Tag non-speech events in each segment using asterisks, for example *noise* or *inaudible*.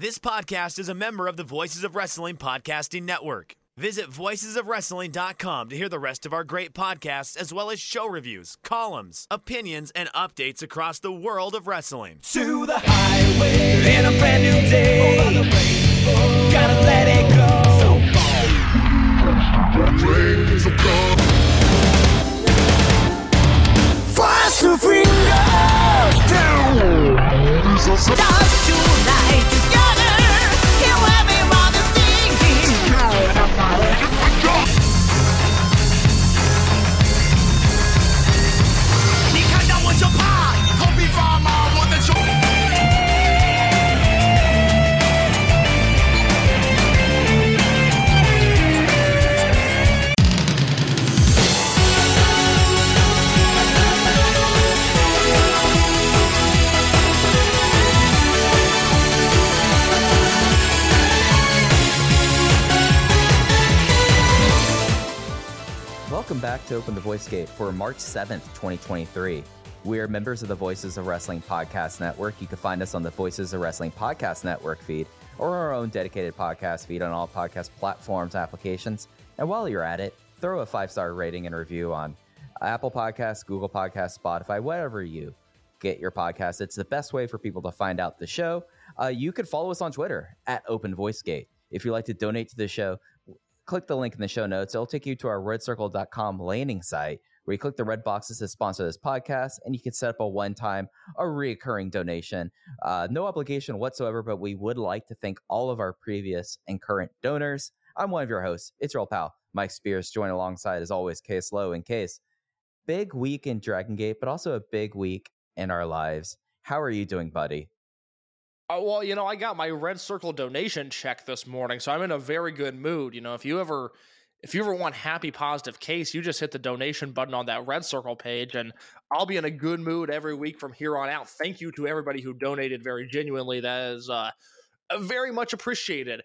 This podcast is a member of the Voices of Wrestling Podcasting Network. Visit voicesofwrestling.com to hear the rest of our great podcasts, as well as show reviews, columns, opinions, and updates across the world of wrestling. To the highway in a brand new day. Gotta let it go. Finger down. Dance tonight. Hear everyone Welcome back to Open the Voice Gate for March 7th, 2023. We are members of the Voices of Wrestling Podcast Network. You can find us on the Voices of Wrestling Podcast Network feed or our own dedicated podcast feed on all podcast platforms, applications. And while you're at it, throw a five star rating and review on Apple Podcasts, Google Podcasts, Spotify, whatever you get your podcast. It's the best way for people to find out the show. Uh, you can follow us on Twitter at Open Voice Gate. If you'd like to donate to the show, click the link in the show notes. It'll take you to our redcircle.com landing site where you click the red boxes to sponsor this podcast and you can set up a one time or recurring donation. Uh, no obligation whatsoever, but we would like to thank all of our previous and current donors. I'm one of your hosts. It's your old pal, Mike Spears, joined alongside, as always, Case Low and Case. Big week in Dragon Gate, but also a big week in our lives. How are you doing, buddy? Uh, well, you know, I got my Red Circle donation check this morning, so I'm in a very good mood. You know, if you ever if you ever want happy positive case, you just hit the donation button on that Red Circle page, and I'll be in a good mood every week from here on out. Thank you to everybody who donated very genuinely. That is uh, very much appreciated.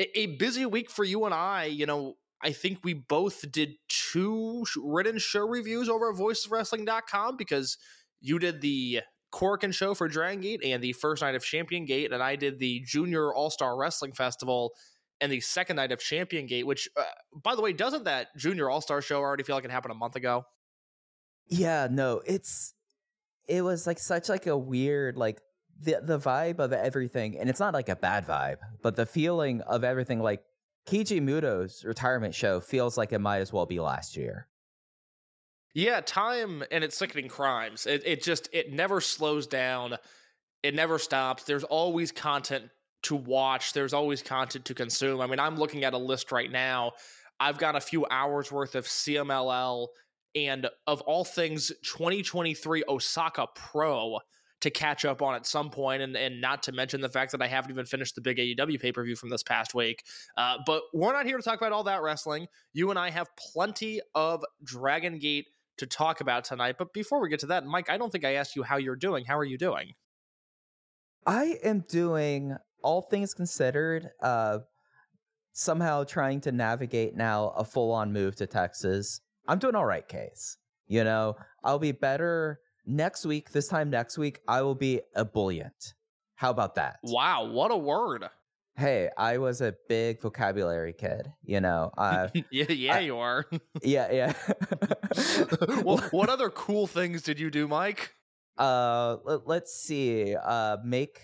A, a busy week for you and I. You know, I think we both did two written show reviews over at voiceswrestling.com because you did the Korakuen show for Dragon Gate and the first night of Champion Gate, and I did the Junior All Star Wrestling Festival and the second night of Champion Gate. Which, uh, by the way, doesn't that Junior All Star show already feel like it happened a month ago? Yeah, no, it's it was like such like a weird like the the vibe of everything, and it's not like a bad vibe, but the feeling of everything like Keiji Muto's retirement show feels like it might as well be last year. Yeah, time and its sickening crimes. It it just it never slows down. It never stops. There's always content to watch. There's always content to consume. I mean, I'm looking at a list right now. I've got a few hours worth of CMLL and of all things 2023 Osaka Pro to catch up on at some point, and, and not to mention the fact that I haven't even finished the big AEW pay per view from this past week. Uh, but we're not here to talk about all that wrestling. You and I have plenty of Dragon Gate to talk about tonight. But before we get to that, Mike, I don't think I asked you how you're doing. How are you doing? I am doing all things considered, uh, somehow trying to navigate now a full on move to Texas. I'm doing all right, Case. You know, I'll be better next week. This time next week, I will be ebullient. How about that? Wow, what a word. Hey, I was a big vocabulary kid, you know. Uh, *laughs* yeah, yeah, I- you are. *laughs* yeah, yeah. *laughs* well, what other cool things did you do, Mike? uh, let, let's see. Uh, make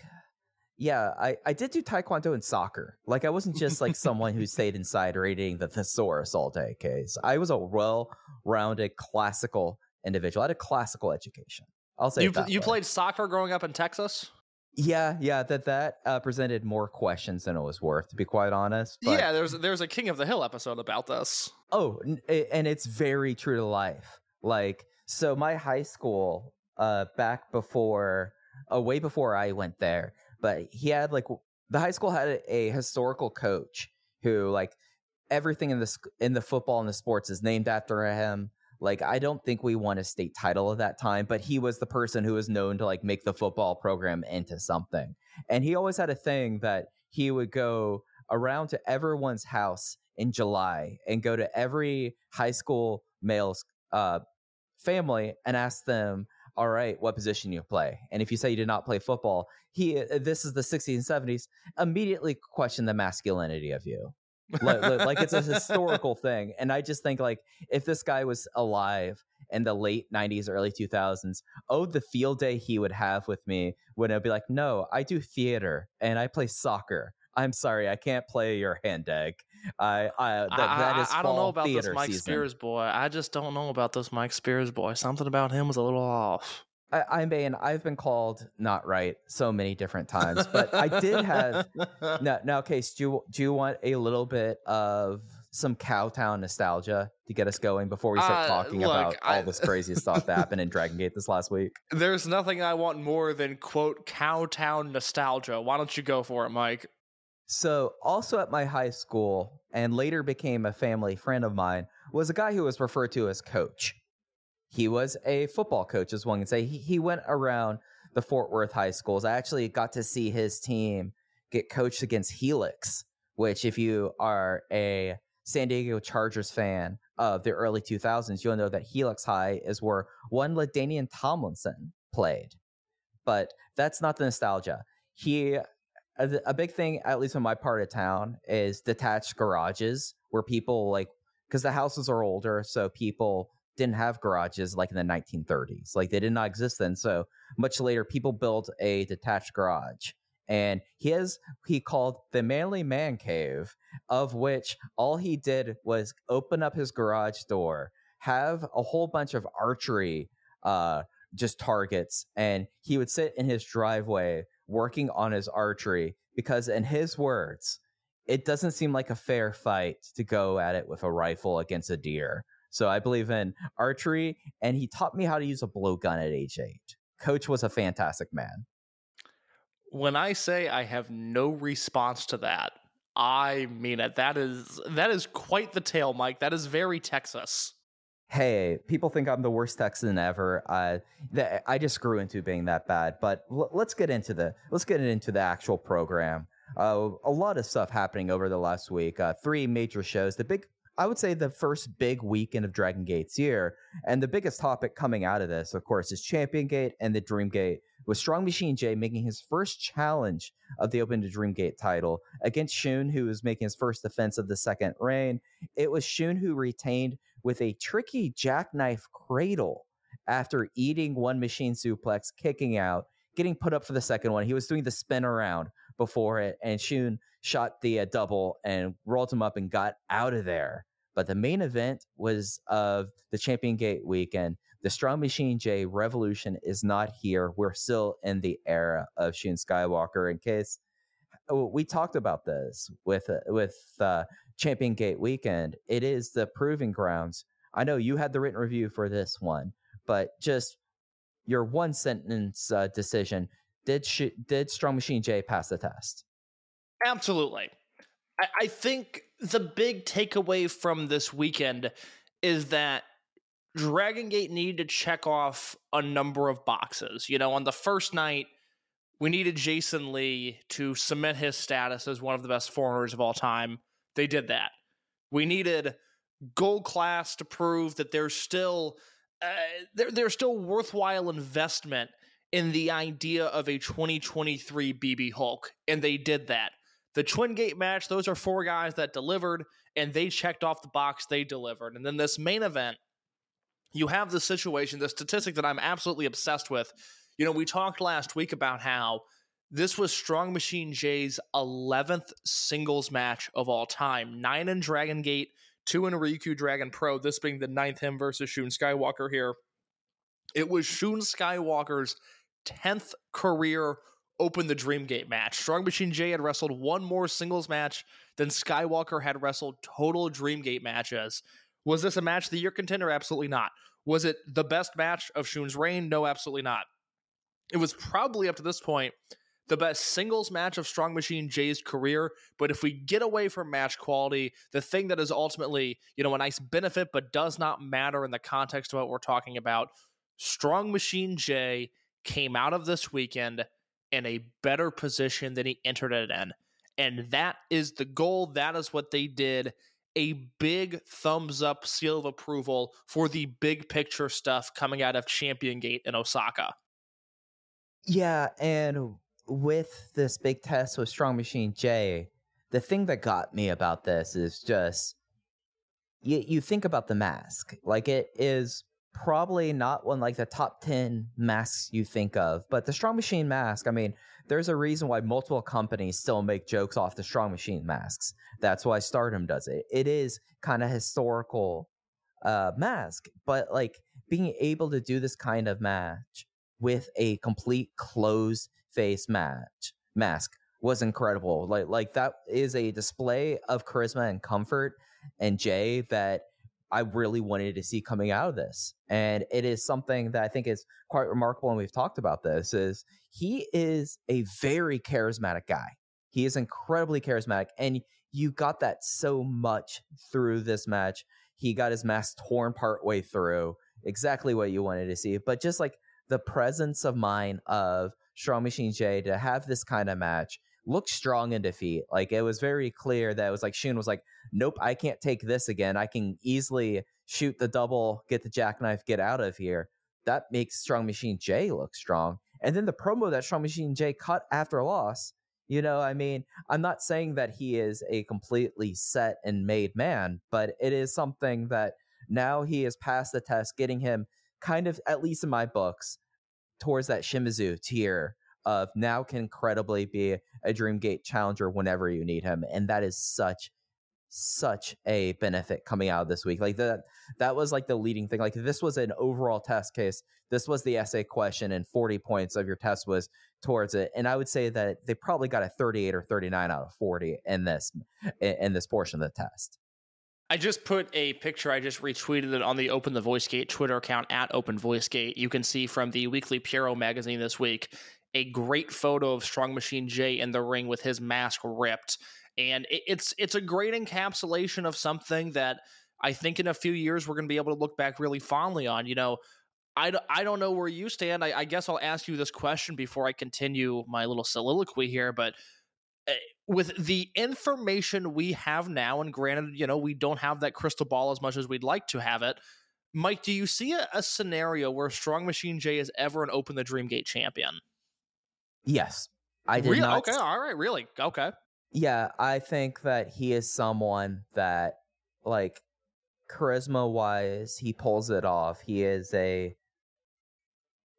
Yeah, I, I did do taekwondo and soccer. Like I wasn't just like someone who stayed inside reading the thesaurus all day. Case I was a well-rounded classical individual. I had a classical education. I'll say You you way. played soccer growing up in Texas? Yeah, yeah. That that uh, presented more questions than it was worth, to be quite honest. But, yeah, there's there's a King of the Hill episode about this. Oh, and it's very true to life. Like, so my high school, uh, back before, uh, way before I went there, but he had like the high school had a, historical coach who like everything in the in the football and the sports is named after him. Like, I don't think we won a state title at that time, but he was the person who was known to like make the football program into something. And he always had a thing that he would go around to everyone's house in July and go to every high school male's uh, family and ask them, all right, what position you play? And if you say you did not play football, he, uh, this is the 60s and 70s, immediately question the masculinity of you. Like, like- it's a *laughs* historical thing. And I just think like if this guy was alive in the late 90s, early 2000s, oh, the field day he would have with me when I'd be like, no, I do theater and I play soccer. I'm sorry, I can't play your hand egg. I, I that, that I, I, I don't know about this Mike season. Spears boy. I just don't know about this Mike Spears boy. Something about him was a little off. I, I mean, I've been called not right so many different times, but I did have *laughs* now. Now, case, do you do you want a little bit of some Cowtown nostalgia to get us going before we start Uh, talking look, about I- all this crazy stuff that happened in Dragon Gate this last week? *laughs* There's nothing I want more than quote Cowtown nostalgia. Why don't you go for it, Mike? So, also at my high school, and later became a family friend of mine, was a guy who was referred to as Coach. He was a football coach, as one can say. He, he went around the Fort Worth high schools. I actually got to see his team get coached against Helix, which, if you are a San Diego Chargers fan of the early 2000s, you'll know that Helix High is where one LaDainian Tomlinson played. But that's not the nostalgia. He a, a big thing, at least in my part of town, is detached garages where people like because the houses are older, so people didn't have garages like in the 1930s. Like they did not exist then. So much later, people built a detached garage, and he has he called the Manly Man Cave, of which all he did was open up his garage door, have a whole bunch of archery, uh, just targets, and he would sit in his driveway working on his archery because, in his words, it doesn't seem like a fair fight to go at it with a rifle against a deer. So I believe in archery, and he taught me how to use a blowgun at age eight. Coach was a fantastic man. When I say I have no response to that, I mean it. That is that is quite the tale, Mike. That is very Texas. Hey, people think I'm the worst Texan ever. Uh, th- I just grew into being that bad. But l- let's get into the let's get into the actual program. Uh, a lot of stuff happening over the last week. Uh, three major shows. The big, I would say, the first big weekend of Dragon Gate's year, and the biggest topic coming out of this, of course, is Champion Gate and the Dream Gate, with Strong Machine J making his first challenge of the Open the Dream Gate title against Shun, who was making his first defense of the second reign. It was Shun who retained with a tricky jackknife cradle after eating one machine suplex, kicking out, getting put up for the second one. He was doing the spin around before it, and Shun shot the uh, double and rolled him up and got out of there. But the main event was of the Champion Gate weekend. The Strong Machine J Revolution is not here. We're still in the era of Shun Skywalker. In case oh, we talked about this with uh, with uh, Champion Gate weekend, it is the proving grounds. I know you had the written review for this one, but just your one sentence uh, decision did sh- did Strong Machine J pass the test? Absolutely. I think the big takeaway from this weekend is that Dragon Gate needed to check off a number of boxes. You know, on the first night, we needed Jason Lee to cement his status as one of the best foreigners of all time. They did that. We needed Gold Class to prove that there's still uh, there, there's still worthwhile investment in the idea of a 2023 BB Hulk, and they did that. The Twin Gate match, those are four guys that delivered, and they checked off the box, they delivered. And then this main event, you have the situation, the statistic that I'm absolutely obsessed with. You know, we talked last week about how This was Strong Machine J's 11th singles match of all time. Nine in Dragon Gate, two in Ryukyu Dragon Pro, this being the ninth him versus Shun Skywalker here. It was Shun Skywalker's 10th career Open the Dream Gate match. Strong Machine J had wrestled one more singles match than Skywalker had wrestled total Dream Gate matches. Was this a match of the year contender? Absolutely not. Was it the best match of Shun's reign? No, absolutely not. It was probably up to this point the best singles match of Strong Machine J's career. But if we get away from match quality, the thing that is ultimately, you know, a nice benefit but does not matter in the context of what we're talking about, Strong Machine J came out of this weekend in a better position than he entered it in. And that is the goal. That is what they did. A big thumbs up seal of approval for the big picture stuff coming out of Champion Gate in Osaka. Yeah, and with this big test with Strong Machine J, the thing that got me about this is just you you think about the mask. Like it is probably not one like the top 10 masks you think of, but the Strong Machine mask, I mean, there's a reason why multiple companies still make jokes off the Strong Machine masks. That's why Stardom does it. It is kind of historical uh mask, but like being able to do this kind of match with a complete closed face match mask was incredible. Like like that is a display of charisma and comfort and Jay that I really wanted to see coming out of this. And it is something that I think is quite remarkable and we've talked about this is he is a very charismatic guy. He is incredibly charismatic and you got that so much through this match. He got his mask torn part way through. Exactly what you wanted to see. But just like the presence of mind of Strong Machine J to have this kind of match look strong in defeat. Like it was very clear that it was like Shun was like, nope, I can't take this again. I can easily shoot the double, get the jackknife, get out of here. That makes Strong Machine J look strong. And then the promo that Strong Machine J cut after a loss, you know, I mean, I'm not saying that he is a completely set and made man, but it is something that now he has passed the test, getting him kind of, at least in my books, towards that Shimizu tier of now can credibly be a Dreamgate challenger whenever you need him. And that is such such a benefit coming out of this week. Like that that was like the leading thing. Like this was an overall test case. This was the essay question and 40 points of your test was towards it. And I would say that they probably got a 38 or 39 out of 40 in this in this portion of the test. I just put a picture. I just retweeted it on the Open the Voice Gate Twitter account at Open Voice Gate. You can see from the Weekly Pyro magazine this week a great photo of Strong Machine J in the ring with his mask ripped, and it, it's it's a great encapsulation of something that I think in a few years we're going to be able to look back really fondly on. You know, I, I don't know where you stand. I, I guess I'll ask you this question before I continue my little soliloquy here, but eh, with the information we have now, and granted, you know, we don't have that crystal ball as much as we'd like to have it. Mike, do you see a, a scenario where Strong Machine J is ever an Open the Dream Gate champion? Yes. I did really? not Okay, all right, really? Okay. Yeah, I think that he is someone that like charisma wise, he pulls it off. He is a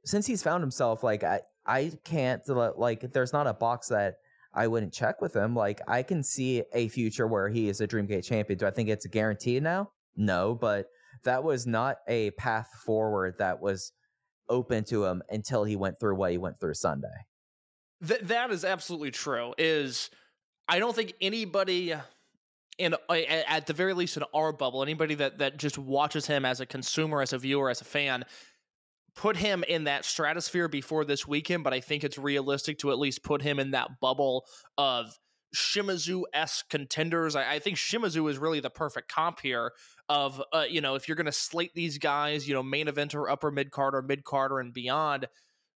since he's found himself like I I can't like there's not a box that I wouldn't check with him. Like I can see a future where he is a Dreamgate champion. Do I think it's a guarantee now? No, but that was not a path forward that was open to him until he went through what he went through Sunday. Th- that is absolutely true. Is I don't think anybody in at the very least in our bubble, anybody that that just watches him as a consumer, as a viewer, as a fan, put him in that stratosphere before this weekend. But I think it's realistic to at least put him in that bubble of Shimizu esque contenders. I, I, think Shimizu is really the perfect comp here. Of uh, you know, if you're going to slate these guys, you know, main eventer, upper mid card, or mid carder and beyond,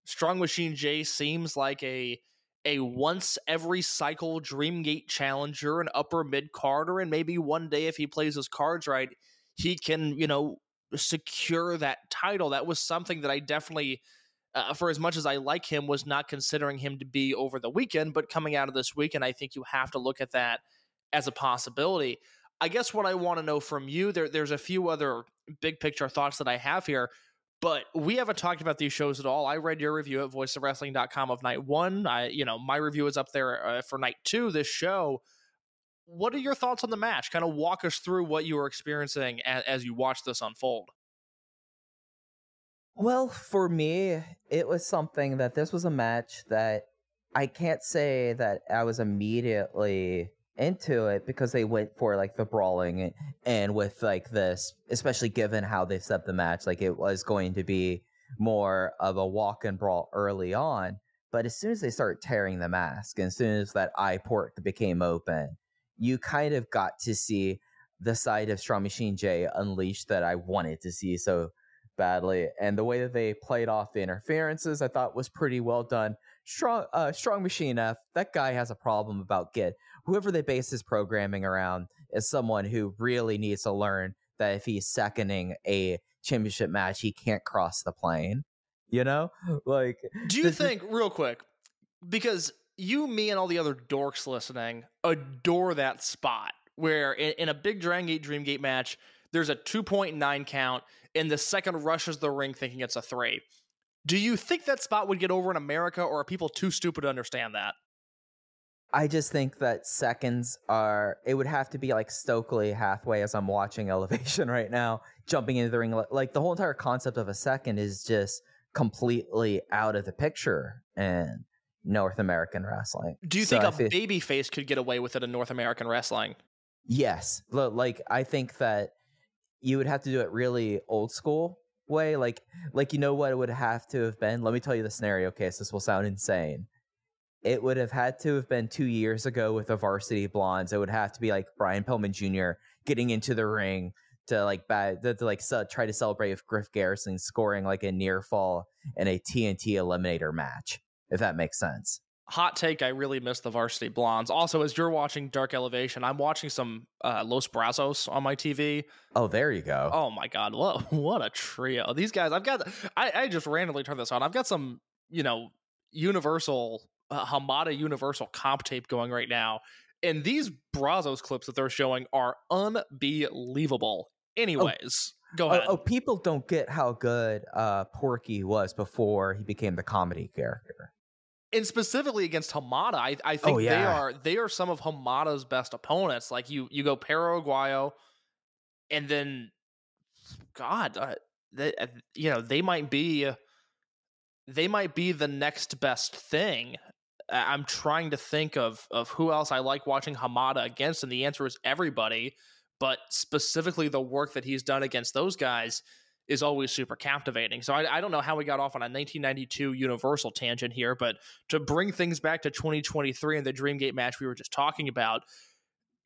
Strong Machine J seems like a a once every cycle Dreamgate challenger, an upper mid carder, and maybe one day if he plays his cards right, he can you know secure that title. That was something that I definitely. Uh, for as much as I like him, was not considering him to be over the weekend, but coming out of this weekend, I think you have to look at that as a possibility. I guess what I want to know from you, there, there's a few other big picture thoughts that I have here But we haven't talked about these shows at all. I read your review at voiceofwrestling.com of night one. I, you know, my review is up there uh, for night two. This show. What are your thoughts on the match? Kind of walk us through what you were experiencing as, as you watched this unfold. Well, for me, it was something that this was a match that I can't say that I was immediately into it because they went for like the brawling and, with like this, especially given how they set the match, like it was going to be more of a walk and brawl early on. But as soon as they start tearing the mask, and as soon as that eye port became open, you kind of got to see the side of Strong Machine J unleashed that I wanted to see so badly. And the way that they played off the interferences, I thought was pretty well done. Strong, uh, Strong Machine F, that guy has a problem about get whoever they base his programming around is someone who really needs to learn that if he's seconding a championship match, he can't cross the plane. You know, *laughs* like. Do you think, real quick, because you, me, and all the other dorks listening adore that spot where in, in a big Dragon Gate Dreamgate match, there's a 2.9 count, and the second rushes the ring thinking it's a three. Do you think that spot would get over in America, or are people too stupid to understand that? I just think that seconds are. It would have to be like Stokely Hathaway as I'm watching *laughs* Elevation right now, jumping into the ring. Like the whole entire concept of a second is just completely out of the picture in North American wrestling. Do you So think a feel- babyface could get away with it in North American wrestling? Yes. Like I think that you would have to do it really old school way. Like like you know what it would have to have been? Let me tell you the scenario case. This will sound insane. It would have had to have been two years ago with the varsity blondes. It would have to be like Brian Pillman Jr. getting into the ring to like bad to, to like ce- try to celebrate with Griff Garrison scoring like a near fall in a TNT eliminator match, if that makes sense. Hot take, I really miss the varsity blondes. Also, as you're watching Dark Elevation, I'm watching some uh, Los Brazos on my TV. Oh, there you go. Oh my god, what *laughs* what a trio! These guys, I've got. I, I just randomly turned this on. I've got some, you know, Universal uh, Hamada Universal comp tape going right now, and these Brazos clips that they're showing are unbelievable. Anyways, go Oh, ahead. oh, people don't get how good uh, Porky was before he became the comedy character. and specifically against Hamada, I, I think Oh, they are they are some of Hamada's best opponents. Like you you go Paraguayo, and then God, uh, they, uh, you know they might be they might be the next best thing. I'm trying to think of of who else I like watching Hamada against, and the answer is everybody. But specifically, the work that he's done against those guys is always super captivating. So I, I don't know how we got off on a 1992 Universal tangent here, but to bring things back to 2023 and the Dreamgate match we were just talking about,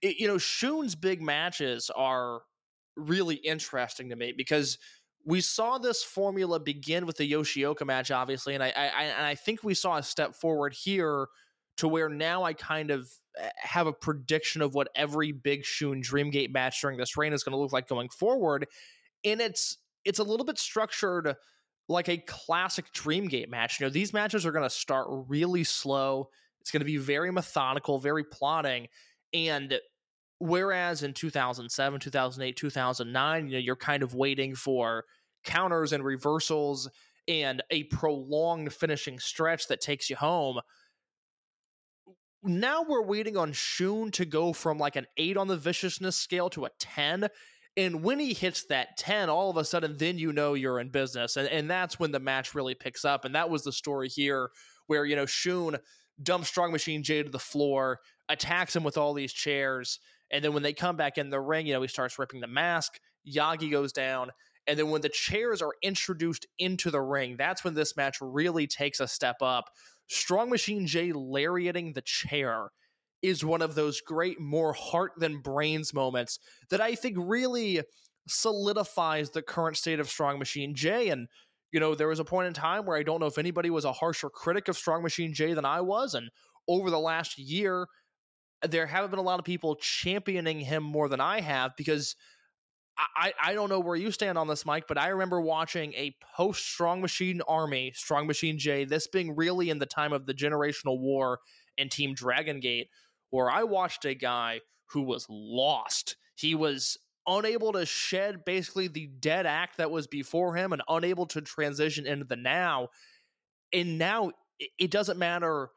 it, you know, Shun's big matches are really interesting to me because we saw this formula begin with the Yoshioka match, obviously, and I, I, and I think we saw a step forward here to where now I kind of eh, have a prediction of what every big Shun Dreamgate match during this reign is going to look like going forward, and it's it's a little bit structured like a classic Dreamgate match. You know, these matches are going to start really slow. It's going to be very methodical, very plotting, and whereas in 2007, 2008, 2009, you know, you're kind of waiting for counters and reversals and a prolonged finishing stretch that takes you home. Now we're waiting on Shun to go from like an 8 on the viciousness scale to a 10 and when he hits that 10 all of a sudden then you know you're in business and, and that's when the match really picks up and that was the story here where you know Shun dumps strong machine jay to the floor attacks him with all these chairs and then when they come back in the ring you know he starts ripping the mask yagi goes down and then when the chairs are introduced into the ring that's when this match really takes a step up strong machine J lariating the chair is one of those great more heart than brains moments that I think really solidifies the current state of Strong Machine J. And, you know, there was a point in time where I don't know if anybody was a harsher critic of Strong Machine J than I was. And over the last year, there haven't been a lot of people championing him more than I have because I, I don't know where you stand on this, Mike, but I remember watching a post Strong Machine Army, Strong Machine J, this being really in the time of the generational war and Team Dragon Gate, where I watched a guy who was lost. He was unable to shed basically the dead act that was before him and unable to transition into the now. And now it- it doesn't matter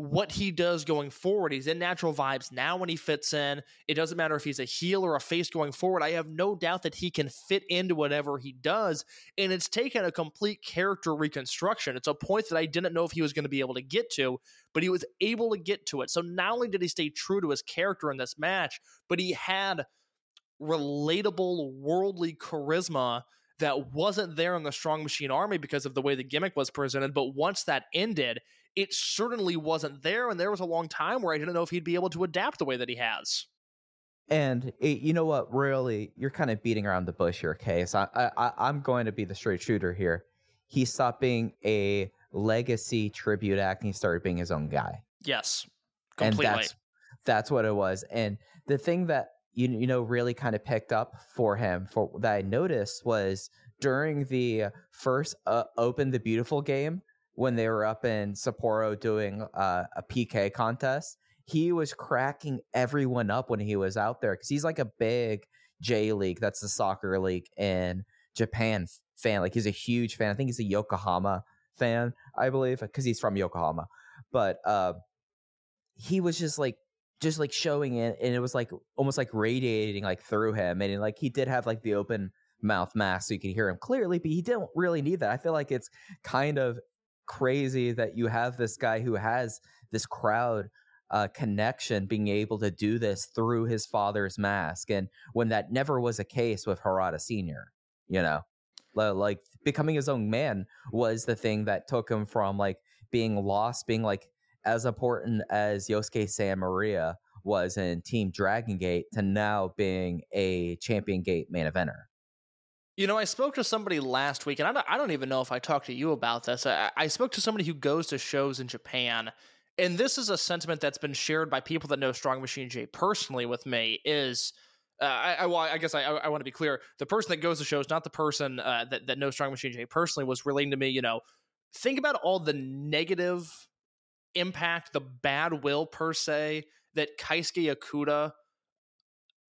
what he does going forward. He's in natural vibes now when he fits in. It doesn't matter if he's a heel or a face going forward. I have no doubt that he can fit into whatever he does. And it's taken a complete character reconstruction. It's a point that I didn't know if he was going to be able to get to, but he was able to get to it. So not only did he stay true to his character in this match, but he had relatable worldly charisma that wasn't there in the Strong Machine Army because of the way the gimmick was presented. But once that ended, it certainly wasn't there. And there was a long time where I didn't know if he'd be able to adapt the way that he has. And it, you know what? Really, you're kind of beating around the bush here, Case. I, I, I'm going to be the straight shooter here. He stopped being a legacy tribute act and he started being his own guy. Yes, and completely. that's that's what it was. And the thing that you you know really kind of picked up for him for that I noticed was during the first uh, Open the Beautiful game when they were up in Sapporo doing uh, a PK contest. He was cracking everyone up when he was out there because he's like a big J League. That's the soccer league in Japan fan. Like he's a huge fan. I think he's a Yokohama fan, I believe, because he's from Yokohama. But uh, he was just like just like showing it and it was like almost like radiating like through him and like he did have like the open mouth mask so you could hear him clearly but he didn't really need that i feel like it's kind of crazy that you have this guy who has this crowd uh, connection being able to do this through his father's mask and when that never was a case with hirata senior you know like becoming his own man was the thing that took him from like being lost being like as important as Yosuke Santa Maria was in Team Dragon Gate to now being a Champion Gate main eventer. You know, I spoke to somebody last week, and I don't, I don't even know if I talked to you about this. I, I spoke to somebody who goes to shows in Japan, and this is a sentiment that's been shared by people that know Strong Machine J personally with me. Is uh, I, I, well, I guess I, I want to be clear. The person that goes to shows, not the person uh, that that knows Strong Machine J personally, was relating to me. You know, think about all the negative impact, the bad will per se that Keisuke Okuda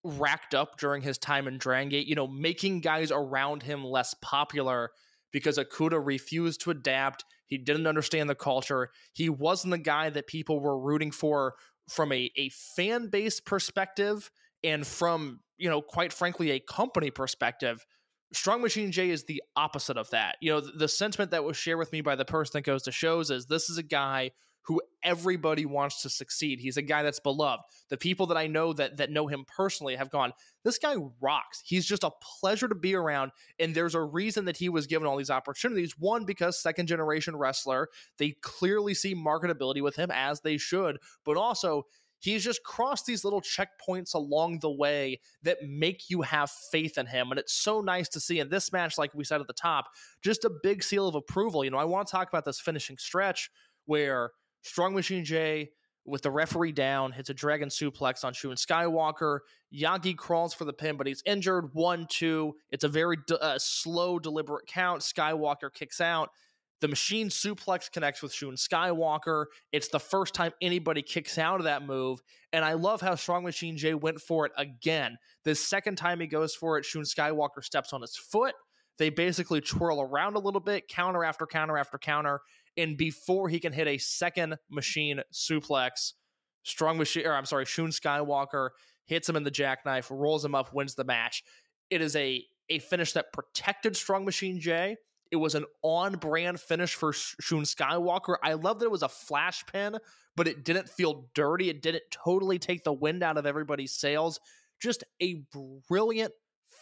racked up during his time in Dragon Gate, you know, making guys around him less popular because Okuda refused to adapt. He didn't understand the culture. He wasn't the guy that people were rooting for from a, a fan base perspective and from, you know, quite frankly, a company perspective. Strong Machine J is the opposite of that. You know, the, the sentiment that was shared with me by the person that goes to shows is this is a guy who everybody wants to succeed. He's a guy that's beloved. The people that I know that that know him personally have gone, this guy rocks. He's just a pleasure to be around. And there's a reason that he was given all these opportunities. One, because second generation wrestler, they clearly see marketability with him as they should, but also he's just crossed these little checkpoints along the way that make you have faith in him. And it's so nice to see in this match, like we said at the top, just a big seal of approval. You know, I want to talk about this finishing stretch where Strong Machine J with the referee down hits a dragon suplex on Shun Skywalker. Yagi crawls for the pin, but he's injured. One, two. It's a very de- uh, slow, deliberate count. Skywalker kicks out. The machine suplex connects with Shun Skywalker. It's the first time anybody kicks out of that move. And I love how Strong Machine J went for it again. The second time he goes for it, Shun Skywalker steps on his foot. They basically twirl around a little bit, counter after counter after counter. And before he can hit a second machine suplex, Strong Machine, or I'm sorry, Shun Skywalker hits him in the jackknife, rolls him up, wins the match. It is a a finish that protected Strong Machine J. It was an on brand finish for Shun Skywalker. I love that it was a flash pin, but it didn't feel dirty. It didn't totally take the wind out of everybody's sails. Just a brilliant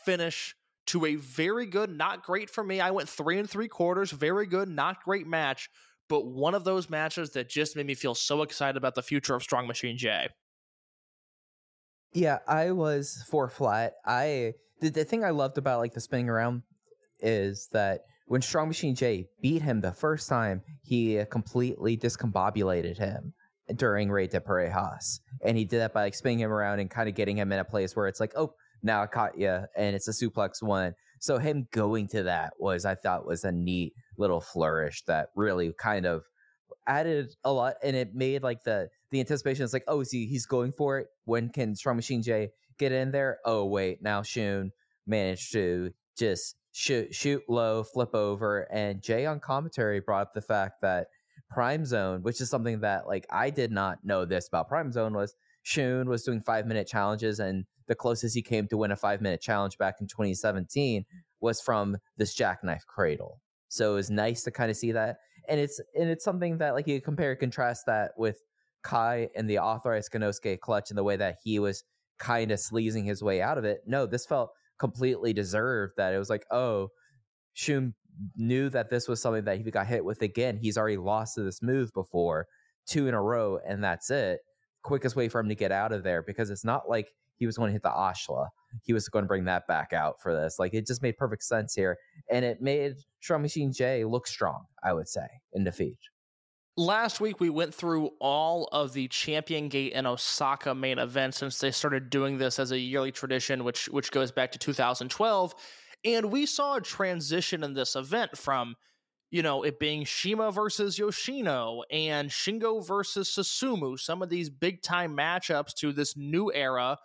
finish to a very good, not great for me. I went three and three quarters, very good, not great match, but one of those matches that just made me feel so excited about the future of Strong Machine J. Yeah, I was four flat. I the, the thing I loved about like the spinning around is that when Strong Machine J beat him the first time, he completely discombobulated him during Rey de Parejas. And he did that by like spinning him around and kind of getting him in a place where it's like, oh, now I caught you, and it's a suplex one. So him going to that was, I thought, was a neat little flourish that really kind of added a lot, and it made like the the anticipation. It's like, oh, see, he's going for it. When can Strong Machine J get in there. Oh wait, now Shun managed to just shoot shoot low, flip over, and Jay on commentary brought up the fact that Prime Zone, which is something that like I did not know this about Prime Zone, was Shun was doing five minute challenges, and the closest he came to win a five minute challenge back in 2017 was from this jackknife cradle. So it was nice to kind of see that, and it's and it's something that like you compare and contrast that with Kai and the authorized Konosuke clutch and the way that he was kind of sleazing his way out of it. No, this felt completely deserved. That it was like, oh, Shun knew that this was something that he got hit with again. He's already lost to this move before, two in a row, and that's it. Quickest way for him to get out of there because it's not like he was going to hit the Ashla. He was going to bring that back out for this. Like it just made perfect sense here. And it made Strong Machine J look strong, I would say, in defeat. Last week we went through all of the Champion Gate and Osaka main events since they started doing this as a yearly tradition, which which goes back to 2012. And we saw a transition in this event from, you know, it being CIMA versus Yoshino and Shingo versus Susumu, some of these big time matchups to this new era,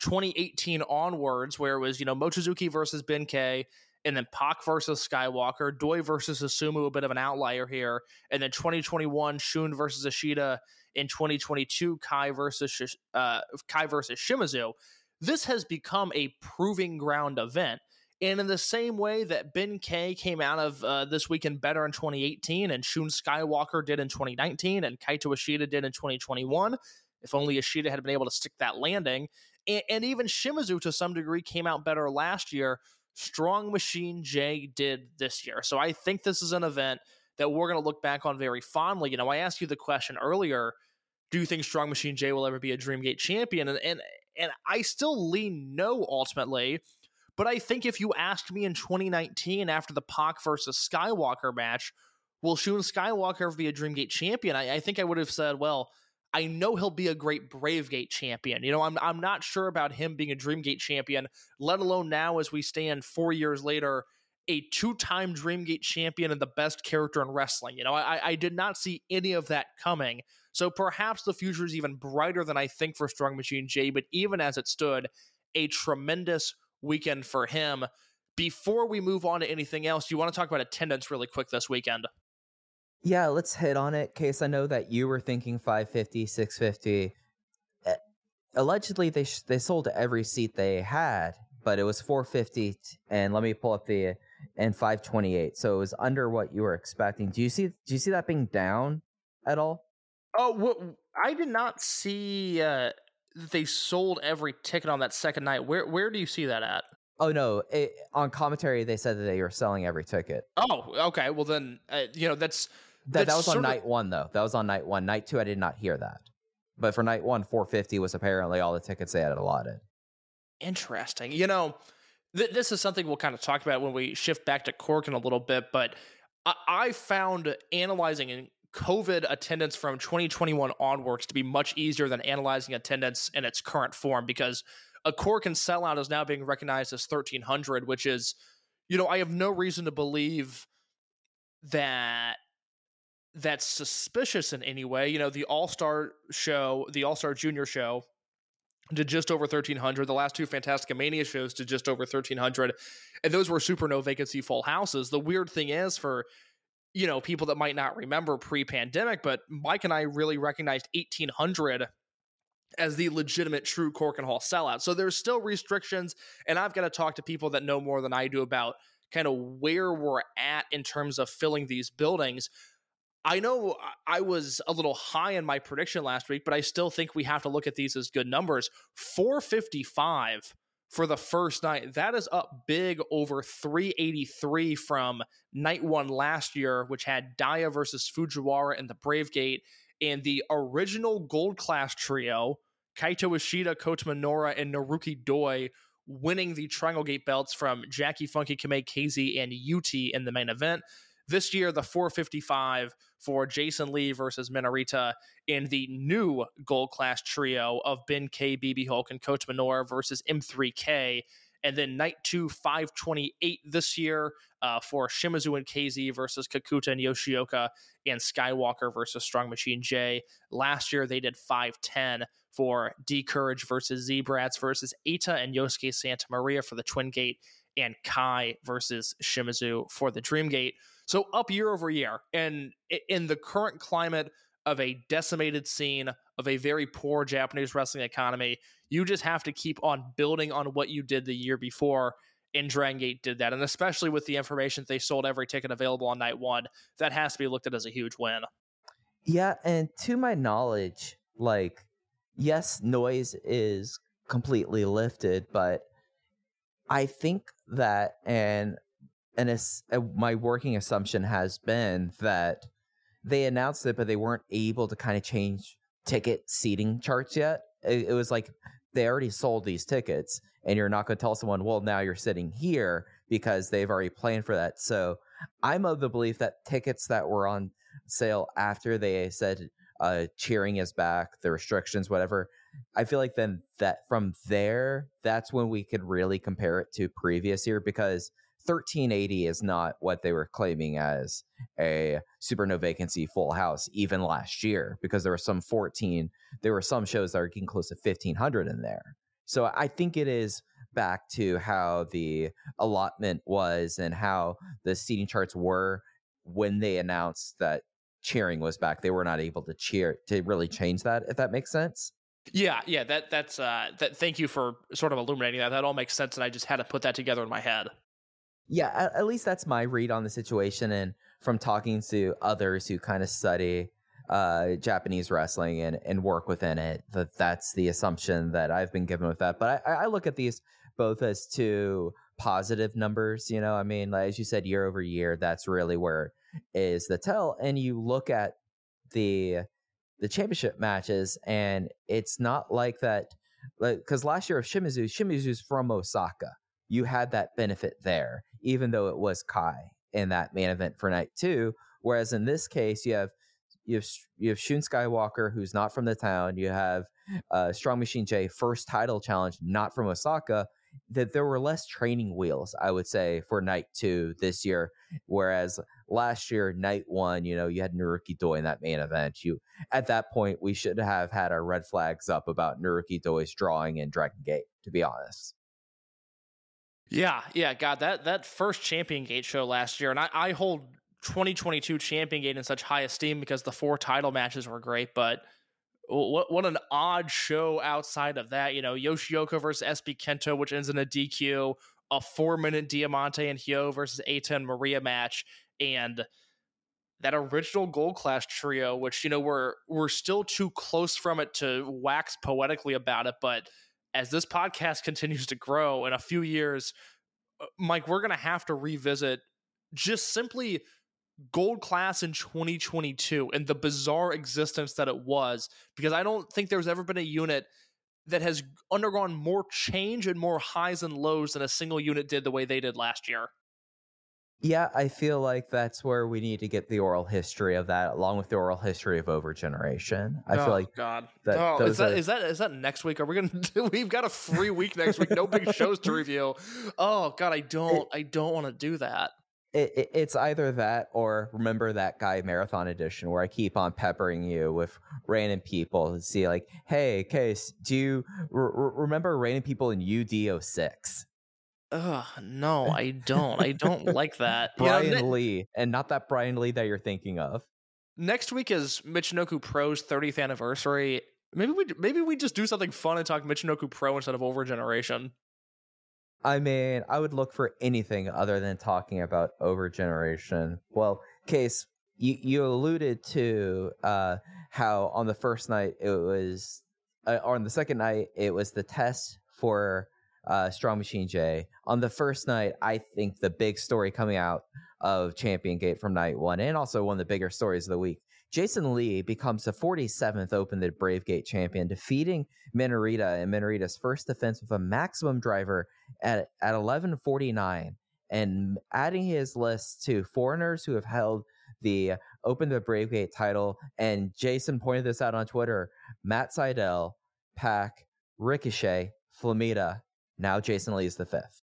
2018 onwards, where it was, you know, Mochizuki versus Benkei, and then Pac versus Skywalker, Doi versus Asumu, a bit of an outlier here, and then 2021 Shun versus Ishida, in 2022 Kai versus uh, Kai versus Shimizu. This has become a proving ground event. And in the same way that Benkei came out of uh, this weekend better in 2018, and Shun Skywalker did in 2019, and Kaito Ishida did in 2021, if only Ishida had been able to stick that landing, and, and even Shimizu to some degree came out better last year. Strong Machine J did this year. So I think this is an event that we're going to look back on very fondly. You know, I asked you the question earlier do you think Strong Machine J will ever be a Dreamgate champion? And, and, and I still lean no ultimately. But I think if you asked me in 2019 after the Pac versus Skywalker match, will Shun Skywalker ever be a Dreamgate champion? I, I think I would have said, well, I know he'll be a great Bravegate champion. You know, I'm I'm not sure about him being a Dreamgate champion, let alone now as we stand four years later, a two-time Dreamgate champion and the best character in wrestling. You know, I, I did not see any of that coming. So perhaps the future is even brighter than I think for Strong Machine J, but even as it stood, a tremendous weekend for him. Before we move on to anything else, you want to talk about attendance really quick this weekend? Yeah, let's hit on it. Case, I know that you were thinking 550, 650. Uh, allegedly, they sh- they sold every seat they had, but it was 450. And let me pull up the and 528. So it was under what you were expecting. Do you see? Do you see that being down at all? Oh, what, I did not see uh, they sold every ticket on that second night. Where where do you see that at? Oh no! It, on commentary, they said that they were selling every ticket. Oh, okay. Well, then uh, you know that's that, that was on of- night one, though. That was on night one. Night two, I did not hear that. But for night one, 450 was apparently all the tickets they had allotted. Interesting. You know, th- this is something we'll kind of talk about when we shift back to Korakuen a little bit, but I, I found analyzing in COVID attendance from 2021 onwards to be much easier than analyzing attendance in its current form because a Korakuen sellout is now being recognized as 1300, which is, you know, I have no reason to believe that that's suspicious in any way. You know, the All Star show, the All Star Junior show, did just over 1300 the last two Fantastica Mania shows did just over 1300 and those were super no vacancy full houses. The weird thing is for you know people that might not remember pre-pandemic but mike and i really recognized 1800 as the legitimate true Korakuen hall sellout. So there's still restrictions and i've got to talk to people that know more than i do about kind of where we're at in terms of filling these buildings I know I was a little high in my prediction last week, but I still think we have to look at these as good numbers. 455 for the first night. That is up big over 383 from night one last year, which had Daya versus Fujiwara and the Brave Gate. And the original gold class trio, Kaito Ishida, Kota Minoura, and Naruki Doi, winning the Triangle Gate belts from Jackie Funky Kamei Casey and UT in the main event. This year, the 455 for Jason Lee versus Minarita in the new gold class trio of Benkei, BB Hulk, and Kota Minoura versus M3K And then night two, 528 this year uh, for Shimizu and KZ versus Kakuta and Yoshioka and Skywalker versus Strong Machine J. Last year they did 510 for D Courage versus Z-Brats versus Eita and Yosuke Santa Maria for the Twin Gate and Kai versus Shimizu for the Dream Gate. So up year over year. And in the current climate of a decimated scene of a very poor Japanese wrestling economy, you just have to keep on building on what you did the year before. And Dragon Gate did that. And especially with the information they sold every ticket available on night one, that has to be looked at as a huge win. Yeah, and to my knowledge, like, yes, noise is completely lifted, but I think that, and and as, uh, my working assumption has been that they announced it, but they weren't able to kind of change ticket seating charts yet. It, it was like they already sold these tickets, and you're not going to tell someone, well, now you're sitting here because they've already planned for that. So I'm of the belief that tickets that were on sale after they said uh, cheering is back, the restrictions, whatever. I feel like then that from there, that's when we could really compare it to previous year because 1380 is not what they were claiming as a super no vacancy full house even last year because there were some 14 there were some shows that are getting close to 1500 in there so i think it is back to how the allotment was and how the seating charts were when they announced that cheering was back they were not able to cheer to really change that if that makes sense Yeah, yeah, that that's uh that thank you for sort of illuminating that. That all makes sense and I just had to put that together in my head. Yeah at, at least that's my read on the situation and from talking to others who kind of study uh japanese wrestling and and work within it that that's the assumption that i've been given with that. But i i look at these both as two positive numbers you know? I mean like, as you said year over year that's really where is the tell and you look at the the championship matches and it's not like that like because last year of shimizu shimizu's from osaka. You had that benefit there, even though it was Kai in that main event for night two. Whereas in this case, you have you have you have Shun Skywalker, who's not from the town. You have uh, Strong Machine J, first title challenge, not from Osaka. That there were less training wheels, I would say, for night two this year. Whereas last year, night one, you know, you had Naruki Doi in that main event. You at that point, we should have had our red flags up about Naruki Doi's drawing in Dragon Gate. To be honest. Yeah, yeah, God, that that first Champion Gate show last year, and I, I hold 2022 Champion Gate in such high esteem because the four title matches were great, but what what an odd show outside of that. You know, Yoshioka versus SB Kento, which ends in a DQ, a four minute Diamante and Hyo versus Eita and Maria match, and that original Gold Class trio, which you know we're we're still too close from it to wax poetically about it, but as this podcast *laughs* continues to grow in a few years, uh, Mike, we're going to have to revisit just simply gold class in 2022 and the bizarre existence that it was because I don't think there's ever been a unit that has undergone more change and more highs and lows than a single unit did the way they did last year. Yeah, I feel like that's where we need to get the oral history of that, along with the oral history of overgeneration. I oh, feel like God. that oh, is that are- is that is that next week? Are we gonna? *laughs* Do, we've got a free week next week. No big shows to review. Oh God, I don't. I don't want to do that. it, it, it's either that or remember that guy marathon edition where I keep on peppering you with random people to see like, hey, Case, do you remember random people in UDO6? Ugh, no, I don't. I don't *laughs* like that. You know, Brian ne- Lee, and not that Brian Lee that you're thinking of. next week is Michinoku Pro's 30th anniversary. Maybe we maybe we just do something fun and talk Michinoku Pro instead of Overgeneration. I mean, I would look for anything other than talking about overgeneration. Well, Case, you, you alluded to uh, how on the first night it was, uh, or on the second night it was the test for uh, Strong Machine J. On the first night, I think the big story coming out of Champion Gate from night one, and also one of the bigger stories of the week. Jason Lee becomes the 47th Open the Brave Gate champion, defeating Minorita in Minorita's first defense with a maximum driver at at 1149 and adding his list to foreigners who have held the Open the Brave Gate title. And Jason pointed this out on Twitter. Matt Sydal, Pac, Ricochet, Flamita, Now Jason Lee is the fifth.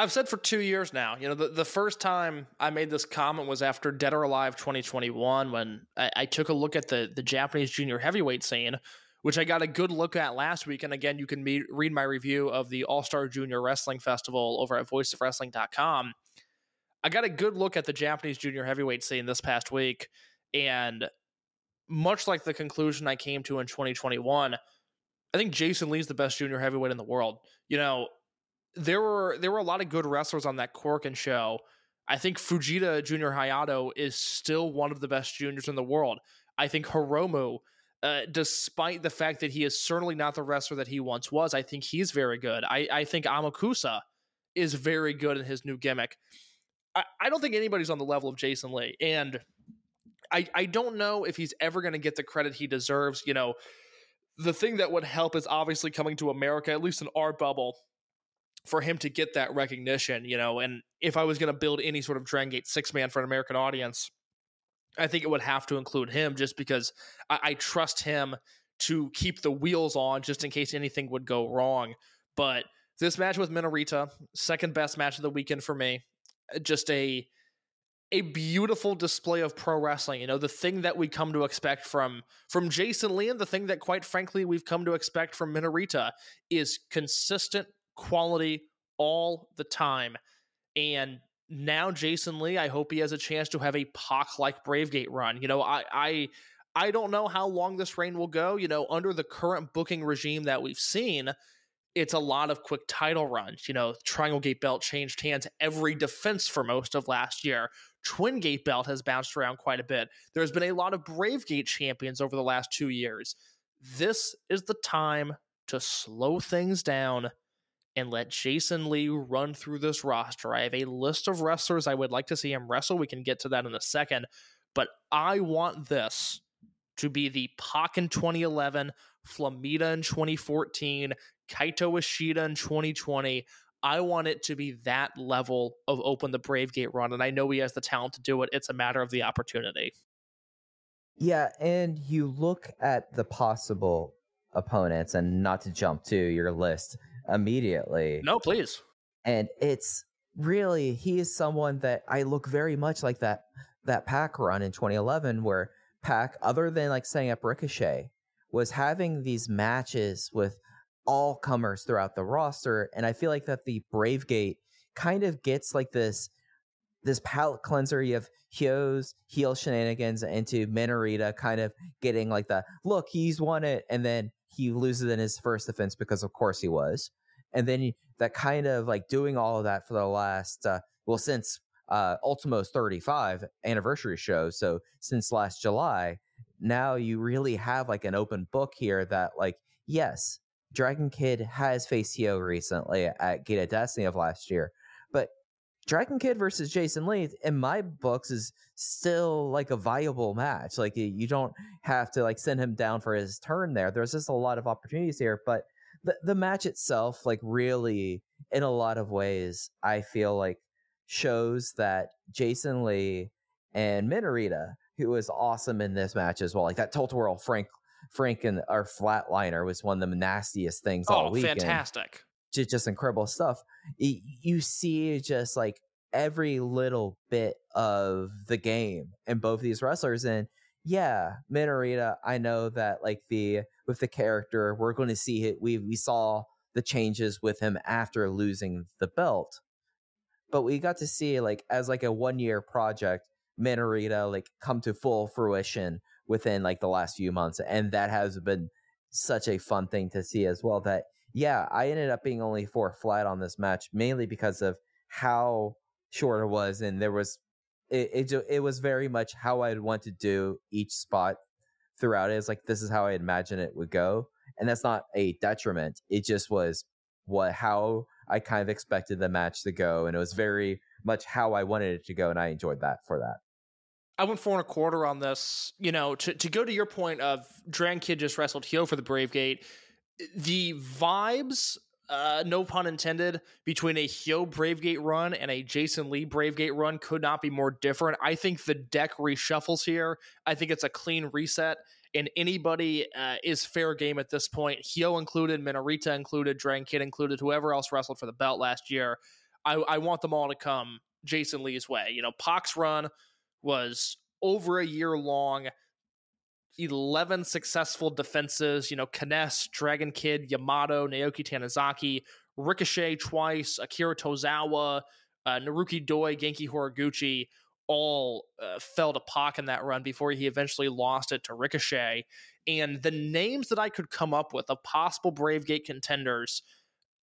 I've said for two years now, you know, the, the first time I made this comment was after Dead or Alive 2021 when I, I took a look at the, the Japanese junior heavyweight scene, which I got a good look at last week. And again, you can me- read my review of the All Star Junior Wrestling Festival over at voiceofwrestling.com. I got a good look at the Japanese junior heavyweight scene this past week. And much like the conclusion I came to in 2021, I think Jason Lee's the best junior heavyweight in the world. You know, there were there were a lot of good wrestlers on that Korakuen show. I think Fujita Junior Hayato is still one of the best juniors in the world. I think Hiromu, uh, despite the fact that he is certainly not the wrestler that he once was, I think he's very good. I, I think Amakusa is very good in his new gimmick. I, I don't think anybody's on the level of Jason Lee. And I, I don't know if he's ever going to get the credit he deserves. You know, the thing that would help is obviously coming to America, at least in our bubble, for him to get that recognition, you know. And if I was going to build any sort of Dragon Gate six man for an American audience, I think it would have to include him just because I, I trust him to keep the wheels on just in case anything would go wrong. But this match with Minorita, second best match of the weekend for me. Just a a beautiful display of pro wrestling. You know, the thing that we come to expect from from Jason Lee and the thing that quite frankly we've come to expect from Minorita is consistent quality all the time. And now Jason Lee, I hope he has a chance to have a Pac like Bravegate run. You know, I I I don't know how long this reign will go. You know, under the current booking regime that we've seen, it's a lot of quick title runs. You know, Triangle Gate belt changed hands every defense for most of last year. Twin Gate belt has bounced around quite a bit. There's been a lot of Brave Gate champions over the last two years. This is the time to slow things down and let Jason Lee run through this roster. I have a list of wrestlers I would like to see him wrestle. We can get to that in a second. But I want this to be the Pac in 2011, Flamita in 2014, Kaito Ishida in 2020. I want it to be that level of open the Brave Gate run. And I know he has the talent to do it. It's a matter of the opportunity. Yeah, and you look at the possible opponents and not to jump to your list immediately. No, please. And it's really he is someone that I look very much like that that Pac run in 2011 where Pac other than like setting up Ricochet was having these matches with all comers throughout the roster and I feel like that the Brave Gate kind of gets like this this palate cleanser. You have Hyo's heel shenanigans into Minorita kind of getting like the look, he's won it, and then he loses in his first defense because of course he was. And then that kind of like doing all of that for the last uh, well since uh Ultimo's 35 anniversary show, so since last July, now you really have like an open book here that like yes, Dragon Kid has faced Hyo recently at Gate of Destiny of last year, but Dragon Kid versus Jason Lee in my books is still like a viable match. Like you don't have to like send him down for his turn there. There's just a lot of opportunities here, but the the match itself like really in a lot of ways I feel like shows that Jason Lee and Minorita who was awesome in this match as well. Like that tilt whirl Frank Frank and our flatliner was one of the nastiest things all Oh, weekend fantastic. just, just incredible stuff. You see just like every little bit of the game in both these wrestlers. And yeah, Minorita, I know that like the with the character, we're going to see it. We we saw the changes with him after losing the belt, but we got to see like as like a one year project, Minorita like come to full fruition within like the last few months, and that has been such a fun thing to see as well. That yeah, I ended up being only four flat on this match mainly because of how short it was, and there was it it, it was very much how I'd want to do each spot throughout it. It's like this is how I imagine it would go, and that's not a detriment. It just was what how I kind of expected the match to go, and it was very much how I wanted it to go, and I enjoyed that for that. I went four and a quarter on this. You know, to, to go to your point of Dragon Kid just wrestled Hyo for the Brave Gate, the vibes, uh, no pun intended, between a Hyo Brave Gate run and a Jason Lee Brave Gate run could not be more different. I think the deck reshuffles here. I think it's a clean reset. and anybody uh, is fair game at this point. Hyo included, Minorita included, Dragon Kid included, whoever else wrestled for the belt last year. I, I want them all to come Jason Lee's way. You know, Pac's run was over a year long. 11 successful defenses, you know, K-ness, Dragon Kid, Yamato, Naoki Tanizaki, Ricochet twice, Akira Tozawa, uh, Naruki Doi, Genki Horiguchi, all uh, fell to Pac in that run before he eventually lost it to Ricochet. And the names that I could come up with of possible Brave Gate contenders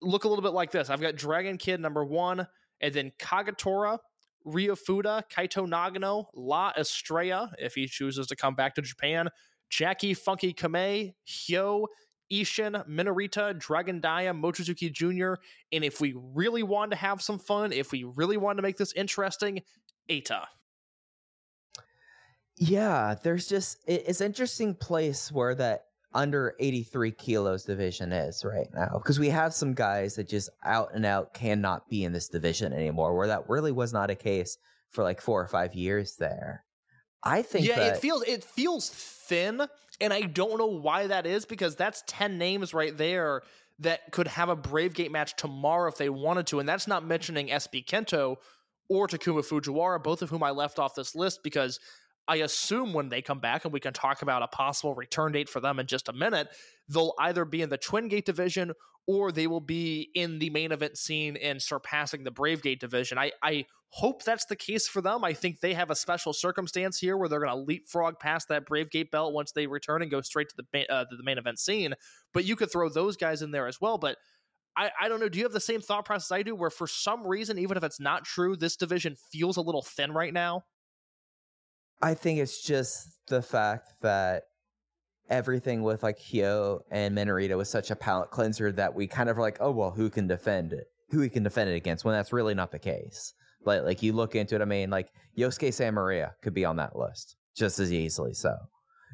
look a little bit like this. I've got Dragon Kid number one, and then Kagetora, Ryofuda, Kaito Nagano, La Estrella, if he chooses to come back to Japan, Jackie Funky Kamei, Hyo, Ishin, Minorita, Dragon Dia, Mochizuki Jr., and if we really want to have some fun, if we really want to make this interesting, Eita. Yeah, there's just it's interesting place where that under 83 kilos division is right now because we have some guys that just out and out cannot be in this division anymore where that really was not a case for like four or five years there. I think yeah that, it feels it feels thin and i don't know why that is because that's 10 names right there that could have a brave gate match tomorrow if they wanted to and that's not mentioning sb kento or takuma fujiwara both of whom i left off this list because I assume when they come back, and we can talk about a possible return date for them in just a minute, they'll either be in the Twin Gate division or they will be in the main event scene and surpassing the Brave Gate division. I, I hope that's the case for them. I think they have a special circumstance here where they're going to leapfrog past that Brave Gate belt once they return and go straight to the uh, the main event scene. But you could throw those guys in there as well. But I, I don't know. Do you have the same thought process I do, where for some reason, even if it's not true, this division feels a little thin right now? I think it's just the fact that everything with like Hyo and Minorita was such a palate cleanser that we kind of are like, oh well, who can defend it? Who we can defend it against? When that's really not the case. But like you look into it, I mean, like Yosuke Santa Maria could be on that list just as easily. So,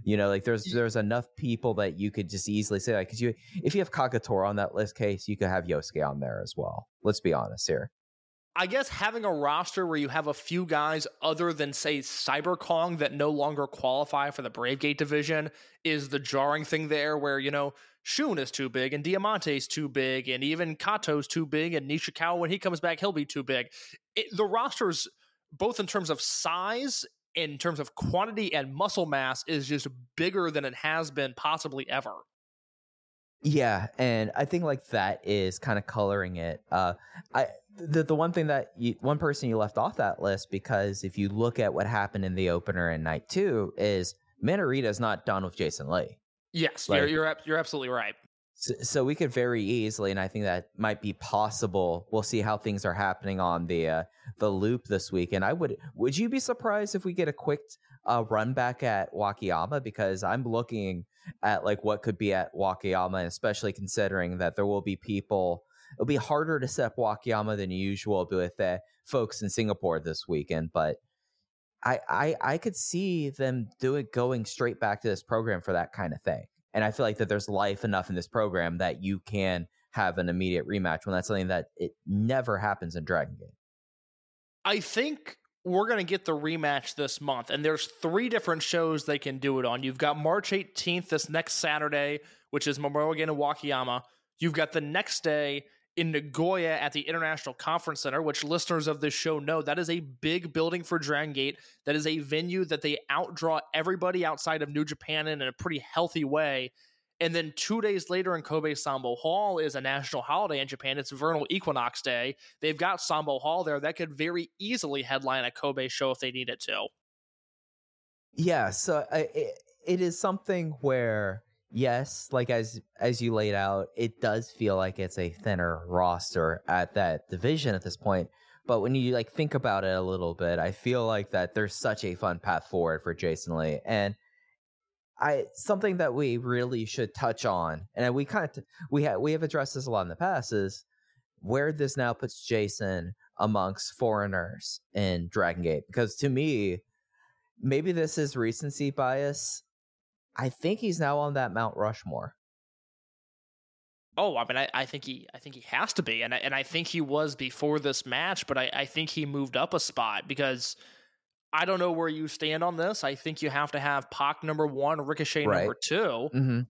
you know, like there's there's enough people that you could just easily say like, because you if you have Kagetora on that list case, you could have Yosuke on there as well. Let's be honest here. I guess having a roster where you have a few guys other than say Cyber Kong that no longer qualify for the Brave Gate division is the jarring thing there where, you know, Shun is too big and Diamante's too big and even Kato's too big and Nishikawa when he comes back he'll be too big. It, the rosters both in terms of size in terms of quantity and muscle mass is just bigger than it has been possibly ever. Yeah, and I think like that is kind of coloring it. Uh, I the the one thing that you, one person you left off that list because if you look at what happened in the opener in night two is Minorita is not done with Jason Lee. Yes, Like- you're you're you're absolutely right. So, so we could very easily, and I think that might be possible. We'll see how things are happening on the uh, the loop this week. And I would would you be surprised if we get a quick uh, run back at Wakayama because I'm looking at like what could be at Wakayama, especially considering that there will be people. It'll be harder to set up Wakayama than usual with uh, folks in Singapore this weekend, but I, I I could see them doing going straight back to this program for that kind of thing. And I feel like that there's life enough in this program that you can have an immediate rematch when that's something that it never happens in Dragon Gate. I think we're going to get the rematch this month, and there's three different shows they can do it on. You've got March 18th, this next Saturday, which is Memorial Day in Wakayama. You've got the next day in Nagoya at the International Conference Center, which listeners of this show know that is a big building for Dragon Gate. That is a venue that they outdraw everybody outside of New Japan in, in a pretty healthy way. And then two days later in Kobe Sambo Hall is a national holiday in Japan. It's Vernal Equinox Day. They've got Sambo Hall there that could very easily headline a Kobe show if they needed to. Yeah, so I, it, it is something where yes, like as as you laid out, it does feel like it's a thinner roster at that division at this point. But when you like think about it a little bit, I feel like that there's such a fun path forward for Jason Lee, and I something that we really should touch on, and we kind of we have we have addressed this a lot in the past is where this now puts Jason amongst foreigners in Dragon Gate, because to me, maybe this is recency bias. I think he's now on that Mount Rushmore. Oh, I mean, I, I think he, I think he has to be, and I, and I think he was before this match, but I, I think he moved up a spot because I don't know where you stand on this. I think you have to have Pac number one, Ricochet number Right. two, hmm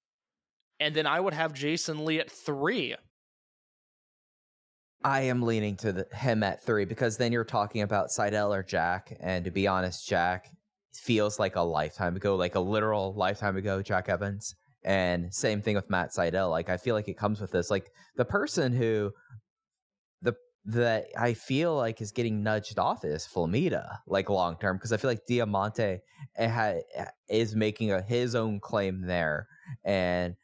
and then I would have Jason Lee at three. I am leaning to the, him at three because then you're talking about Sydal or Jack, and to be honest, Jack feels like a lifetime ago, like a literal lifetime ago, Jack Evans. And same thing with Matt Sydal. Like I feel like it comes with this. Like the person who the that I feel like is getting nudged off is Flamita, like long term, because I feel like Diamante eh, ha- is making a, his own claim there, and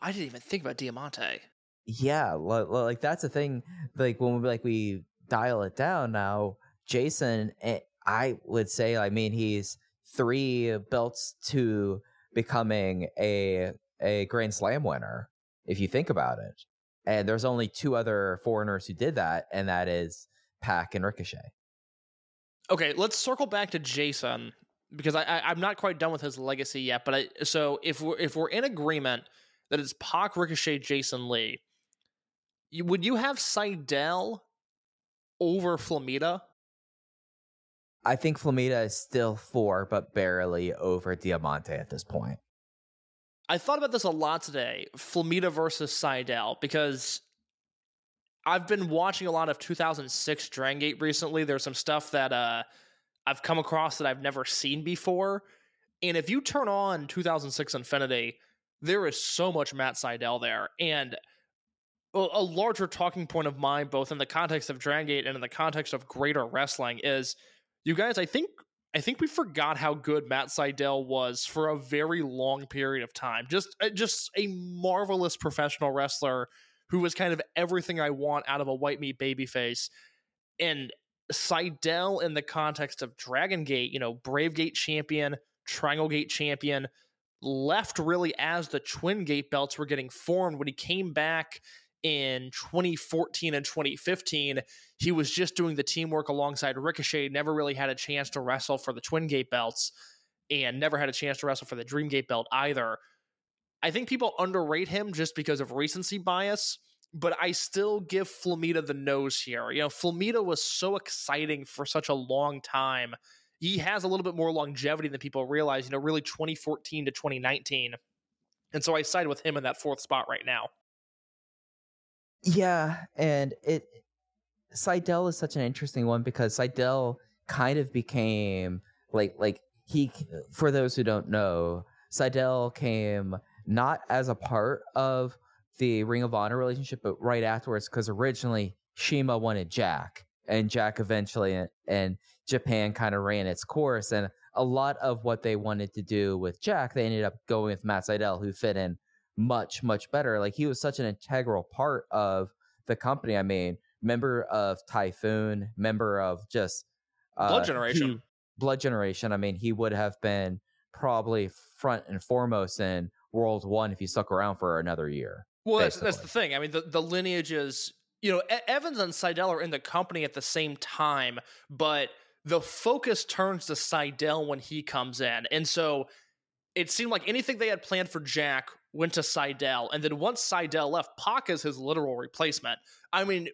I didn't even think about Diamante. yeah li- li- like that's the thing like when we like we dial it down now jason eh, i would say i mean he's three belts to becoming a a grand slam winner if you think about it and there's only two other foreigners who did that and that is pac and ricochet Okay, let's circle back to Jason because I, I I'm not quite done with his legacy yet. But I so if we're if we're in agreement that it's Pac, Ricochet, Jason Lee, you, would you have Sydal over Flamita? I think flamita is still four but barely over diamante at this point I thought about this a lot today, Flamita versus Sydal, because I've been watching a lot of 2006 Dragon Gate recently. There's some stuff that uh, I've come across that I've never seen before. And if you turn on 2006 Infinity, there is so much Matt Sydal there. And a, larger talking point of mine, both in the context of Dragon Gate and in the context of greater wrestling, is you guys, I think I think we forgot how good Matt Sydal was for a very long period of time. Just uh, just a marvelous professional wrestler who was kind of everything I want out of a white meat babyface. And Sydal in the context of Dragon Gate, you know, Brave Gate champion, Triangle Gate champion, left really as the Twin Gate belts were getting formed when he came back in 2014 and 2015 he was just doing the teamwork alongside Ricochet, never really had a chance to wrestle for the Twin Gate belts, and never had a chance to wrestle for the Dream Gate belt either. I think people underrate him just because of recency bias, but I still give Flamita the nose here. You know, Flamita was so exciting for such a long time. He has a little bit more longevity than people realize, you know, really 2014 to 2019. And so I side with him in that fourth spot right now. Yeah, and it Sydal is such an interesting one because Sydal kind of became like like he for those who don't know, Sydal came not as a part of the Ring of Honor relationship, but right afterwards because originally Shima wanted Jack, and Jack eventually and Japan kind of ran its course, and a lot of what they wanted to do with Jack, they ended up going with Matt Sydal, who fit in much much better. Like he was such an integral part of the company. I mean, member of Typhoon, member of just uh, Blood Generation. he- Blood Generation. I mean, he would have been probably front and foremost in World One if he stuck around for another year. Well, that's, that's the thing. I mean, the, the lineage is, you know, Evans and Sydal are in the company at the same time, but the focus turns to Sydal when he comes in. And so it seemed like anything they had planned for Jack went to Sydal. And then once Sydal left, Pac is his literal replacement. I mean,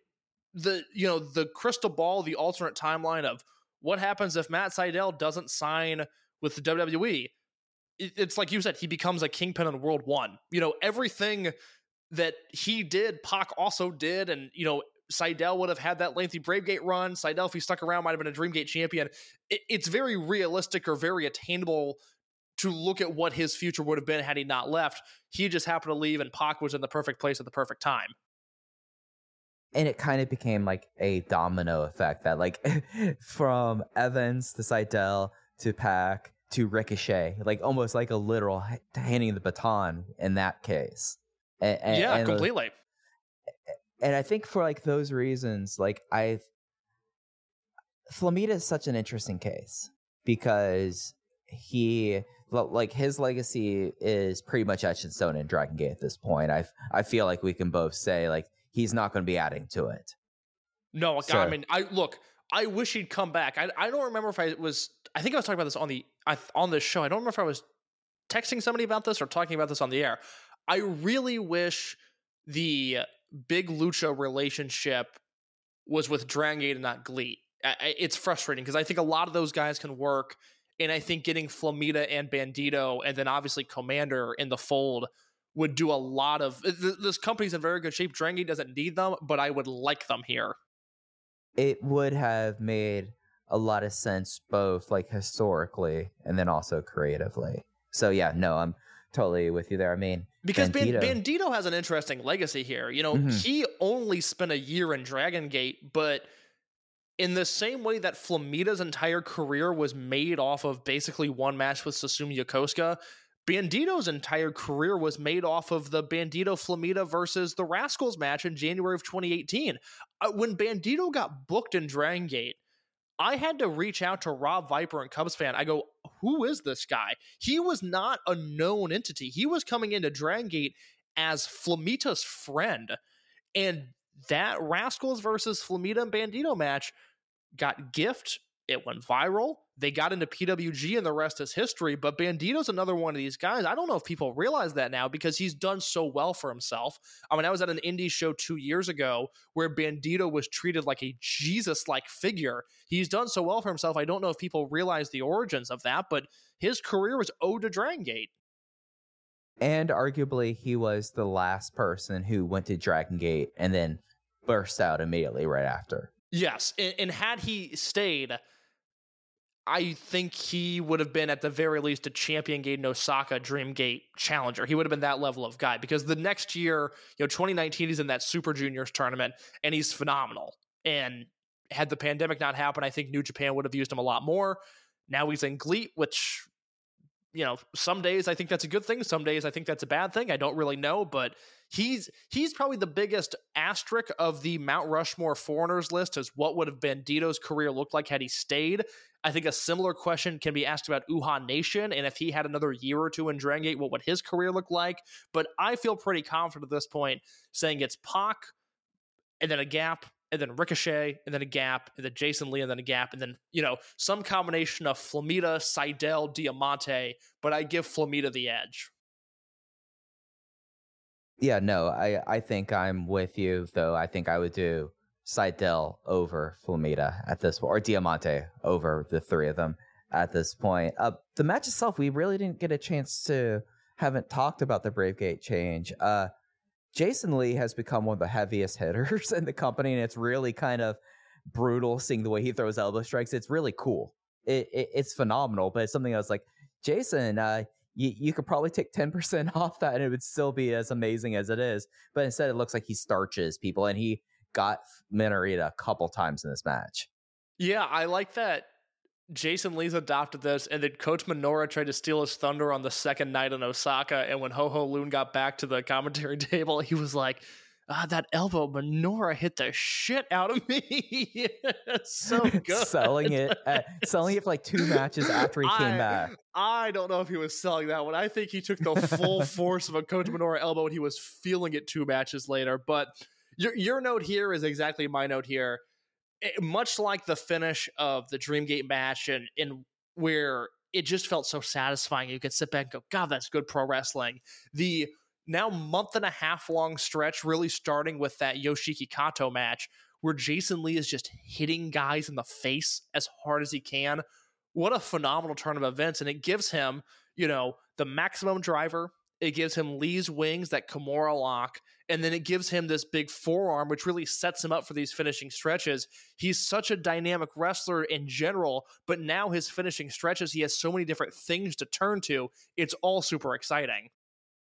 the, you know, the crystal ball, the alternate timeline of what happens if Matt Sydal doesn't sign with the WWE. It- It's like you said, he becomes a kingpin in World One. You know, everything that he did, Pac also did, and you know, Sydal would have had that lengthy Brave Gate run. Sydal, if he stuck around, might have been a Dream Gate champion. It, it's very realistic or very attainable to look at what his future would have been had he not left. He just happened to leave, and Pac was in the perfect place at the perfect time. and it kind of became like a domino effect that like *laughs* from Evans to Sydal to Pac to Ricochet, like almost like a literal handing the baton in that case. And, and, yeah, and, completely. and I think for like those reasons, like I, Flamita is such an interesting case because he like his legacy is pretty much etched in stone in Dragon Gate at this point. I I feel like we can both say like he's not going to be adding to it. No, So- I mean, I look. I wish he'd come back. I I don't remember if I was. I think I was talking about this on the I, on this show. I don't remember if I was texting somebody about this or talking about this on the air. I really wish the big Lucha relationship was with Dragon Gate and not GLEAT. I, I- it's frustrating because I think a lot of those guys can work, and I think getting Flamita and Bandito, and then obviously Commander in the fold would do a lot of. th- th- This company's in very good shape. Dragon Gate doesn't need them, but I would like them here. It would have made a lot of sense both like historically and then also creatively. So yeah, no, I'm totally with you there. I mean, Because Bandito. Bandito- has an interesting legacy here. You know, Mhm. he only spent a year in Dragon Gate, but in the same way that Flamita's entire career was made off of basically one match with Susumu Yokosuka, Bandito's entire career was made off of the Bandito Flamita versus the Rascals match in January of 2018. Uh, when Bandito got booked in Dragon Gate, I had to reach out to Rob Viper and Cubs fan. I go, who is this guy? He was not a known entity. He was coming into Dragon Gate as Flamita's friend. And that Rascals versus Flamita and Bandito match got gift. It went viral. They got into PWG and the rest is history. But Bandito's another one of these guys. I don't know if people realize that now because he's done so well for himself. I mean, I was at an indie show two years ago where Bandito was treated like a Jesus like figure. He's done so well for himself. I don't know if people realize the origins of that, but his career was owed to Dragon Gate. and arguably he was the last person who went to Dragon Gate and then burst out immediately right after. Yes, and, and had he stayed, I think he would have been at the very least a champion gate in Osaka Dream Gate challenger. He would have been that level of guy because the next year, you know, 2019, he's in that Super Juniors tournament and he's phenomenal. And had the pandemic not happened, I think New Japan would have used him a lot more. Now he's in GLEAT, which you know, some days I think that's a good thing. Some days I think that's a bad thing. I don't really know, but he's he's probably the biggest asterisk of the Mount Rushmore foreigners list as what would have Bandito's career looked like had he stayed. I think a similar question can be asked about Uha Nation and if he had another year or two in Dragon Gate, what would his career look like? But I feel pretty confident at this point saying it's Pac and then a gap and then Ricochet, and then a gap, and then Jason Lee, and then a gap, and then, you know, some combination of Flamita, Sydal, Diamante, but I give Flamita the edge. Yeah, no, I I think I'm with you though. I think I would do Sydal over Flamita at this point, or Diamante over the three of them at this point. Uh, the match itself, we really didn't get a chance to haven't talked about the Brave Gate change. Uh, Jason Lee has become one of the heaviest hitters *laughs* in the company, and it's really kind of brutal seeing the way he throws elbow strikes. It's really cool. It, it it's phenomenal, but it's something I was like, Jason, uh, you, you could probably take 10% *laughs* off that and it would still be as amazing as it is. But instead, it looks like he starches people, and he got Minorita a couple times in this match. Yeah, I like that Jason Lee's adopted this, and then Coach Minoura tried to steal his thunder on the second night in Osaka. And when Ho Ho Lun got back to the commentary *laughs* table, he was like, ah, that elbow Minoura hit the shit out of me. *laughs* so *laughs* good. selling it, selling it for like two matches after he came back. I don't know if he was selling that one. I think he took the full *laughs* force of a Coach Minoura elbow and he was feeling it two matches later. But your your note here is exactly my note here. It- much like the finish of the Dreamgate match and in where it just felt so satisfying. You could sit back and go, God, that's good pro wrestling. The now month and a half long stretch, really starting with that Yoshiki Kato match, where Jason Lee is just hitting guys in the face as hard as he can. What a phenomenal turn of events. And it gives him, you know, the maximum driver. It gives him Lee's wings, that Kimura lock, and then it gives him this big forearm, which really sets him up for these finishing stretches. He's such a dynamic wrestler in general, but now his finishing stretches, he has so many different things to turn to. It's all super exciting.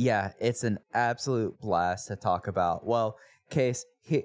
Yeah, it's an absolute blast to talk about. Well, Case, he,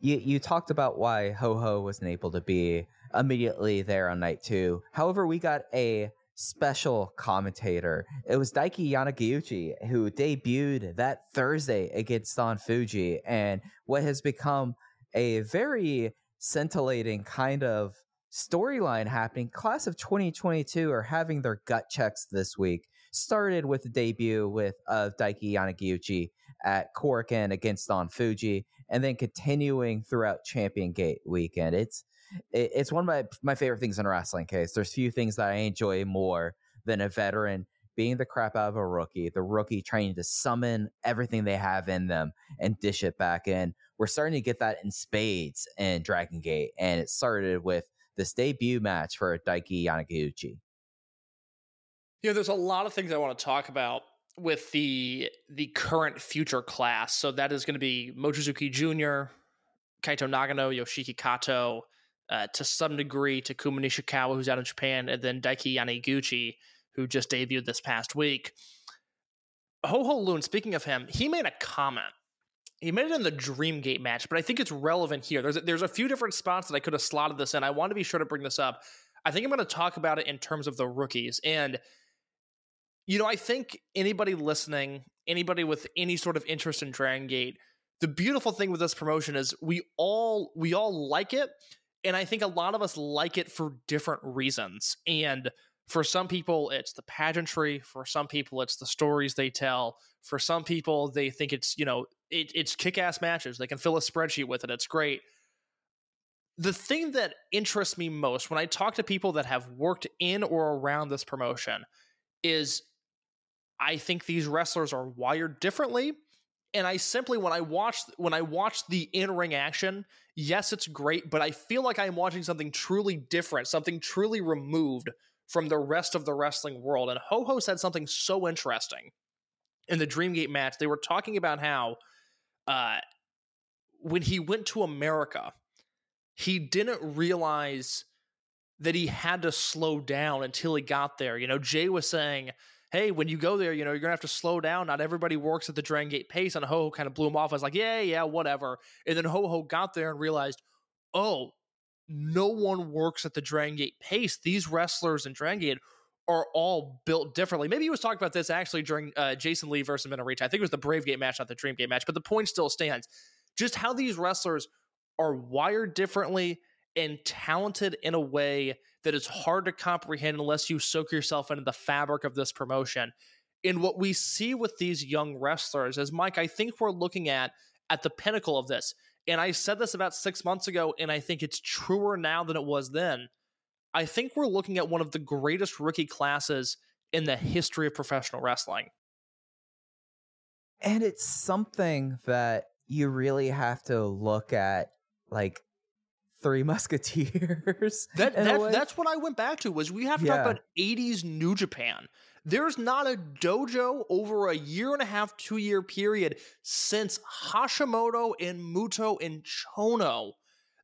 you you talked about why Ho Ho wasn't able to be immediately there on night two. However, we got a special commentator. It was Daiki Yanagiuchi who debuted that Thursday against Don Fuji and what has become a very scintillating kind of storyline happening. Class of 2022 are having their gut checks this week. Started with the debut with of Daiki Yanagiuchi at Korakuen against Don Fuji, and then continuing throughout Champion Gate weekend. It's it, it's one of my my favorite things in wrestling. Case there's few things that I enjoy more than a veteran being the crap out of a rookie, the rookie trying to summon everything they have in them and dish it back in. We're starting to get that in spades in Dragon Gate, and it started with this debut match for Daiki Yanagiuchi. You know, there's a lot of things I want to talk about with the the current future class. So that is going to be Mochizuki Jr., Kaito Nagano, Yoshiki Kato, uh, to some degree Takuma Nishikawa, who's out in Japan, and then Daiki Yanagiuchi, who just debuted this past week. Ho Ho Lun, speaking of him, he made a comment. He made it in the Dreamgate match, but I think it's relevant here. There's a, there's a few different spots that I could have slotted this in. I want to be sure to bring this up. I think I'm going to talk about it in terms of the rookies. And, you know, I think anybody listening, anybody with any sort of interest in Dragon Gate, the beautiful thing with this promotion is we all we all like it and i think a lot of us like it for different reasons. And for some people it's the pageantry for some people it's the stories they tell for some people they think it's you know it, it's kick-ass matches they can fill a spreadsheet with it it's great. The thing that interests me most when i talk to people that have worked in or around this promotion is i think these wrestlers are wired differently and I simply when I watch when I watch the in-ring action, yes, it's great, but I feel like I'm watching something truly different, something truly removed from the rest of the wrestling world. And Ho Ho said something so interesting in the Dreamgate match. They were talking about how uh, when he went to America, he didn't realize that he had to slow down until he got there. You know, Jay was saying hey, when you go there, you know, you're gonna have to slow down. Not everybody works at the Dragon Gate pace. And Ho Ho kind of blew him off. I was like, yeah, yeah, whatever. And then Ho Ho got there and realized, oh, no one works at the Dragon Gate pace. These wrestlers in Dragon Gate are all built differently. Maybe he was talking about this actually during uh, Jason Lee versus Minoru. I think it was the Brave Gate match, not the Dream Gate match, but the point still stands. Just how these wrestlers are wired differently and talented in a way that is hard to comprehend unless you soak yourself into the fabric of this promotion. And what we see with these young wrestlers is, Mike, I think we're looking at at the pinnacle of this. And I said this about six months ago, and I think it's truer now than it was then. I think we're looking at one of the greatest rookie classes in the history of professional wrestling. And it's something that you really have to look at like Three *laughs* Musketeers. That, that that's what I went back to was we have to yeah. talk about 80s New Japan. There's not a dojo over a year and a half, two year period since Hashimoto and Muto and Chono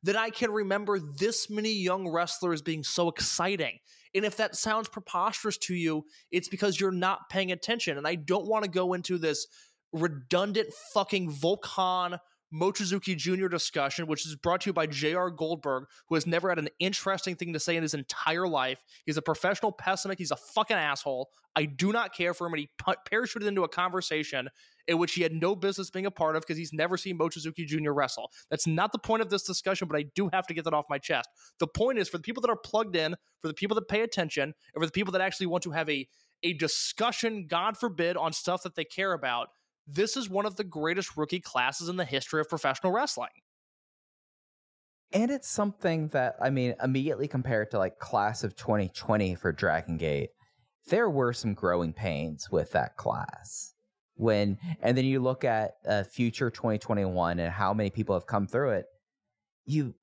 that I can remember this many young wrestlers being so exciting. And if that sounds preposterous to you, it's because you're not paying attention. And I don't want to go into this redundant fucking Volkan Mochizuki Jr. discussion, which is brought to you by J.R. Goldberg, who has never had an interesting thing to say in his entire life. He's a professional pessimist. He's a fucking asshole. I do not care for him, and he parachuted into a conversation in which he had no business being a part of because he's never seen Mochizuki Jr. wrestle. That's not the point of this discussion, but I do have to get that off my chest. The point is for the people that are plugged in, for the people that pay attention, and for the people that actually want to have a a discussion, God forbid, on stuff that they care about this is one of the greatest rookie classes in the history of professional wrestling. And it's something that, I mean, immediately compared to like class of 2020 for Dragon Gate, there were some growing pains with that class. When, and then you look at uh, future 2021 and how many people have come through it, you,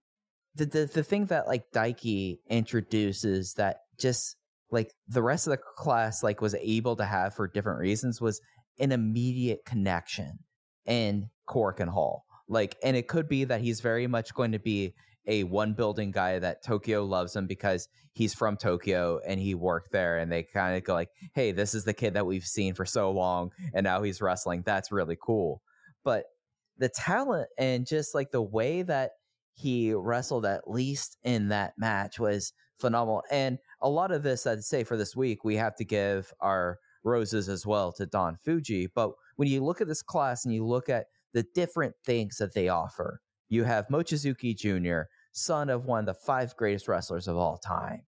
the, the, the thing that like Daiki introduces that just like the rest of the class like was able to have for different reasons was an immediate connection in Korakuen Hall. Like, and it could be that he's very much going to be a one building guy that Tokyo loves him because he's from Tokyo and he worked there and they kind of go like, "Hey, this is the kid that we've seen for so long and now he's wrestling. That's really cool." But the talent and just like the way that he wrestled at least in that match was phenomenal. And a lot of this I'd say for this week we have to give our roses as well to Don Fuji. But when you look at this class and you look at the different things that they offer, you have Mochizuki Jr., son of one of the five greatest wrestlers of all time.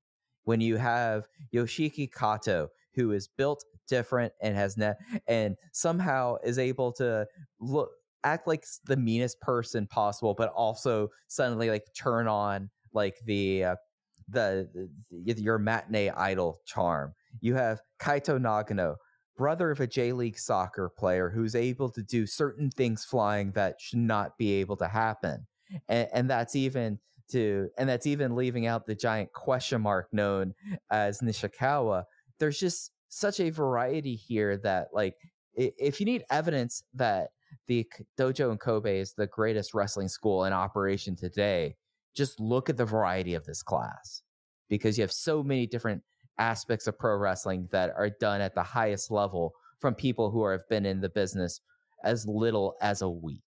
When you have Yoshiki Kato, who is built different and has net and somehow is able to look act like the meanest person possible, but also suddenly like turn on like the uh, the, the your matinee idol charm. You have Kaito Nagano, brother of a J League soccer player who's able to do certain things flying that should not be able to happen. And, and that's even to and that's even leaving out the giant question mark known as Nishikawa. There's just such a variety here that like if you need evidence that the dojo in Kobe is the greatest wrestling school in operation today, just look at the variety of this class because you have so many different aspects of pro wrestling that are done at the highest level from people who have been in the business as little as a week.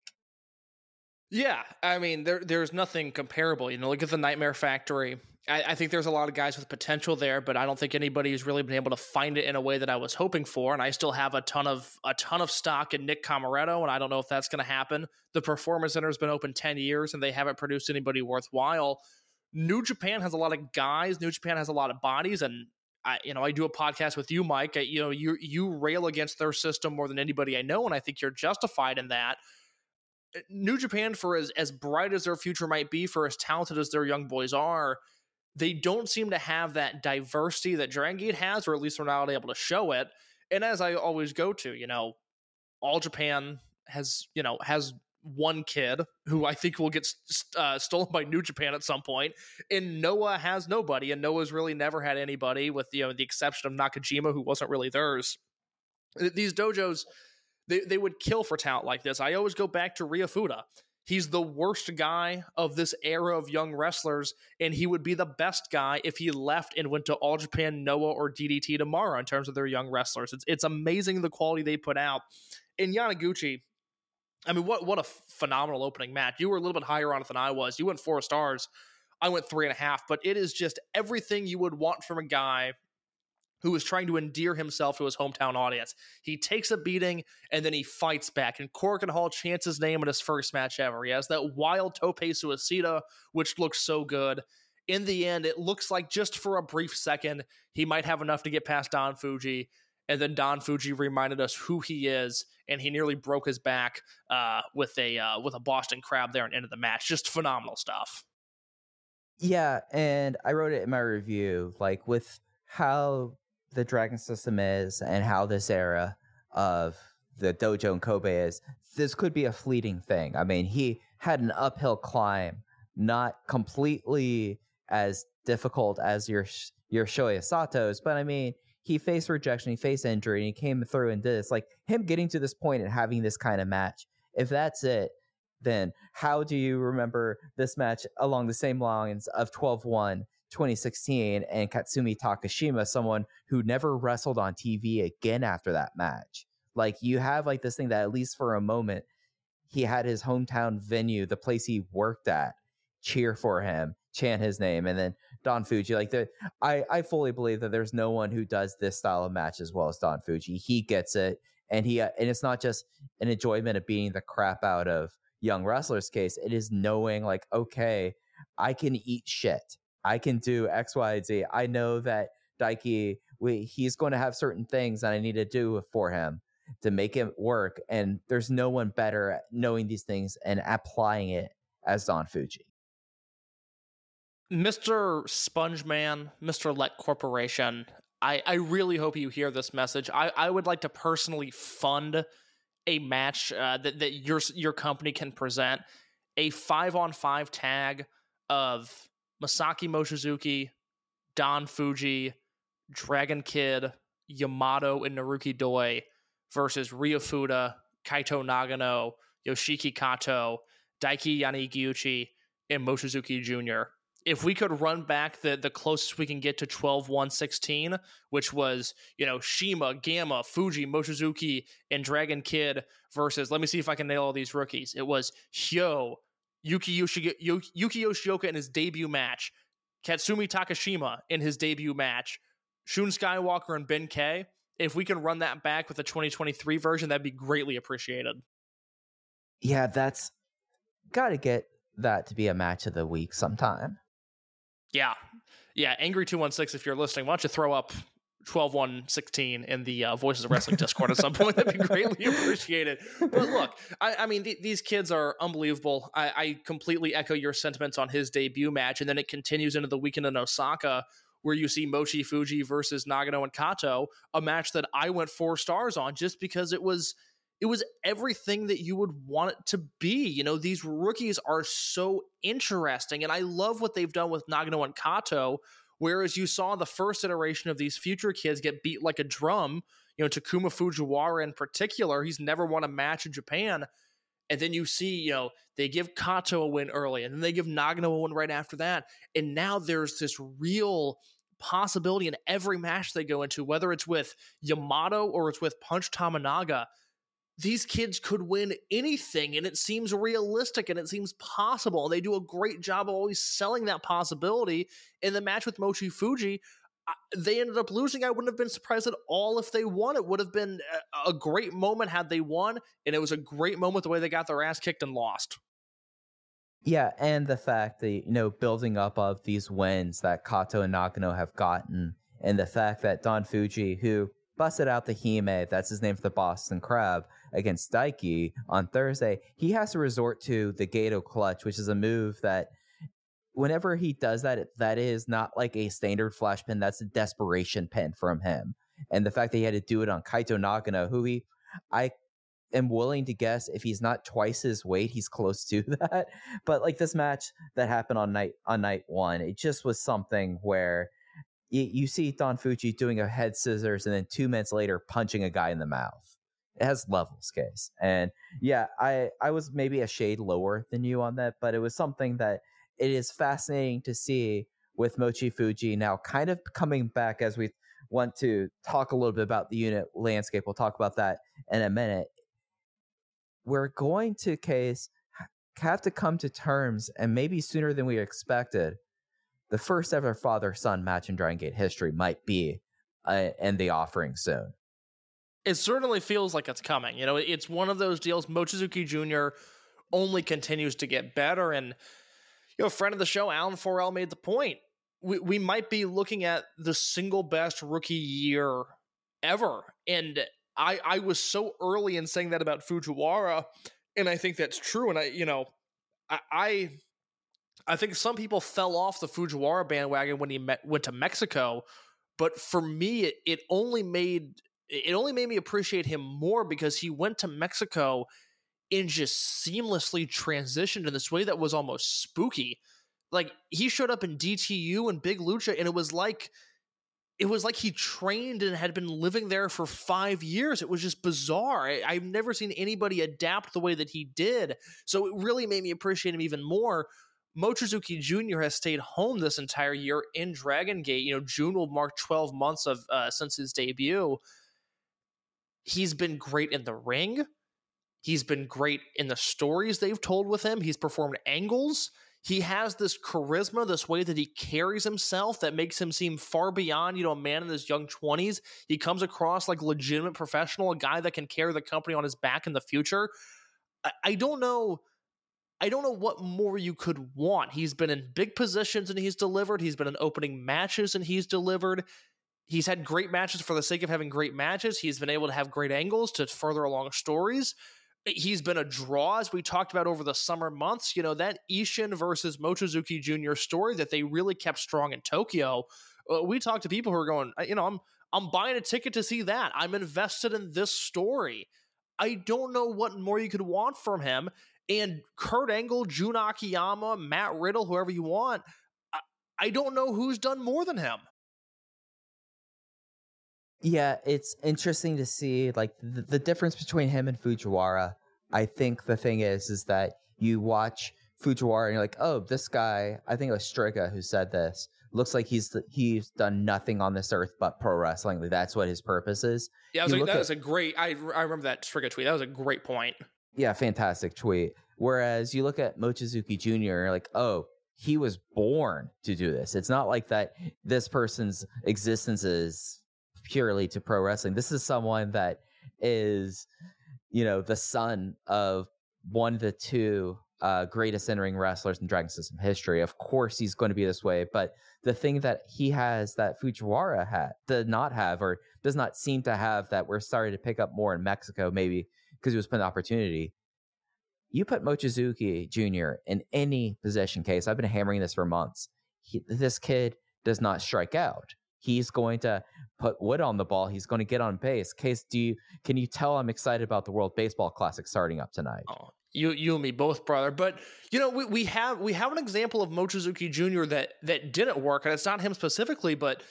Yeah, I mean, there there's nothing comparable. You know, look at the Nightmare Factory. I, I think there's a lot of guys with potential there, but I don't think anybody's really been able to find it in a way that I was hoping for. And I still have a ton of a ton of stock in Nick Comoroto, and I don't know if that's going to happen. The Performance Center has been open ten years, and they haven't produced anybody worthwhile. New Japan has a lot of guys. New Japan has a lot of bodies, and I, you know, I do a podcast with you, Mike. I, you know, you you rail against their system more than anybody I know, and I think you're justified in that. Uh, New Japan, for as, as bright as their future might be, for as talented as their young boys are, they don't seem to have that diversity that Dragon Gate has, or at least they're not able to show it. And as I always go to, you know, All Japan has, you know, has one kid who I think will get uh, stolen by New Japan at some point, and Noah has nobody, and Noah's really never had anybody, with you know the exception of Nakajima, who wasn't really theirs. These dojos they, they would kill for talent like this. I always go back to Ryo Fuda. He's the worst guy of this era of young wrestlers, and he would be the best guy if he left and went to All Japan, Noah, or DDT tomorrow in terms of their young wrestlers. It's it's amazing the quality they put out. In Yanagiuchi, I mean, what what a phenomenal opening match. You were a little bit higher on it than I was. You went four stars. I went three and a half, but it is just everything you would want from a guy who is trying to endear himself to his hometown audience. He takes a beating and then he fights back. And Korakuen Hall chants his name in his first match ever. He has that wild tope suicida, which looks so good. In the end, it looks like just for a brief second, he might have enough to get past Don Fujii. And then Don Fujii reminded us who he is, and he nearly broke his back uh, with a uh, with a Boston Crab there at the end of the match. Just phenomenal stuff. Yeah, and I wrote it in my review, like with how the Dragon system is and how this era of the dojo in Kobe is, this could be a fleeting thing. I mean, he had an uphill climb, not completely as difficult as your your Shoya Sato's, but I mean, he faced rejection, he faced injury, and he came through and did this. Like him getting to this point and having this kind of match, if that's it, then how do you remember this match along the same lines of 12 1 2016 and Katsumi Takashima, someone who never wrestled on TV again after that match? Like you have like this thing that at least for a moment he had his hometown venue, the place he worked at, cheer for him, chant his name, and then Don Fujii. Like the I I fully believe that there's no one who does this style of match as well as Don Fujii. He gets it, and he uh, and it's not just an enjoyment of beating the crap out of young wrestlers. Case it is knowing like okay, I can eat shit. I can do X, Y, Z. I know that Daiki, we, he's going to have certain things that I need to do for him to make it work. And there's no one better at knowing these things and applying it as Don Fuji. Mr. Spongeman, Mr. Let Corporation, I, I really hope you hear this message. I, I would like to personally fund a match uh, that, that your your company can present a five on five tag of Masaki Mochizuki, Don Fujii, Dragon Kid, Yamato, and Naruki Doi versus Ryo Fuda, Kaito Nagano, Yoshiki Kato, Daiki Yanagiuchi, and Mochizuki Jr. If we could run back the the closest we can get to 12 116, which was, you know, Shima, Gamma, Fuji, Mochizuki, and Dragon Kid versus, let me see if I can nail all these rookies. It was Hyo, Yuki, Yuki Yoshioka in his debut match, Katsumi Takashima in his debut match, Shun Skywalker and Benkei. If we can run that back with the 2023 version, that'd be greatly appreciated. Yeah, that's got to get that to be a match of the week sometime. Yeah. Yeah. Angry 216, if you're listening, why don't you throw up 12 1 16 in the uh, Voices of Wrestling Discord at some point? That'd be greatly appreciated. But look, I, I mean, th- these kids are unbelievable. I, I completely echo your sentiments on his debut match. And then it continues into the weekend in Osaka. Where you see Mochi Fuji versus Nagano and Kato, a match that I went four stars on just because it was it was everything that you would want it to be. You know, these rookies are so interesting, and I love what they've done with Nagano and Kato. Whereas you saw the first iteration of these future kids get beat like a drum, you know, Takuma Fujiwara in particular, he's never won a match in Japan. And then you see, you know, they give Kato a win early, and then they give Nagano a win right after that. And now there's this real possibility in every match they go into, whether it's with Yamato or it's with Punch Tominaga these kids could win anything and it seems realistic and it seems possible. And they do a great job of always selling that possibility. In the match with Mochi Fuji, they ended up losing. I wouldn't have been surprised at all if they won. It would have been a great moment had they won. And it was a great moment the way they got their ass kicked and lost. Yeah, and the fact that, you know, building up of these wins that Kato and Nagano have gotten, and the fact that Don Fuji, who busted out the Hime, that's his name for the Boston Crab, against Daiki on Thursday, he has to resort to the Gato clutch, which is a move that whenever he does that, that is not like a standard flash pin. That's a desperation pin from him. And the fact that he had to do it on Kaito Nagano, who he, I am willing to guess if he's not twice his weight, he's close to *laughs* that. But like this match that happened on night on night one, it just was something where you, you see Don Fujii doing a head scissors and then two minutes later punching a guy in the mouth it has levels case and yeah i i was maybe a shade lower than you on that but it was something that it is fascinating to see with mochi fuji now kind of coming back as we want to talk a little bit about the unit landscape. We'll talk about that in a minute. We're going to case have to come to terms and maybe sooner than we expected the first ever father son match in dragon gate history might be uh, in the offering soon it certainly feels like it's coming. You know, it's one of those deals. Mochizuki Jr. only continues to get better. And, you know, friend of the show, Alan Forel, made the point. We, we might be looking at the single best rookie year ever. And I, I was so early in saying that about Fujiwara. And I think that's true. And I, you know, I, I, I think some people fell off the Fujiwara bandwagon when he met, went to Mexico. But for me, it, it only made it only made me appreciate him more because he went to Mexico and just seamlessly transitioned in this way that was almost spooky. Like he showed up in DTU and Big Lucha, and it was like it was like he trained and had been living there for five years. It was just bizarre. I, have never seen anybody adapt the way that he did. So it really made me appreciate him even more. Mochizuki Jr. has stayed home this entire year in Dragon Gate. You know, June will mark 12 months of uh, since his debut. He's been great in the ring. He's been great in the stories they've told with him. He's performed angles. He has this charisma, this way that he carries himself that makes him seem far beyond, you know, a man in his young 20s. He comes across like legitimate professional, a guy that can carry the company on his back in the future. I, I don't know. I don't know what more you could want. He's been in big positions and he's delivered. He's been in opening matches and he's delivered he's had great matches for the sake of having great matches. He's been able to have great angles to further along stories. He's been a draw, as we talked about over the summer months. You know, that Ishin versus Mochizuki Jr. story that they really kept strong in Tokyo. Uh, we talked to people who are going, you know, I'm I'm buying a ticket to see that. I'm invested in this story. I don't know what more you could want from him. And Kurt Angle, Jun Akiyama, Matt Riddle, whoever you want, I, I don't know who's done more than him. Yeah, it's interesting to see like the, the difference between him and Fujiwara. I think the thing is, is that you watch Fujiwara and you're like, oh, this guy. I think it was Striga who said this. Looks like he's he's done nothing on this earth but pro wrestling. Like that's what his purpose is. Yeah, was like, that at, was a great. I I remember that Striga tweet. That was a great point. Yeah, fantastic tweet. Whereas you look at Mochizuki Jr., and you're like, oh, he was born to do this. It's not like that. This person's existence is purely to pro wrestling. This is someone that is, you know, the son of one of the two uh, greatest entering wrestlers in Dragon System history. Of course, he's going to be this way. But the thing that he has that Fujiwara had did not have, or does not seem to have, that we're starting to pick up more in Mexico, maybe because he was put the opportunity. You put Mochizuki Jr. in any position case. I've been hammering this for months. He, this kid does not strike out. He's going to put wood on the ball. He's going to get on base. Case, do you can you tell I'm excited about the World Baseball Classic starting up tonight? Oh, you you and me both, brother. But you know, we, we have we have an example of Mochizuki Jr. that that didn't work, and it's not him specifically, but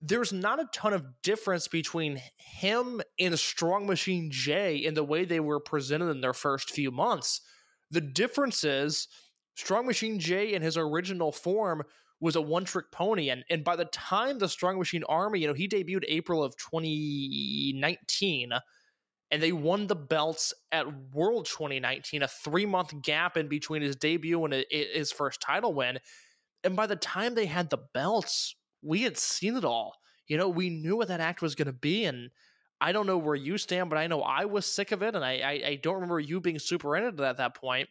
there's not a ton of difference between him and Strong Machine J in the way they were presented in their first few months. The difference is Strong Machine J in his original form was a one trick pony. And, and by the time the Strong Machine Army, you know, he debuted April of 2019 and they won the belts at World 2019, a three month gap in between his debut and his first title win. And by the time they had the belts, we had seen it all. You know, we knew what that act was going to be. And I don't know where you stand, but I know I was sick of it. And I, I, I don't remember you being super into it at that point.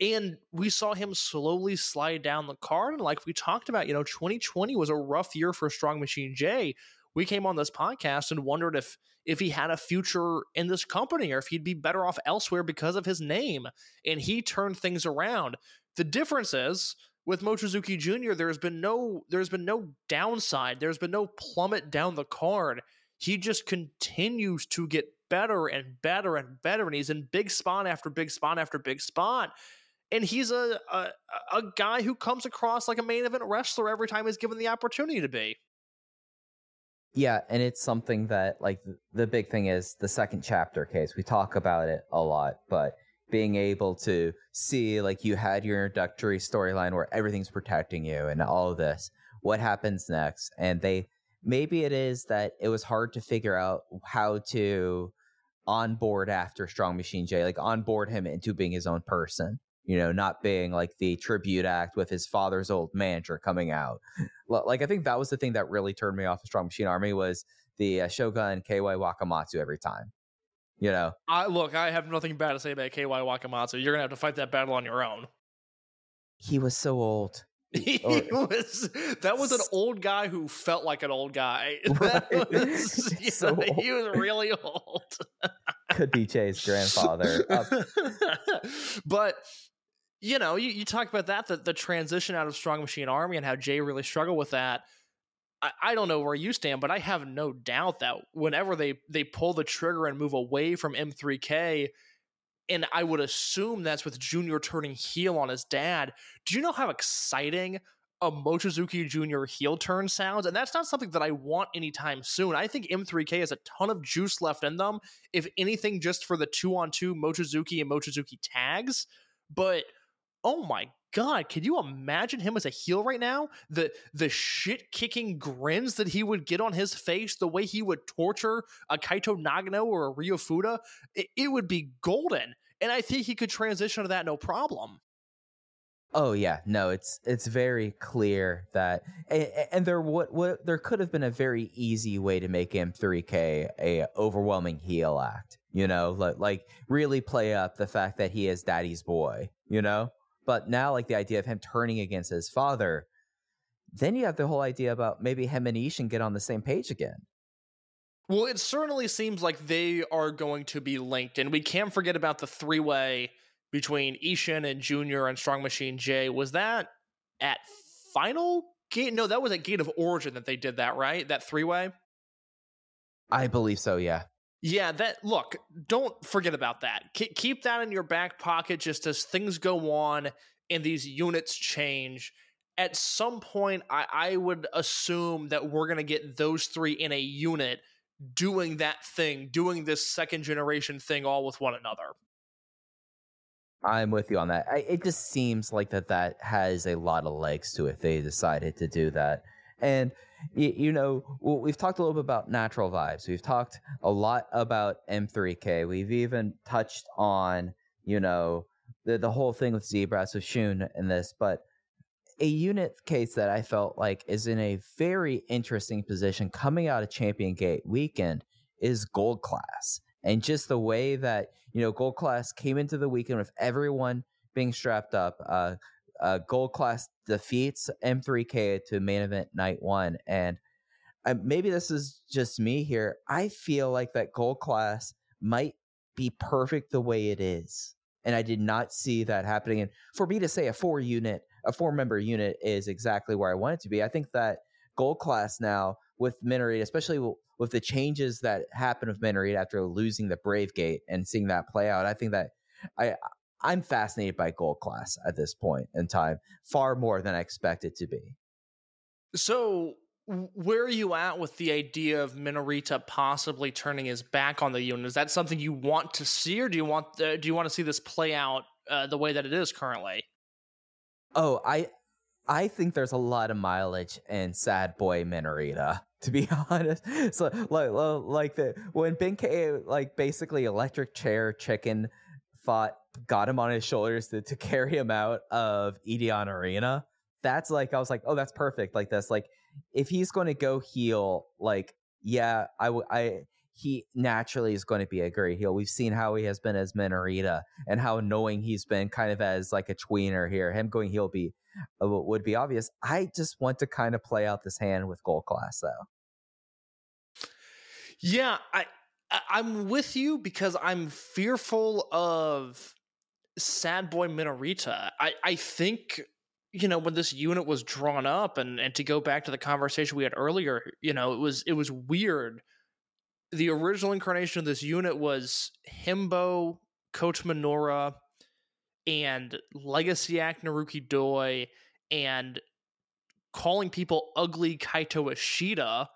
And we saw him slowly slide down the card. And like we talked about, you know, 2020 was a rough year for Strong Machine J. We came on this podcast and wondered if if he had a future in this company or if he'd be better off elsewhere because of his name. And he turned things around. The difference is with Mochizuki Jr., there's been no there's been no downside. There's been no plummet down the card. He just continues to get better and better and better, and he's in big spot after big spot after big spot and he's a, a a guy who comes across like a main event wrestler every time he's given the opportunity to be. Yeah, and it's something that like the big thing is the second chapter case. We talk about it a lot, but being able to see like you had your introductory storyline where everything's protecting you and all of this, what happens next? And they maybe it is that it was hard to figure out how to onboard after Strong Machine J, like onboard him into being his own person you know, not being like the tribute act with his father's old manager coming out. Like I think that was the thing that really turned me off of Strong Machine Army was the uh, Shogun KY Wakamatsu every time. You know, I look, I have nothing bad to say about KY Wakamatsu. You're gonna have to fight that battle on your own. He was so old. *laughs* he was that was an old guy who felt like an old guy. *laughs* That was, *laughs* so know, he was really old. Could be Jay's grandfather. But you know, you, you talk about that, the, the transition out of Strong Machine Army and how Jay really struggled with that. I, I don't know where you stand, but I have no doubt that whenever they, they pull the trigger and move away from M3K, and I would assume that's with Junior turning heel on his dad. Do you know how exciting a Mochizuki Jr. heel turn sounds? And that's not something that I want anytime soon. I think M3K has a ton of juice left in them, if anything, just for the two on two Mochizuki and Mochizuki tags. But oh my god, can you imagine him as a heel right now? The the shit kicking grins that he would get on his face, the way he would torture a Kaito Nagano or a Ryo Fuda, it, it would be golden. And I think he could transition to that no problem. Oh yeah, no, it's it's very clear that, and, and there what what there could have been a very easy way to make M3K a overwhelming heel act, you know, like like really play up the fact that he is Daddy's boy, you know. But now, like the idea of him turning against his father, then you have the whole idea about maybe him and Ishin get on the same page again. Well, it certainly seems like they are going to be linked, and we can't forget about the three way between Ishin and Junior and Strong Machine J. Was that at final gate? No, that was at Gate of Origin that they did that, right? That three way. I believe so. Yeah. Yeah, that look, don't forget about that. K- keep that in your back pocket just as things go on and these units change. At some point, I, I would assume that we're going to get those three in a unit doing that thing, doing this second generation thing all with one another. I'm with you on that. I, it just seems like that that has a lot of legs to it. They decided to do that, and you, know, we've talked a little bit about natural vibes. We've talked a lot about M3K. We've even touched on, you know, the, the whole thing with Zebras with Shun in this, but a unit case that I felt like is in a very interesting position coming out of Champion Gate weekend is Gold Class. And just the way that, you know, Gold Class came into the weekend with everyone being strapped up. Uh, uh, gold class defeats M3K to main event night one, and uh, maybe this is just me here. I feel like that gold class might be perfect the way it is, and I did not see that happening. And for me to say a four unit, a four member unit is exactly where I want it to be. I think that gold class now with Minorita, especially with the changes that happened with Minorita after losing the Brave Gate and seeing that play out, I think that I I'm fascinated by gold class at this point in time, far more than I expected it to be. So, where are you at with the idea of Minorita possibly turning his back on the unit? Is that something you want to see, or do you want uh, do you want to see this play out uh, the way that it is currently? Oh, I I think there's a lot of mileage in Sad Boy Minorita, to be *laughs* honest. So like like the when Benkei like basically electric chair chicken fought got him on his shoulders to, to *laughs* carry him out of Edion Arena. That's like I was like, oh, that's perfect. Like that's like if he's going to go heel, like yeah, I w- I he naturally is going to be a great heel. We've seen how he has been as Minorita and how annoying he's been kind of as like a tweener here. Him going heel be uh, would be obvious. I just want to kind of play out this hand with gold class though. Yeah, I- I'm with you because I'm fearful of Sad Boy Minorita. I I think you know when this unit was drawn up and and to go back to the conversation we had earlier, you know, it was it was weird. The original incarnation of this unit was Himbo, Coach Minora, and Legacy Act Naruki Doi, and calling people ugly Kaito Ishida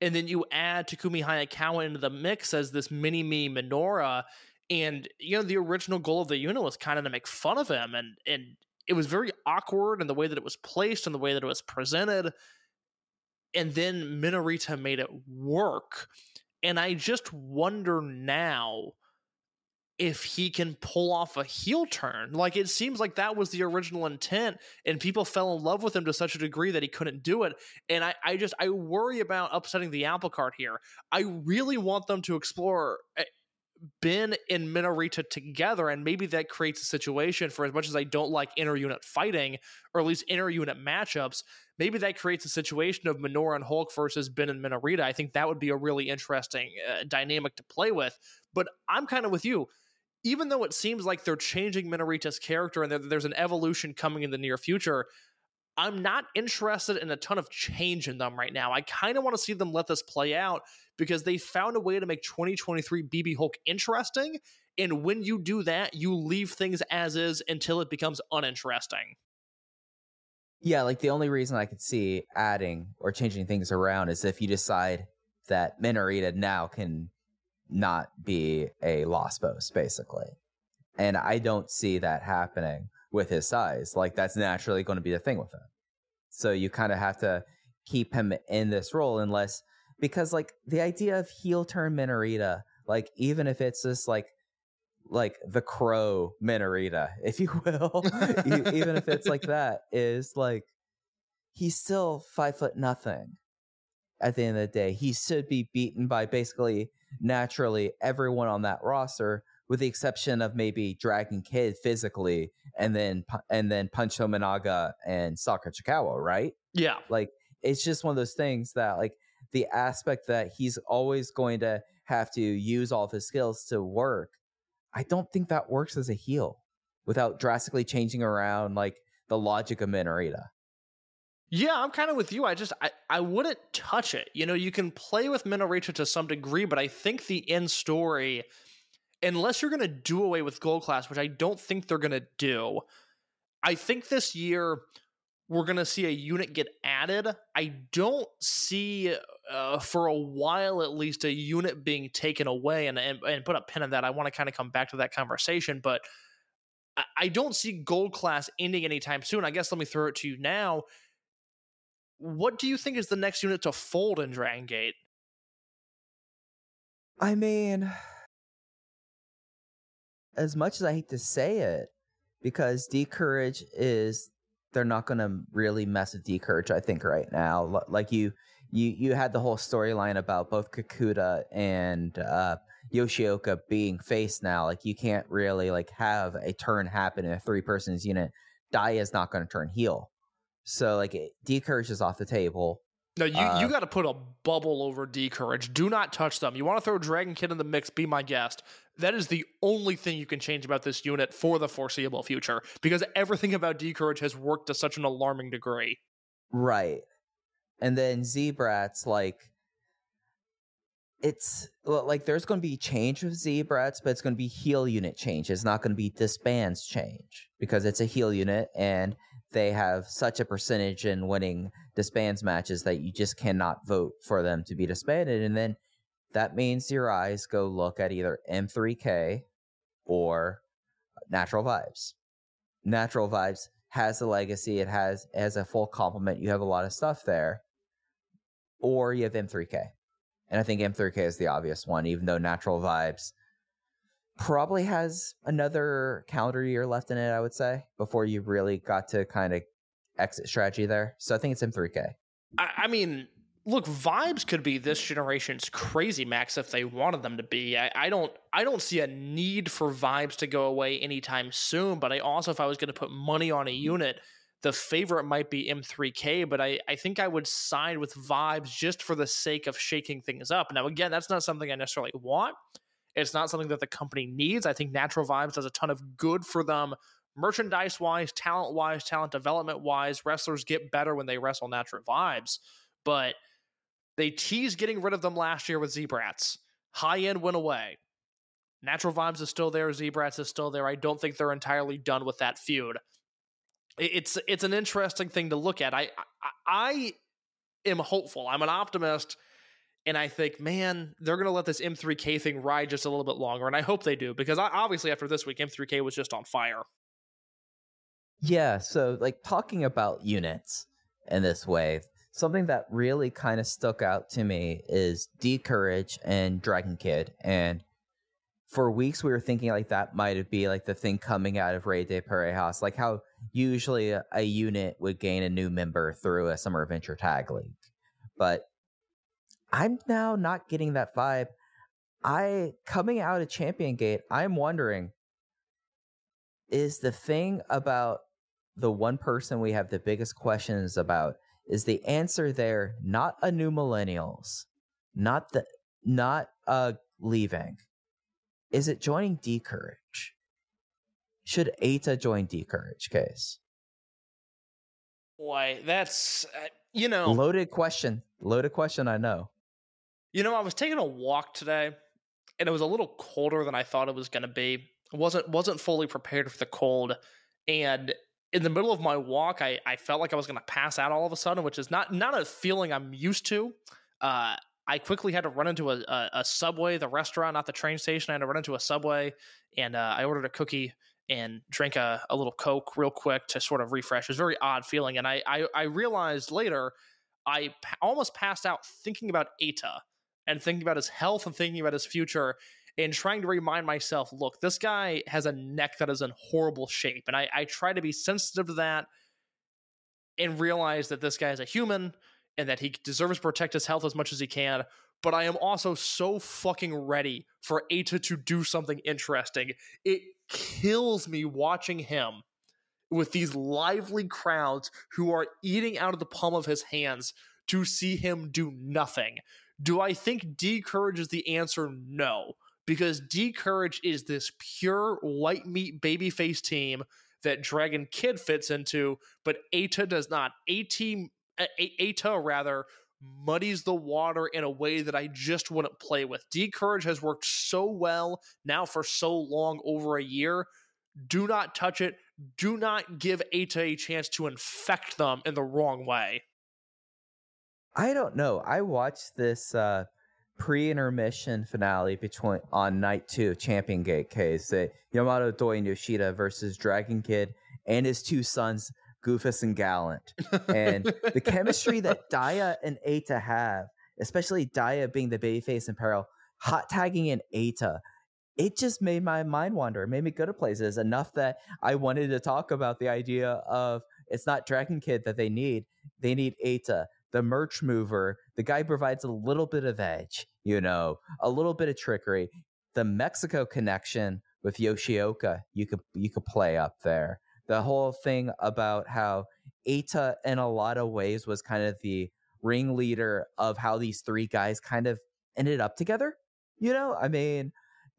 and then you add Takumi Hayakawa into the mix as this mini me Minora, and you know the original goal of the unit was kind of to make fun of him, and and it was very awkward in the way that it was placed and the way that it was presented, and then Minorita made it work, and I just wonder now if he can pull off a heel turn. Like it seems like that was the original intent, and people fell in love with him to such a degree that he couldn't do it. And I, I just I worry about upsetting the apple cart here. I really want them to explore eh, Ben and Minorita together, and maybe that creates a situation for as much as I don't like inter unit fighting, or at least inter unit matchups. Maybe that creates a situation of Minora and Hulk versus Ben and Minorita. I think that would be a really interesting uh, dynamic to play with. But I'm kind of with you even though it seems like they're changing Minorita's character and there's an evolution coming in the near future, I'm not interested in a ton of change in them right now. I kind of want to see them let this play out because they found a way to make 2023 BB Hulk interesting. And when you do that, you leave things as is until it becomes uninteresting. Yeah, like the only reason I could see adding or changing things around is if you decide that Minorita now can not be a lost post, basically. And I don't see that happening with his size. Like that's naturally going to be the thing with him. So you kind of have to keep him in this role unless because like the idea of heel turn Minorita, like even if it's just like like the crow Minorita, *laughs* if you will, even if it's like *laughs* that, is like he's still five foot nothing at the end of the day. He should be beaten by basically naturally everyone on that roster, with the exception of maybe Dragon Kid physically, and then and then Punch Tominaga and Sakura Chikawa, right? Yeah. Like it's just one of those things that like the aspect that he's always going to have to use all of his skills to work. I don't think that works as a heel without drastically changing around like the logic of Minorita. Yeah, I'm kind of with you. I just I, I wouldn't touch it. You know, you can play with Minorita to some degree, but I think the end story, unless you're gonna do away with gold class, which I don't think they're gonna do, I think this year we're gonna see a unit get added. I don't see uh, for a while at least a unit being taken away, and and, and put a pin in that. I want to kind of come back to that conversation, but I, I don't see gold class ending anytime soon. I guess let me throw it to you now what do you think is the next unit to fold in Dragon Gate? I mean, as much as I hate to say it, because D Courage is they're not going to really mess with D Courage. I think right now, like you, you, you had the whole storyline about both Kakuta and uh, Yoshioka being face now, like you can't really like have a turn happen in a three persons unit. Daya is not going to turn heel. So like D Courage is off the table. No, you, Uh, you got to put a bubble over D Courage. Do not touch them. You want to throw Dragon Kid in the mix, be my guest. That is the only thing you can change about this unit for the foreseeable future because everything about D Courage has worked to such an alarming degree. Right. And then Z-Brats, like it's like there's going to be change with Zebrats, but it's going to be heal unit change. It's not going to be disbands change because it's a heal unit and they have such a percentage in winning disbands matches that you just cannot vote for them to be disbanded. And then that means your eyes go look at either M3K or Natural Vibes. Natural Vibes has a legacy, it has it has a full complement. You have a lot of stuff there. Or you have M3K. And I think M3K is the obvious one, even though Natural Vibes probably has another calendar year left in it, I would say, before you really got to kind of exit strategy there. So I think it's M3K. I, I mean, look, vibes could be this generation's crazy max if they wanted them to be. I, I don't I don't see a need for vibes to go away anytime soon, but I also if I was going to put money on a unit, the favorite might be M3K, but I, I think I would side with vibes just for the sake of shaking things up. Now again, that's not something I necessarily want. It's not something that the company needs. I think Natural Vibes does a ton of good for them merchandise wise, talent wise, talent development wise. Wrestlers get better when they wrestle Natural Vibes, but they teased getting rid of them last year with Z-Brats. High end went away. Natural Vibes is still there. Z-Brats is still there. I don't think they're entirely done with that feud. It- It's it's an interesting thing to look at. I I, I am hopeful. I'm an optimist, and I think, man, they're going to let this M3K thing ride just a little bit longer, and I hope they do because I, obviously after this week, M3K was just on fire. Yeah, so like talking about units in this way, something that really kind of stuck out to me is D Courage and Dragon Kid. And for weeks we were thinking like that might be like the thing coming out of Rey de Parejas, like how usually a, a unit would gain a new member through a summer adventure tag league. But I'm now not getting that vibe. I coming out of Champion Gate, I'm wondering is the thing about the one person we have the biggest questions about is the answer there not a new millennials not the not uh leaving is it joining d courage should Eita join d courage case Boy, that's uh, you know, loaded question loaded question i know you know, I was taking a walk today, and it was a little colder than I thought it was going to be. wasn't wasn't fully prepared for the cold, and in the middle of my walk, I, I felt like I was going to pass out all of a sudden, which is not not a feeling I'm used to. Uh, I quickly had to run into a, a, a subway, the restaurant, not the train station. I had to run into a subway, and uh, I ordered a cookie and drank a, a little Coke real quick to sort of refresh. It was a very odd feeling, and I I, I realized later I almost passed out thinking about Eita and thinking about his health and thinking about his future and trying to remind myself, look, this guy has a neck that is in horrible shape. And I, I try to be sensitive to that and realize that this guy is a human and that he deserves to protect his health as much as he can. But I am also so fucking ready for Eita to do something interesting. It kills me watching him with these lively crowds who are eating out of the palm of his hands to see him do nothing. Do I think D Courage is the answer? No, because D Courage is this pure white meat babyface team that Dragon Kid fits into, but Eita does not. A team, Eita rather muddies the water in a way that I just wouldn't play with. D Courage has worked so well now for so long, over a year. Do not touch it. Do not give Eita a chance to infect them in the wrong way. i don't know i watched this uh pre-intermission finale between on night two champion gate case yamato doi yoshida versus dragon kid and his two sons goofus and gallant and *laughs* the chemistry that Daya and Eita have, especially Daya being the babyface in peril, hot tagging in Eita, it just made my mind wander. It made me go to places enough that I wanted to talk about the idea of it's not Dragon Kid that they need. They need Eita, the merch mover. The guy provides a little bit of edge, you know, a little bit of trickery. the Mexico connection with Yoshioka, you could you could play up there. The whole thing about how Eita, in a lot of ways, was kind of the ringleader of how these three guys kind of ended up together. You know, I mean,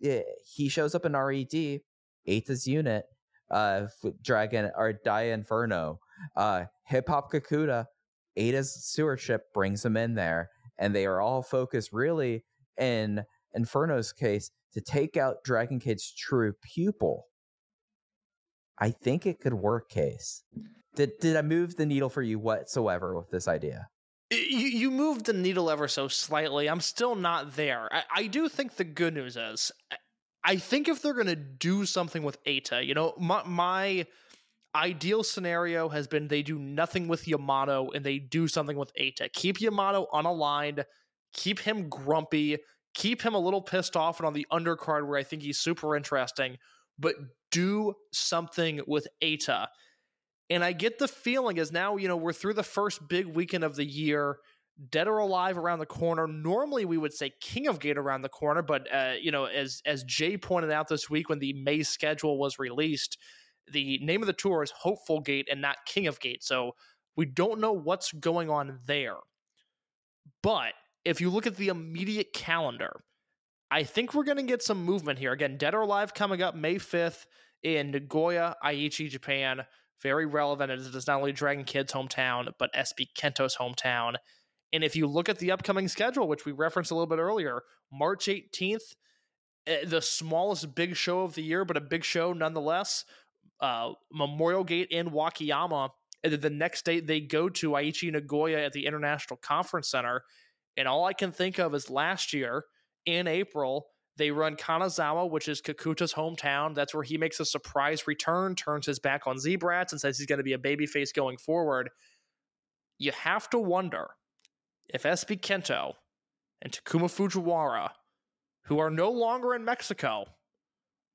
eh, he shows up in RED, Eita's unit, uh, Dragon or Dia Inferno, uh, Hip Hop Kakuta, Eita's stewardship brings them in there, and they are all focused really in Inferno's case to take out Dragon Kid's true pupil. I think it could work, Case. Did did I move the needle for you whatsoever with this idea? You, you moved the needle ever so slightly. I'm still not there. I, I do think the good news is, I- think if they're going to do something with Eita, you know, my, my ideal scenario has been they do nothing with Yamato and they do something with Eita. Keep Yamato unaligned, keep him grumpy, keep him a little pissed off and on the undercard where I think he's super interesting, but do something with Eita. And I get the feeling as now, you know, we're through the first big weekend of the year, Dead or Alive around the corner. Normally we would say King of Gate around the corner, but uh, you know, as as Jay pointed out this week when the May schedule was released, the name of the tour is Hopeful Gate and not King of Gate. So we don't know what's going on there. But if you look at the immediate calendar, I think we're going to get some movement here. Again, Dead or Alive coming up May 5th in Nagoya, Aichi, Japan. Very relevant as it is not only Dragon Kid's hometown, but SB Kento's hometown. And if you look at the upcoming schedule, which we referenced a little bit earlier, March 18th, eh, the smallest big show of the year, but a big show nonetheless. Uh, Memorial Gate in Wakayama. And then the next day they go to Aichi Nagoya at the International Conference Center. And all I can think of is last year in April, they run Kanazawa, which is Kakuta's hometown. That's where he makes a surprise return, turns his back on Z-Brats, and says he's going to be a babyface going forward. You have to wonder if SB Kento and Takuma Fujiwara, who are no longer in Mexico,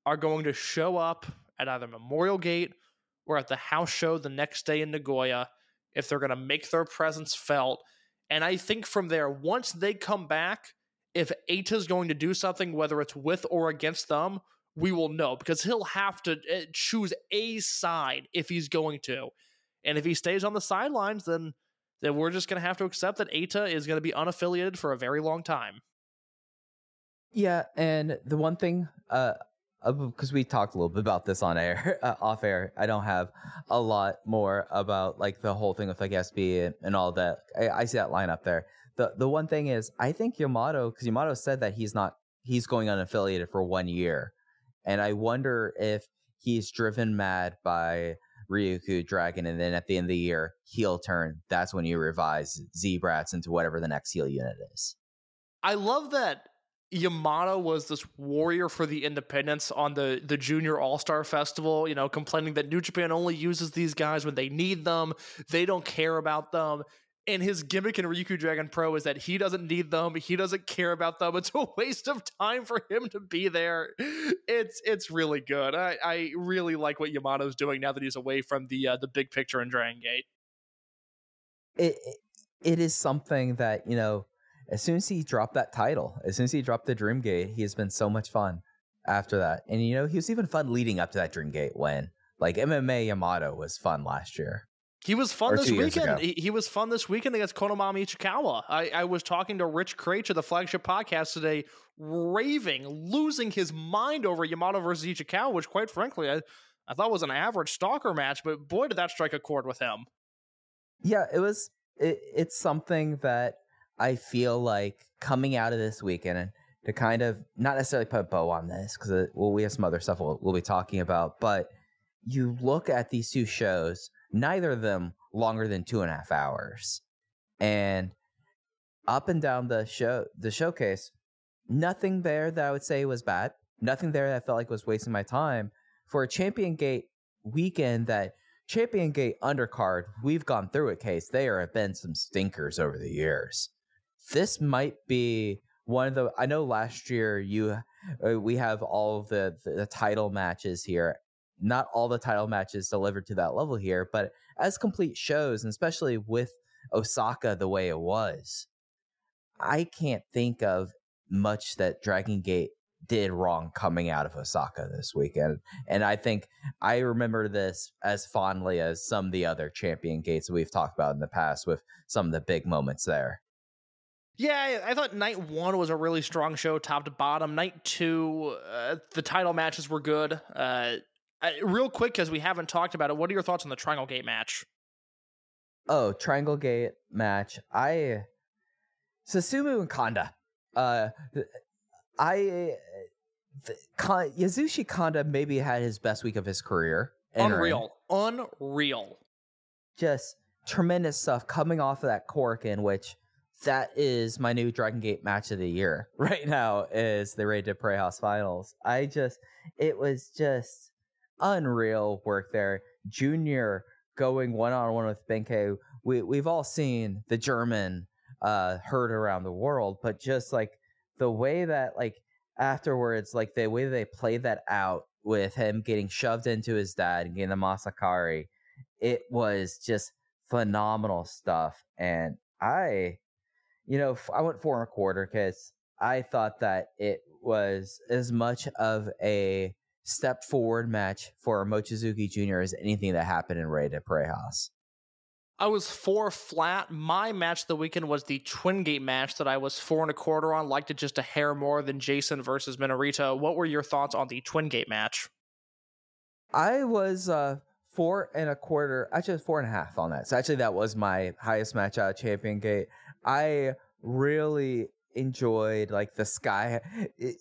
are going to show up at either Memorial Gate or at the house show the next day in Nagoya, if they're going to make their presence felt. And I think from there, once they come back, if Eita's going to do something, whether it's with or against them, we will know because he'll have to uh, choose a side if he's going to. And if he stays on the sidelines, then then we're just going to have to accept that Eita is going to be unaffiliated for a very long time. Yeah, and the one thing, uh, because we talked a little bit about this on air, *laughs* uh, off air, I don't have a lot more about like the whole thing with like SB and, and all that. I, I see that line up there. The the one thing is, I think Yamato, because Yamato said that he's not, he's going unaffiliated for one year, and I wonder if he's driven mad by Ryukyu Dragon, and then at the end of the year, heel turn. That's when you revise Z-Brats into whatever the next heel unit is. I love that Yamato was this warrior for the independence on the the Junior All Star Festival. You know, complaining that New Japan only uses these guys when they need them. They don't care about them. And his gimmick in Ryukyu Dragon Pro is that he doesn't need them. He doesn't care about them. It's a waste of time for him to be there. It's it's really good. I, I really like what Yamato's doing now that he's away from the uh, the big picture in Dragon Gate. it it- is something that you know as soon as he dropped that title as soon as he dropped the Dream Gate, he has been so much fun after that and you know he was even fun leading up to that Dream Gate win like mma yamato was fun last year He was fun Or this weekend. He, he was fun this weekend against Konomama Ichikawa. I, I was talking to Rich Kraetsch of the flagship podcast today, raving, losing his mind over Yamato versus Ichikawa, which quite frankly I, I thought was an average stalker match, but boy did that strike a chord with him. yeah it was it, it's something that i feel like coming out of this weekend and to kind of not necessarily put a bow on this because uh, well, we have some other stuff we'll, we'll be talking about but you look at these two shows neither of them longer than two and a half hours. And up and down the show the showcase nothing there that i would say was bad. Nothing there that i felt like was wasting my time. For a champion gate weekend that champion gate undercard we've gone through it case. There have been some stinkers over the years. This might be one of the i know last year you uh, we have all the the title matches here not all the title matches delivered to that level here but as complete shows and especially with osaka the way it was i can't think of much that dragon gate did wrong coming out of Osaka this weekend. And I think I remember this as fondly as some of the other champion gates we've talked about in the past with some of the big moments there. Yeah, I, thought night one was a really strong show, top to bottom. Night two, uh, the title matches were good. Uh, I, real quick, because we haven't talked about it, what are your thoughts on the Triangle Gate match? Oh, Triangle Gate match. I Susumu and Kanda. Uh, I the, Kon, Yasushi Kanda maybe had his best week of his career. entering. Unreal, unreal. just tremendous stuff coming off of that Korakuen, which that is my new Dragon Gate match of the year *laughs* right now is the Rey de Parejas Finals. I just it was just unreal work there. Junior going one on one with Benkei. We we've all seen the German uh heard around the world, but just like the way that like afterwards, like the way they played that out with him getting shoved into his dad and getting the Masakari, it was just phenomenal stuff. And I, you know, I went four and a quarter because I thought that it was as much of a step forward match for Mochizuki Jr. as anything that happened in at Prey House. I was four flat. My match of the weekend was the Twin Gate match that I was four and a quarter on. Liked it just a hair more than Jason versus Minorita. What were your thoughts on the Twin Gate match? I was uh four and a quarter, actually four and a half on that. So actually that was my highest match out of Champion Gate. I really enjoyed like the sky. It,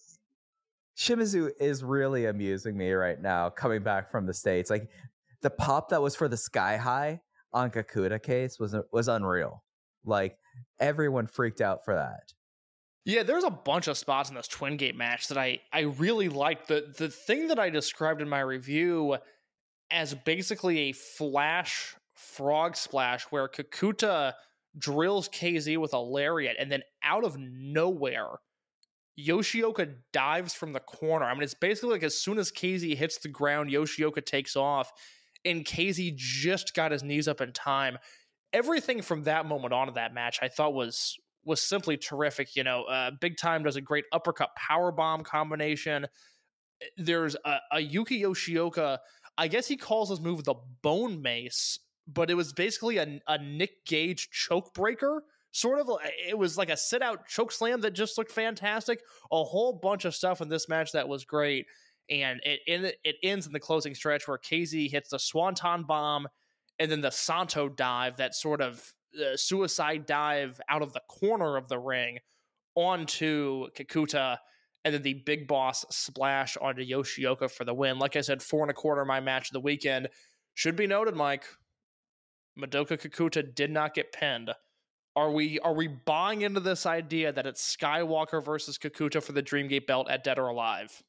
Shimizu is really amusing me right now coming back from the States. Like the pop that was for the sky high on Kakuta case was was unreal. Like everyone freaked out for that. Yeah, there's a bunch of spots in this Twin Gate match that I I really liked. The the thing that I described in my review as basically a flash frog splash where Kakuta drills KZ with a lariat and then out of nowhere Yoshioka dives from the corner. I mean, it's basically like as soon as KZ hits the ground, Yoshioka takes off, and KZ just got his knees up in time. Everything from that moment on of that match, I thought was was simply terrific. You know, uh, Big Time does a great uppercut power bomb combination. There's a, a Yuki Yoshioka. I guess he calls his move the Bone Mace, but it was basically a, a Nick Gage choke breaker. Sort of, it was like a sit out choke slam that just looked fantastic. A whole bunch of stuff in this match that was great, and it it, it ends in the closing stretch where KZ hits the Swanton bomb, and then the Santo dive, that sort of uh, suicide dive out of the corner of the ring onto Kakuta. and then the big boss splash onto Yoshioka for the win. Like I said, four and a quarter my match of the weekend. Should be noted, Mike. Madoka Kakuta did not get pinned. Are we are we buying into this idea that it's Skywalker versus Kakuta for the Dreamgate belt at Dead or Alive?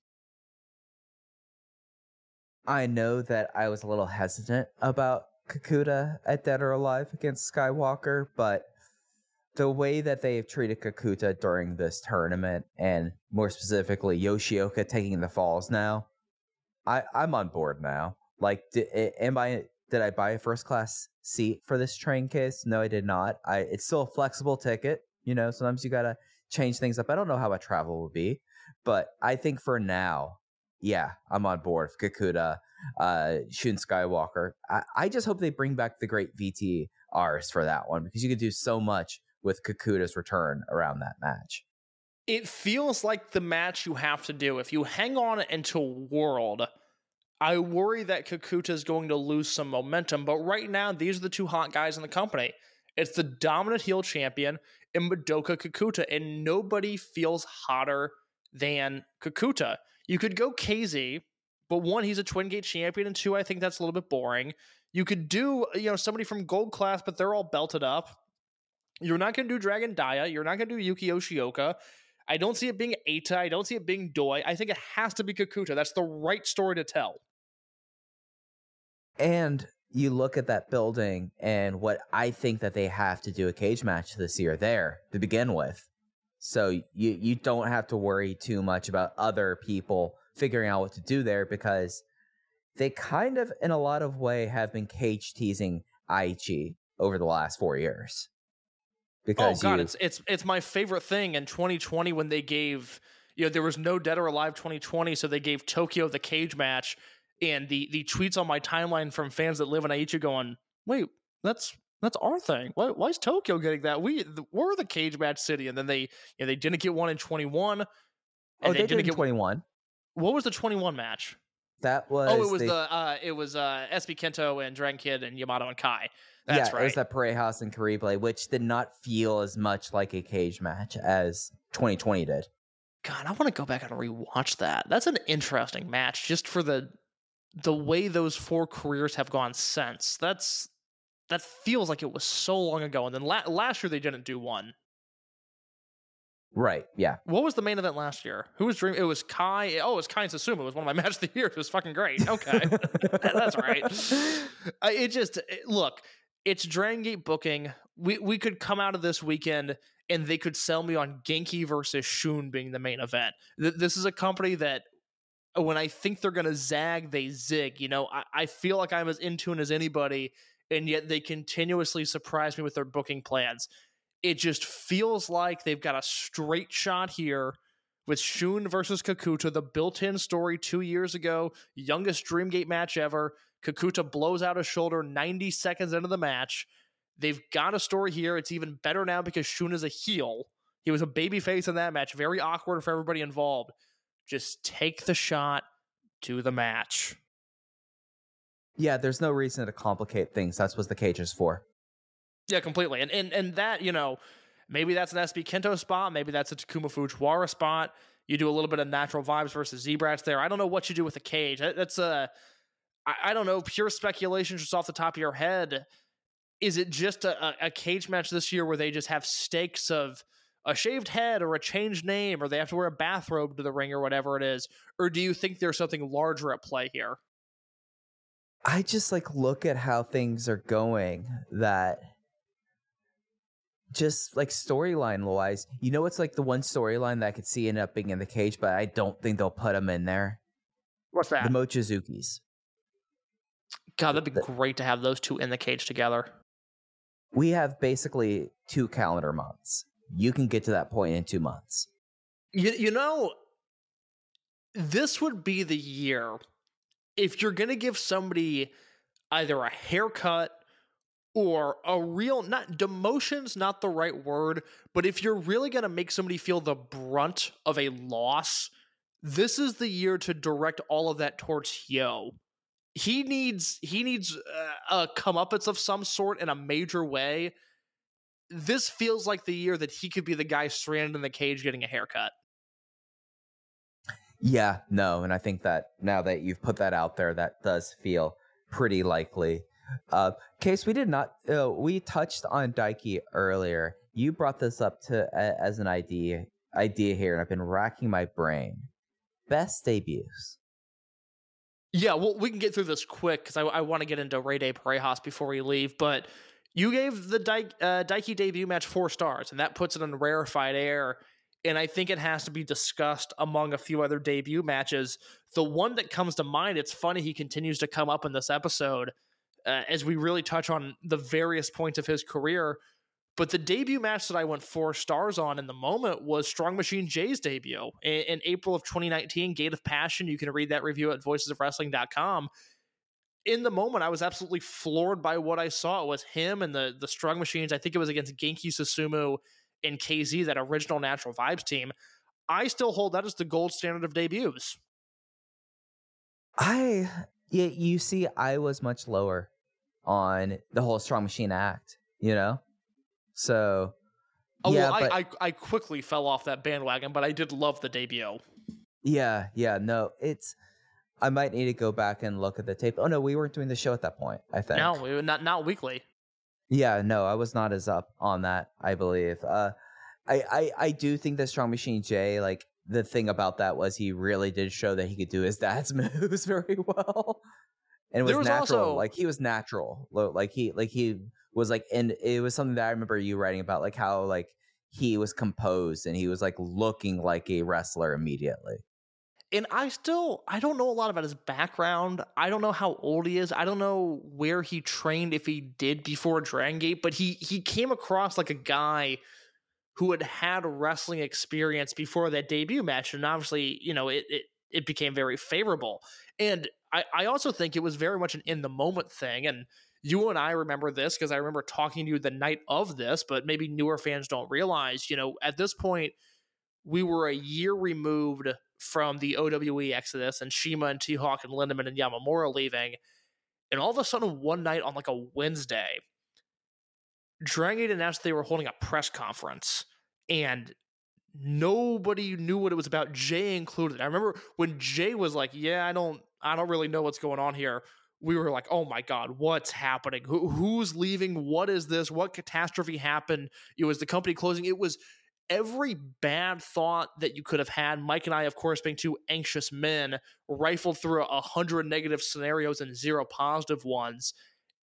I know that I was a little hesitant about Kakuta at Dead or Alive against Skywalker, but the way that they have treated Kakuta during this tournament, and more specifically Yoshioka taking the falls now, I I'm on board now. Like, di- a- am I? Did I buy a first class seat for this train case? No, I did not. I it's still a flexible ticket. You know, sometimes you gotta change things up. I don't know how my travel will be, but I think for now, yeah, I'm on board. Kakuta, uh, Shun Skywalker. I, I just hope they bring back the great VTRs for that one because you could do so much with Kakuta's return around that match. It feels like the match you have to do. If you hang on until World, I worry that Kakuta is going to lose some momentum. But right now, these are the two hot guys in the company. It's the dominant heel champion and Madoka Kakuta, and nobody feels hotter than Kakuta. You could go KZ, but one, he's a Twin Gate champion, and two, I think that's a little bit boring. You could do, you know, somebody from Gold Class, but they're all belted up. You're not going to do Dragon Dia. You're not going to do Yuki Yoshioka. I don't see it being Eita. I don't see it being Doi. I think it has to be Kakuta. That's the right story to tell. And you look at that building and what I think that they have to do a cage match this year there to begin with. So you you don't have to worry too much about other people figuring out what to do there because they kind of in a lot of way have been cage teasing Aichi over the last 4 years. Oh god, you, it's it's it's my favorite thing in 2020 when they gave you know there was no Dead or Alive 2020, so they gave Tokyo the cage match, and the the tweets on my timeline from fans that live in Aichi going, wait, that's that's our thing. Why, why is Tokyo getting that? We we're the cage match city, and then they you know, they didn't get one in 21. Oh, they, did didn't get 21. What was the 21 match? That was. oh, it was they- the uh, it was uh, SB Kento and Dragon Kid and Yamato and Kai. That's yeah, right. it was that Parejas and Karible, which did not feel as much like a cage match as 2020 did. God, I want to go back and rewatch that. That's an interesting match, just for the the way those four careers have gone since. That's that feels like it was so long ago. And then la- last year they didn't do one. Right. Yeah. What was the main event last year? Who was Dream? It was Kai. Oh, it was Kai and Susumu. It was one of my *laughs* matches of the year. It was fucking great. Okay, *laughs* that's right. It just it- look. It's Dragon Gate booking. We we could come out of this weekend and they could sell me on Genki versus Shun being the main event. Th- This is a company that when I think they're gonna zag, they zig. You know, I, I feel like I'm as in tune as anybody, and yet they continuously surprise me with their booking plans. It just feels like they've got a straight shot here with Shun versus Kakuta, the built-in story two years ago, youngest Dreamgate match ever. Kakuta blows out his shoulder 90 seconds into the match. They've got a story here. It's even better now because Shun is a heel. He was a babyface in that match. Very awkward for everybody involved. Just take the shot to the match. Yeah, there's no reason to complicate things. That's what the cage is for. Yeah, completely. And and and that, you know, maybe that's an SB Kento spot, maybe that's a Takuma Fujiwara spot. You do a little bit of natural vibes versus Z-Brats there. I don't know what you do with the cage. That- That's a I, I don't know, pure speculation just off the top of your head. Is it just a, a cage match this year where they just have stakes of a shaved head or a changed name or they have to wear a bathrobe to the ring or whatever it is? Or do you think there's something larger at play here? I just like look at how things are going that just like storyline wise, you know, it's like the one storyline that I could see end up being in the cage, but I don't think they'll put them in there. What's that? The Mochizukis. God, that'd be great to have those two in the cage together. We have basically two calendar months. You can get to that point in two months. You, you know, this would be the year if you're going to give somebody either a haircut or a real not demotion's not the right word but if you're really going to make somebody feel the brunt of a loss this is the year to direct all of that towards Yo. He needs he needs uh, a comeuppance of some sort in a major way. This feels like the year that he could be the guy stranded in the cage getting a haircut. Yeah, no, and I think that now that you've put that out there, that does feel pretty likely. Uh, Case, we did not. Uh, we touched on Daiki earlier. You brought this up to a, as an idea idea here, and I've been racking my brain. Best debuts. Yeah, well, we can get through this quick because I, I want to get into Rey de Parejas before we leave. But you gave the Daiki, uh, debut match four stars, and that puts it in rarefied air. And I think it has to be discussed among a few other debut matches. The one that comes to mind, it's funny he continues to come up in this episode uh, as we really touch on the various points of his career. But the debut match that I went four stars on in the moment was Strong Machine J's debut in, in April of 2019, Gate of Passion. You can read that review at voicesofwrestling.com. In the moment, I was absolutely floored by what I saw. It was him and the the Strong Machines. I think it was against Genki Susumu and KZ, that original Natural Vibes team. I still hold that as the gold standard of debuts. I yeah, you see, I was much lower on the whole Strong Machine act. You know, so Oh, yeah, well, but- I, I I quickly fell off that bandwagon, but I did love the debut. Yeah, yeah, no, it's. I might need to go back and look at the tape. Oh no, we weren't doing the show at that point. I think. No, we- not not weekly. Yeah, no, I was not as up on that. I believe. Uh, I, I, I do think that Strong Machine J, like the thing about that was he really did show that he could do his *laughs* dad's moves *laughs* very well, and it was, was natural. also- like he was natural. Like he, like he was like, and it was something that I remember you writing about, like how like he was composed and he was like looking like a wrestler immediately. And I still I don't know a lot about his background. I don't know how old he is. I don't know where he trained if he did before Dragon Gate, but he he came across like a guy who had had wrestling experience before that debut match, and obviously, you know, it it, it became very favorable. And I, I also think it was very much an in the moment thing. And you and I remember this because I remember talking to you the night of this, but maybe newer fans don't realize, you know, at this point, we were a year removed from the OWE Exodus and CIMA and T Hawk and Lindaman and Yamamura leaving. And all of a sudden, one night on like a Wednesday, Dragon announced they were holding a press conference and nobody knew what it was about, Jay included. I remember when Jay was like, Yeah, I don't I don't really know what's going on here. We were like, oh my God, what's happening? Who, who's leaving? What is this? What catastrophe happened? It was the company closing. It was every bad thought that you could have had. Mike and I, of course, being two anxious men, rifled through a hundred negative scenarios and zero positive ones.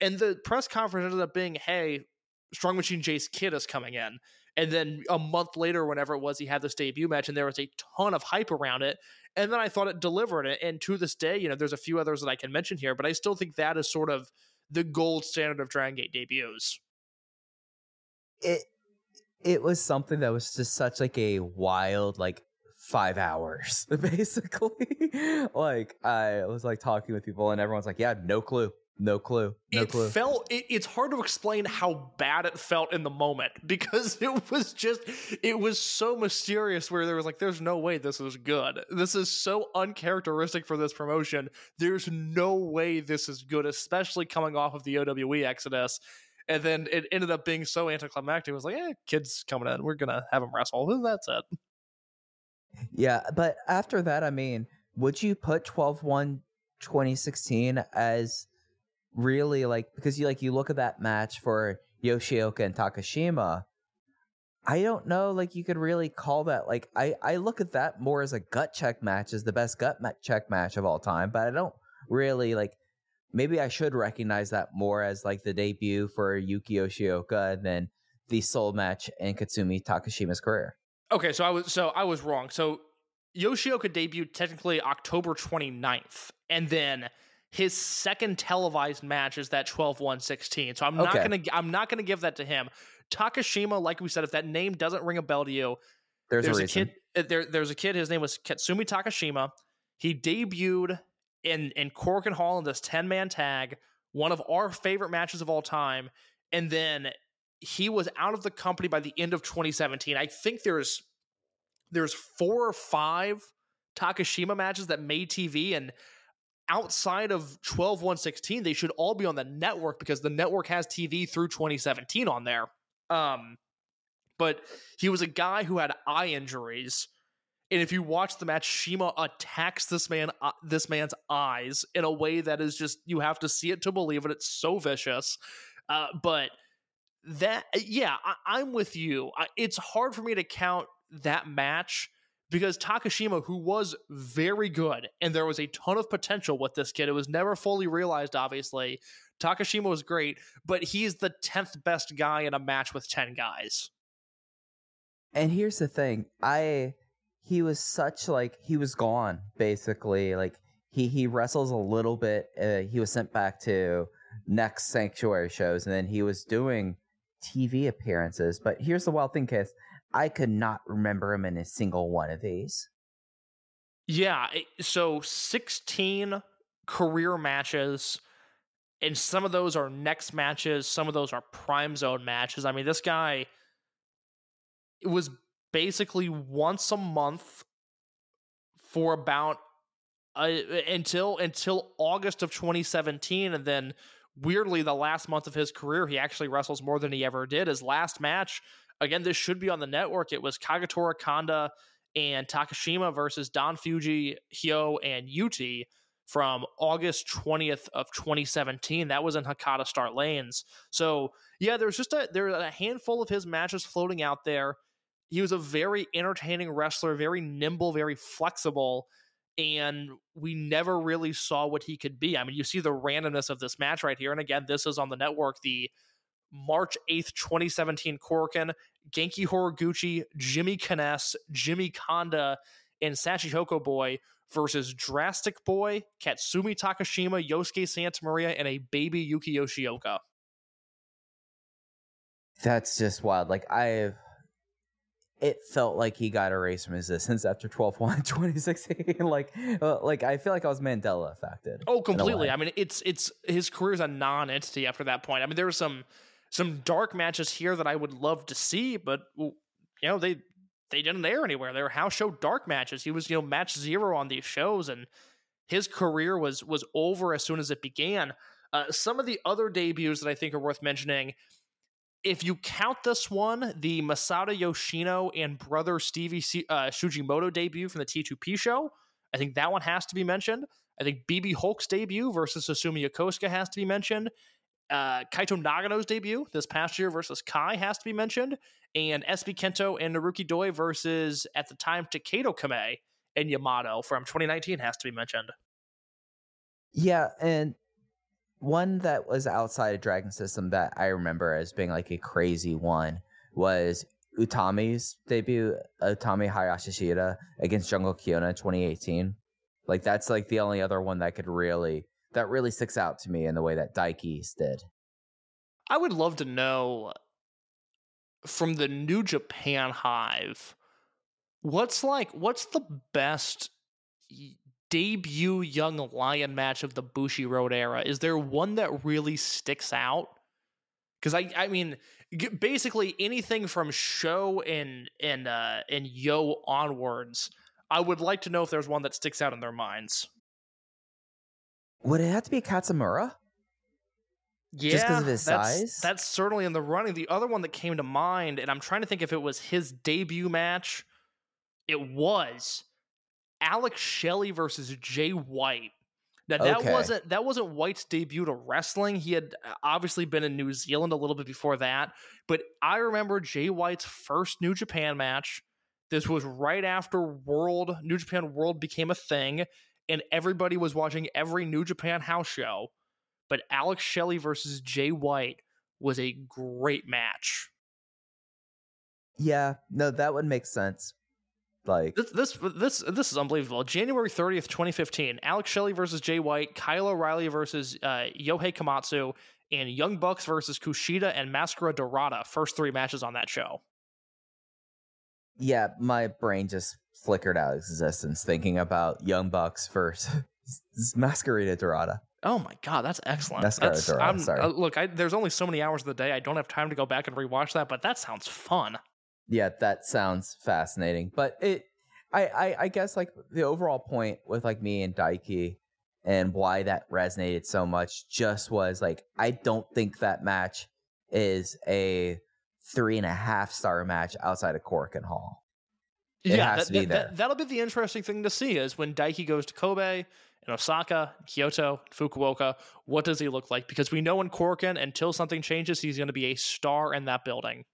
And the press conference ended up being, hey, Strong Machine Jace Kidd is coming in. And then a month later, whenever it was, he had this debut match, and there was a ton of hype around it. And then I thought it delivered it. And to this day, you know, there's a few others that I can mention here, but I still think that is sort of the gold standard of Dragon Gate debuts. It it was something that was just such like a wild like five hours *laughs* basically. Like i was like talking with people and everyone's like yeah no clue no clue no it clue. felt it, it's hard to explain how bad it felt in the moment *laughs* because it was just it was so mysterious where there was like there's no way this is good. This is so uncharacteristic for this promotion. There's no way this is good especially coming off of the owe exodus and then it ended up being so anticlimactic it was like eh kids coming in we're gonna have them wrestle and that's it yeah but after that i mean would you put 12-1 2016 as really like because you like you look at that match for Yoshioka and Takashima. I don't know, like you could really call that like I I look at that more as a gut check match as the best gut check match of all time, but I don't really like. Maybe I should recognize that more as like the debut for Yuki Yoshioka than the sole match in Katsumi Takashima's career. Okay, so I was so I was wrong. So Yoshioka debuted technically October 29th, and then his second televised match is that 12-1-16. So I'm not gonna I'm not gonna give that to him. Takashima, like we said, if that name doesn't ring a bell to you, There's, there's a a, kid uh, there there's a kid his name was Katsumi Takashima. He debuted in in and Hall in this 10-man tag, one of our favorite matches of all time, and then he was out of the company by the end of 2017. I think there's there's four or five Takashima matches that made TV and outside of 12 116 they should all be on the network because the network has TV through 2017 on there. Um but he was a guy who had eye injuries and if you watch the match CIMA attacks this man uh, this man's eyes in a way that is just you have to see it to believe it it's so vicious. Uh but that yeah, I, I'm with you. I, it's hard for me to count that match because Takashima, who was very good, and there was a ton of potential with this kid, it was never fully realized, obviously. Takashima was great, but he's the 10th best guy in a match with 10 guys. And here's the thing, I he was such like he was gone basically. Like he he wrestles a little bit. Uh, he was sent back to next sanctuary shows, and then he was doing TV appearances. But here's the wild thing, Kiss. I could not remember him in a single one of these. Yeah, so 16 career matches, and some of those are next matches, some of those are prime zone matches. I mean, this guy was basically once a month for about uh, until until August of 2017, and then weirdly, the last month of his career, he actually wrestles more than he ever did. His last match, again, this should be on the network. It was Kagetora Kanda and Takashima versus Don Fujii, Hyo, and Yuti from August 20th of 2017. That was in Hakata Star Lanes. So yeah, there's just a there's a handful of his matches floating out there. He was a very entertaining wrestler, very nimble, very flexible, and we never really saw what he could be. I mean, you see the randomness of this match right here. And again, this is on the network, the March 8th, 2017 Korakuen, Genki Horiguchi, Jimmy K-ness, Jimmy Kanda, and Sachihoko Boy versus Drastic Boy, Katsumi Takashima, Yosuke Santa Maria, and a baby Yuki Yoshioka. That's just wild. Like I've it felt like he got erased from existence *laughs* after 12 1 *laughs* 2016 like uh, like i feel like i was mandela affected Oh, completely. I mean, it's it's his career's a non-entity after that point. I mean, there were some some dark matches here that I would love to see, but you know they they didn't air anywhere. They were house show dark matches. He was you know match zero on these shows, and his career was was over as soon as it began. Uh, some of the other debuts that I think are worth mentioning. If you count this one, the Masato Yoshino and brother Stevie C- uh, Shujimoto debut from the T2P show, I think that one has to be mentioned. I think BB Hulk's debut versus Asumi Yokosuka has to be mentioned. Uh, Kaito Nagano's debut this past year versus Kai has to be mentioned. And SB Kento and Naruki Doi versus, at the time, Takedo Kame and Yamato from 2019 has to be mentioned. Yeah, and one that was outside of Dragon System that I remember as being like a crazy one was Utami's debut, Utami Hayashishita against Jungle Kyona 2018. Like that's like the only other one that could really that really sticks out to me in the way that Daiki's did. I would love to know from the New Japan Hive, what's like, what's the best debut Young Lion match of the Bushiroad era? Is there one that really sticks out? Because I, I mean, basically anything from show and and uh, and yo onwards, I would like to know if there's one that sticks out in their minds. Would it have to be Katsumura? Yeah, Just 'cause of his that's, size? That's certainly in the running. The other one that came to mind, and I'm trying to think if it was his debut match. It was Alex Shelley versus Jay White. Now that Okay. wasn't that wasn't White's debut to wrestling. He had uh, obviously been in New Zealand a little bit before that, but I remember Jay White's first New Japan match. This was right after World New Japan World became a thing, and everybody was watching every New Japan house show but Alex Shelley versus Jay White was a great match. Yeah, no, that would make sense. Like This this this this is unbelievable. January 30th, 2015, Alex Shelley versus Jay White, Kyle O'Reilly versus uh, Yohei Komatsu, and Young Bucks versus Kushida and Mascara Dorada. First three matches on that show. yeah, my brain just flickered out of existence thinking about Young Bucks versus *laughs* Masquerade Dorada. Oh my god, that's excellent. Mascara That's, Dorada, I'm- sorry. uh, look, I, there's only so many hours of the day. I don't have time to go back and rewatch that, but that sounds fun. Yeah, that sounds fascinating. But it, I, I, I guess like the overall point with like me and Daiki and why that resonated so much just was like I don't think that match is a three and a half star match outside of Korakuen Hall. It has that, to be that- there. that- that'll be the interesting thing to see is when Daiki goes to Kobe and Osaka, Kyoto, Fukuoka, what does he look like? Because we know in Korakuen, until something changes, he's going to be a star in that building.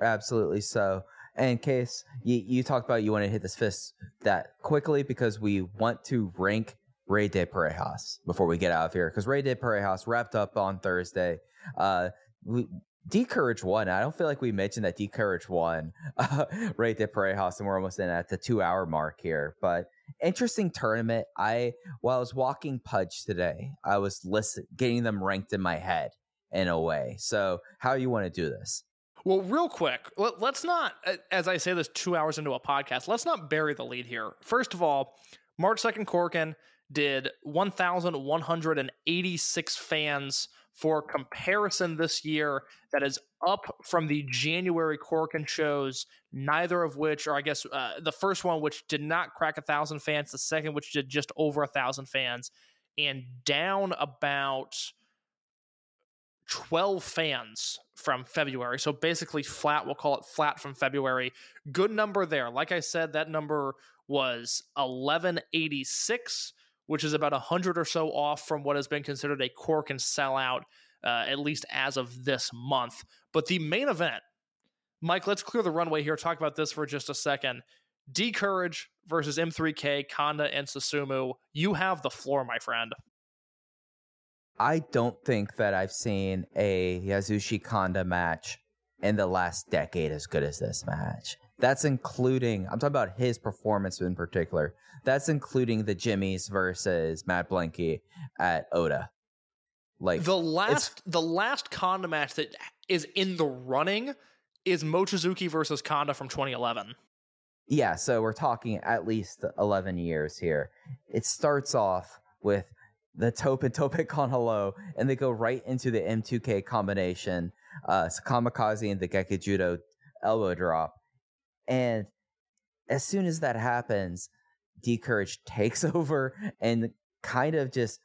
Absolutely so. And case you, you talked about you want to hit this fist that quickly because we want to rank Rey de Parejas before we get out of here because Rey de Parejas wrapped up on Thursday. Uh, we, D Courage won. I don't feel like we mentioned that D Courage won uh, Rey de Parejas, and we're almost in at the two hour mark here. But interesting tournament. I while I was walking Pudge today, I was listen getting them ranked in my head in a way. So how you want to do this? Well, real quick, let, let's not, as I say this two hours into a podcast, let's not bury the lead here. First of all, March 2nd, Korakuen did 1,186 fans for comparison this year. That is up from the January Korakuen shows, neither of which, or I guess uh, the first one, which did not crack a thousand fans, the second, which did just over a thousand fans, and down about 12 fans from February. So basically flat, we'll call it flat from February. Good number there. Like I said, that number was 1186, which is about 100 or so off from what has been considered a Korakuen sellout, uh, at least as of this month. But the main event, Mike, let's clear the runway here. Talk about this for just a second. D Courage versus M3K, Kanda, and Susumu. You have the floor, my friend. I don't think that I've seen a Yasushi Kanda match in the last decade as good as this match. That's including, I'm talking about his performance in particular. That's including the Jimmys versus Matt Blanky at Oda. Like the last the last Kanda match that is in the running is Mochizuki versus Kanda from 2011. Yeah, so we're talking at least 11 years here. It starts off with the Tope and Tope con hello, and they go right into the M2K combination, uh, Kamikaze and the Gekke Judo elbow drop. And as soon as that happens, D Courage takes *laughs* over and kind of just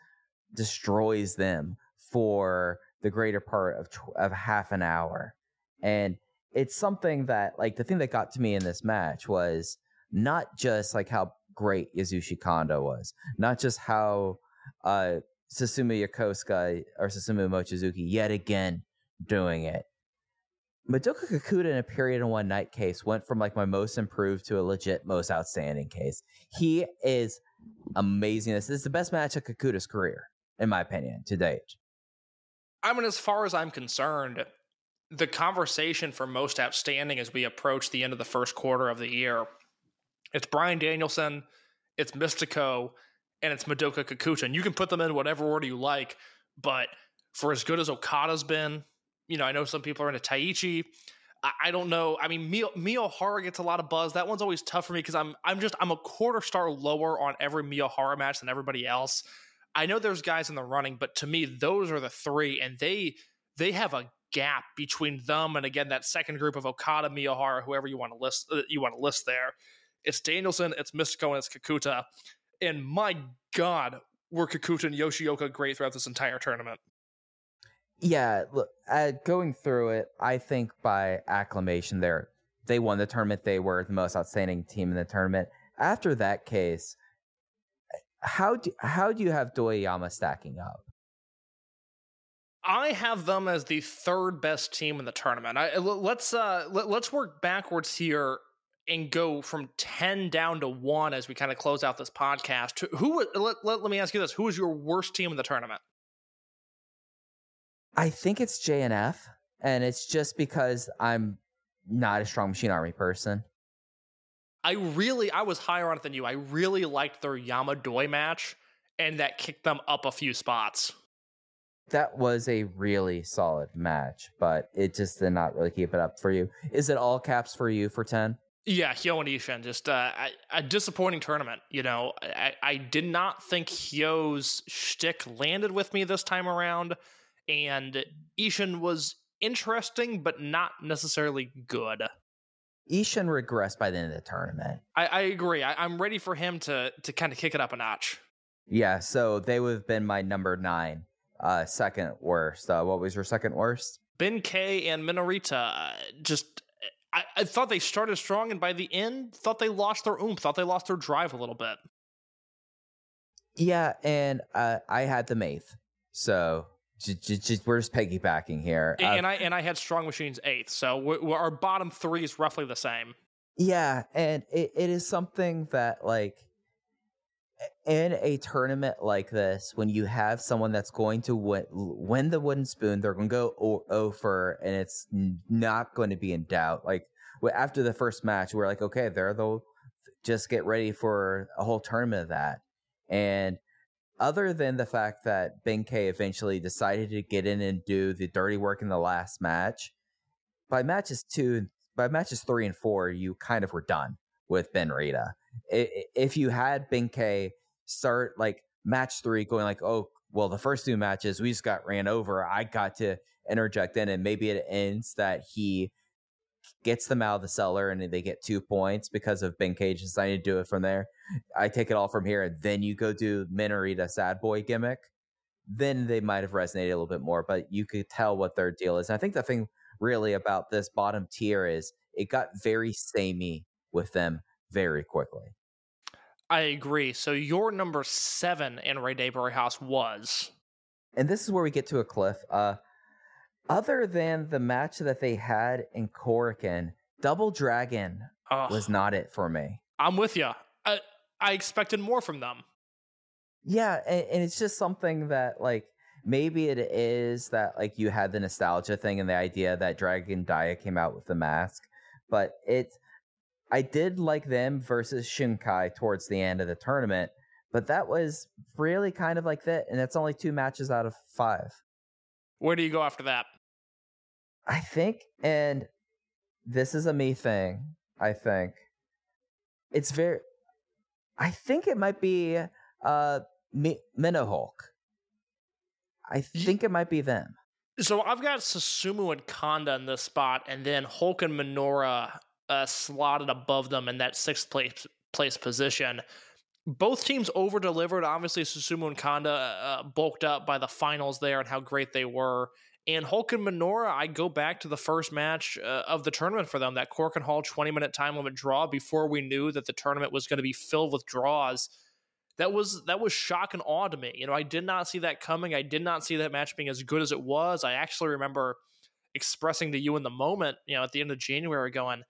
destroys them for the greater part of tw- of half an hour. And it's something that like the thing that got to me in this match was not just like how great Yasushi Kondo was, not just how uh Susumu Yokosuka or Susumu Mochizuki yet again doing it. Madoka Kakuta in a period in one night case went from like my most improved to a legit most outstanding case. He is amazing. This is the best match of Kakuta's career, in my opinion, to date. I mean, as far as I'm concerned, the conversation for most outstanding as we approach the end of the first quarter of the year, it's Bryan Danielson, it's Mystico, and it's Madoka Kakuta. And you can put them in whatever order you like, but for as good as Okada's been, you know, I know some people are into Taichi. I, I don't know. I mean, Mio, Miyahara gets a lot of buzz. That one's always tough for me because I'm I'm just I'm a quarter star lower on every Miyahara match than everybody else. I know there's guys in the running, but to me, those are the three, and they they have a gap between them and again that second group of Okada, Miyahara, whoever you want to list uh, you want to list there. It's Danielson, it's Mystico, and it's Kakuta. And my God, were Kakuta and Yoshioka great throughout this entire tournament. Yeah, look, uh, going through it, I think by acclamation, there they won the tournament. They were the most outstanding team in the tournament. After that case, how do how do you have Doyama stacking up? I have them as the third best team in the tournament. I, let's uh, let, let's work backwards here and go from ten down to one as we kind of close out this podcast. Who? Let, let, let me ask you this: Who was your worst team in the tournament? I think it's JNF, and it's just because I'm not a strong machine army person. I really, I was higher on it than you. I really liked their Yamadoi match, and that kicked them up a few spots. That was a really solid match, but it just did not really keep it up for you. Is it all caps for you for 10? Yeah, Hyo and Ishin, just uh, a, a disappointing tournament. You know, I, I did not think Hyo's shtick landed with me this time around, and Ishin was interesting, but not necessarily good. Ishin regressed by the end of the tournament. I, I agree. I, I'm ready for him to to kind of kick it up a notch. Yeah, so they would have been my number nine, uh, second worst. Uh, what was your second worst? Benkei and Minorita uh, just. I, I thought they started strong, and by the end, thought they lost their oomph, thought they lost their drive a little bit. Yeah, and uh, I had them eighth. So j- j- j- we're just piggybacking here. And, Uh, and I and I had Strong Machines eighth, so we we our bottom three is roughly the same. Yeah, and it, it is something that like in a tournament like this, when you have someone that's going to win, win the wooden spoon, they're going to go over, and it's not going to be in doubt. Like after the first match, we're like, okay, there they'll just get ready for a whole tournament of that. And other than the fact that Benkei eventually decided to get in and do the dirty work in the last match, by matches two, by matches three and four, you kind of were done with Ben Rita. If you had Benkei start like match three going like, oh, well, the first two matches we just got ran over. I got to interject in, and maybe it ends that he gets them out of the cellar and they get two points because of Ben Cage deciding to do it from there. I take it all from here, and then you go do Minorita Sad Boy gimmick. Then they might have resonated a little bit more, but you could tell what their deal is. And I think the thing really about this bottom tier is it got very samey with them very quickly. I agree. So your number seven in Rey de Parejas was and this is where we get to a cliff. Uh, other than the match that they had in Korakuen, Double Dragon was not it for me. I'm with you. I I expected more from them. Yeah, and, and it's just something that like maybe it is that like you had the nostalgia thing and the idea that Dragon Dia came out with the mask, but it I did like them versus Shinkai towards the end of the tournament, but that was really kind of like that, and it's only two matches out of five. Where do you go after that? I think, and this is a me thing. I think it's very. I think it might be uh Minohulk. I think it might be them. So I've got Susumu and Kanda in this spot, and then Hulk and Minoura uh, slotted above them in that sixth place place position. Both teams over delivered. Obviously, Susumu and Kanda uh, bulked up by the finals there and how great they were. And Hulk and Minoura, I go back to the first match uh, of the tournament for them, that Korakuen Hall 20 minute time limit draw before we knew that the tournament was going to be filled with draws. That was that was shock and awe to me. You know, I did not see that coming. I did not see that match being as good as it was. I actually remember expressing to you in the moment, you know, at the end of January, going,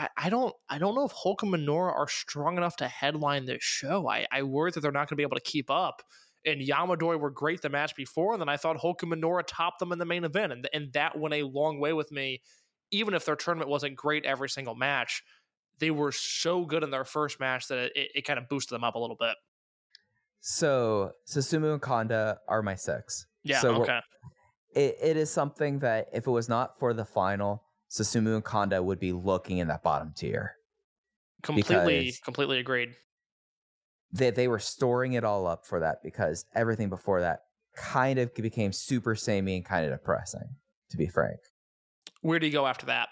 I, I don't I don't know if Hulk and Minoura are strong enough to headline this show. I, I worry that they're not going to be able to keep up and Yamadoi were great the match before, and then I thought Hulk and Minoura topped them in the main event, and and that went a long way with me. Even if their tournament wasn't great every single match, they were so good in their first match that it, it kind of boosted them up a little bit. So Susumu and Kanda are my six. Yeah, so okay. It, it is something that if it was not for the final, Susumu and Kanda would be looking in that bottom tier. Completely, completely agreed. They they were storing it all up for that because everything before that kind of became super samey and kind of depressing, to be frank. Where do you go after that?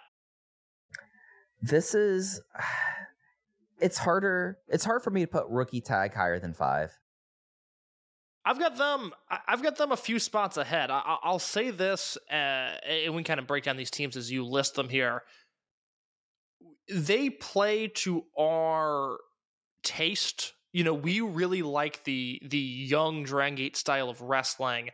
This is *sighs* it's harder it's hard for me to put rookie tag higher than five. I've got them. I've got them a few spots ahead. I, I- I'll say this, uh, and we kind of break down these teams as you list them here. They play to our taste. You know, we really like the the young Dragon Gate style of wrestling,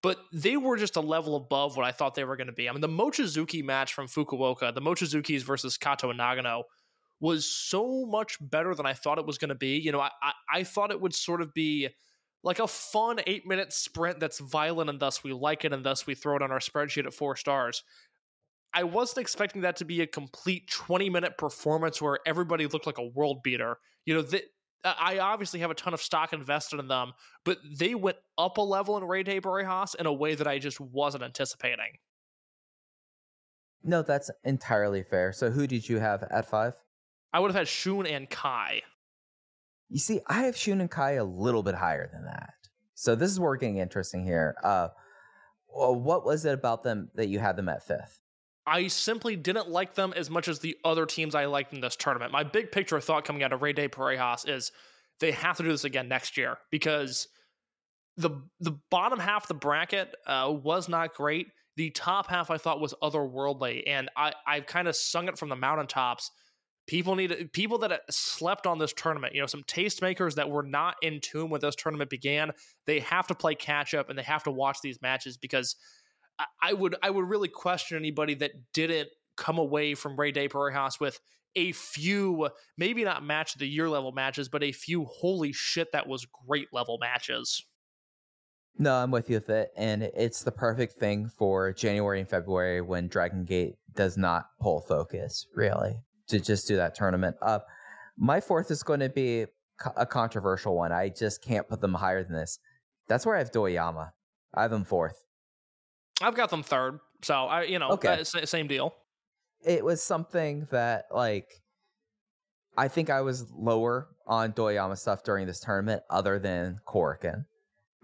but they were just a level above what I thought they were going to be. I mean, the Mochizuki match from Fukuoka, the Mochizukis versus Kato and Nagano, was so much better than I thought it was going to be. You know, I, I I thought it would sort of be like a fun eight minute sprint that's violent and thus we like it and thus we throw it on our spreadsheet at four stars. I wasn't expecting that to be a complete 20 minute performance where everybody looked like a world beater. You know, th- I obviously have a ton of stock invested in them, but they went up a level in Rey de Parejas in a way that I just wasn't anticipating. No, that's entirely fair. So who did you have at five? I would have had Shun and Kai. You see, I have Shun and Kai a little bit higher than that. So this is where we're getting interesting here. Uh, what was it about them that you had them at fifth? I simply didn't like them as much as the other teams I liked in this tournament. My big picture thought coming out of Rey de Parejas is they have to do this again next year because the the bottom half of the bracket uh, was not great. The top half I thought was otherworldly, and I I've kind of sung it from the mountaintops. People need people that uh, slept on this tournament. You know, some tastemakers that were not in tune when this tournament began. They have to play catch up, and they have to watch these matches because I- I would I would really question anybody that didn't come away from Rey de Parejas with a few, maybe not match the year level matches, but a few holy shit that was great level matches. No, I'm with you with it. And it's the perfect thing for January and February when Dragon Gate does not pull focus, really, to just do that tournament. Uh, my fourth is going to be a controversial one. I just can't put them higher than this. That's where I have Doyama. I have them fourth. I've got them third, so I you know Okay. uh, same deal. it was something that like I think I was lower on Doyama stuff during this tournament other than Korakuen.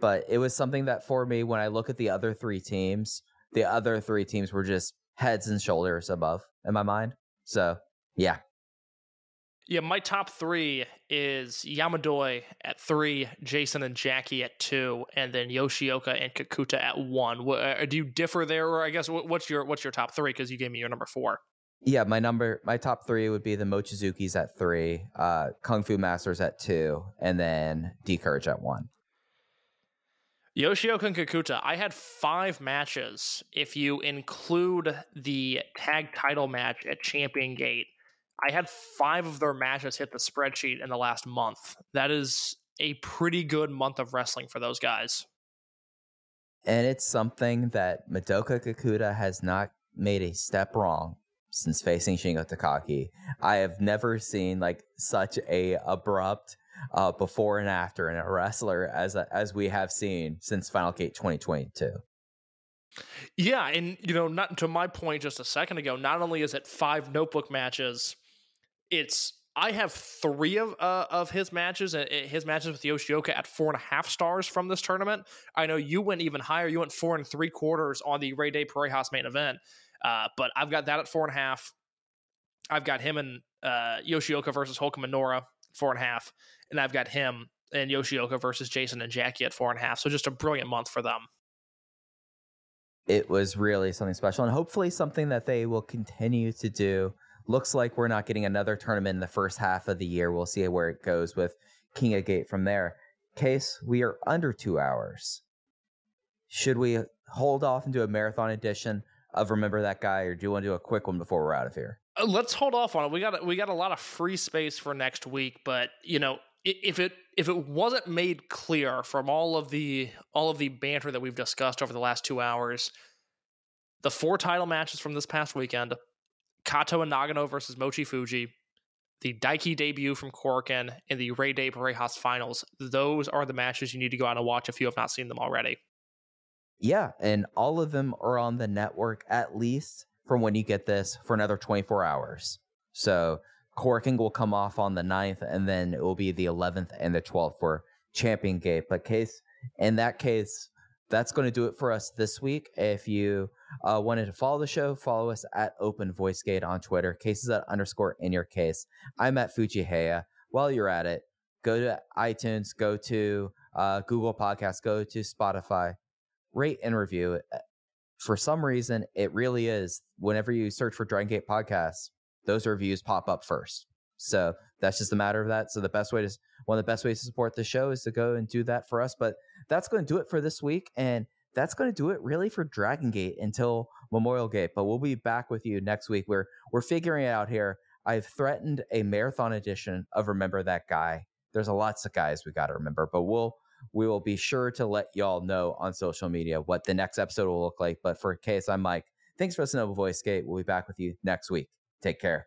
But it was something that for me when I look at the other three teams, the other three teams were just heads and shoulders above in my mind. So yeah. Yeah, my top three is Yamadoi at three, Jason and Jackie at two, and then Yoshioka and Kakuta at one. Uh, Do you differ there, or I guess what's your what's your top three? Because you gave me your number four. Yeah, my number my top three would be the Mochizukis at three, uh Kung Fu Masters at two, and then D Courage at one. Yoshioka and Kakuta. I had five matches if you include the tag title match at Champion Gate. I had five of their matches hit the spreadsheet in the last month. That is a pretty good month of wrestling for those guys. And it's something that Madoka Kakuta has not made a step wrong since facing Shingo Takagi. I have never seen like such a abrupt uh, before and after in a wrestler as as we have seen since Final Gate 2022. Yeah, and you know, not to my point just a second ago. Not only is it five notebook matches, it's I have three of uh, of his matches, uh, his matches with Yoshioka at four and a half stars from this tournament. I know you went even higher. You went four and three quarters on the Rey de Parejas main event, uh, but I've got that at four and a half. I've got him and uh, Yoshioka versus Holcomb and four and a half, and I've got him and Yoshioka versus Jason and Jackie at four and a half. So just a brilliant month for them. It was really something special, and hopefully something that they will continue to do. Looks like we're not getting another tournament in the first half of the year. We'll see where it goes with King of Gate from there. Case, we are under two hours. Should we hold off and do a marathon edition of Remember That Guy, or do you want to do a quick one before we're out of here? Uh, let's hold off on it. We got we got a lot of free space for next week, but you know, if it if it wasn't made clear from all of the all of the banter that we've discussed over the last two hours, the four title matches from this past weekend, Kato and Nagano versus Mochi Fuji, the Daiki debut from Korakuen, and the Rey de Parejas finals. Those are the matches you need to go out and watch if you have not seen them already. Yeah, and all of them are on the network at least from when you get this for another 24 hours. So Korakuen will come off on the 9th, and then it will be the 11th and the 12th for Champion Gate. But case in that case, that's going to do it for us this week. If you uh, wanted to follow the show, follow us at Open Voice Gate on Twitter. Cases at underscore in your case. I'm at Fujiheya. While you're at it, go to iTunes, go to uh, Google Podcasts, go to Spotify, rate and review. Uh, for some reason, it really is. Whenever you search for Dragon Gate Podcasts, those reviews pop up first. So that's just a matter of that. So the best way to one of the best ways to support the show is to go and do that for us. But that's going to do it for this week, and that's going to do it really for Dragon Gate until Memorial Gate. But we'll be back with you next week. We're we're figuring it out here. I've threatened a marathon edition of Remember That Guy. There's a lots of guys we got to remember, but we'll we will be sure to let y'all know on social media what the next episode will look like. But for case, I'm Mike. Thanks for listening to Voice Gate. We'll be back with you next week. Take care.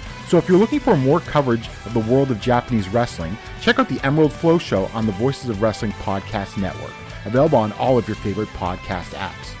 So if you're looking for more coverage of the world of Japanese wrestling, check out the Emerald Flow Show on the Voices of Wrestling Podcast Network, available on all of your favorite podcast apps.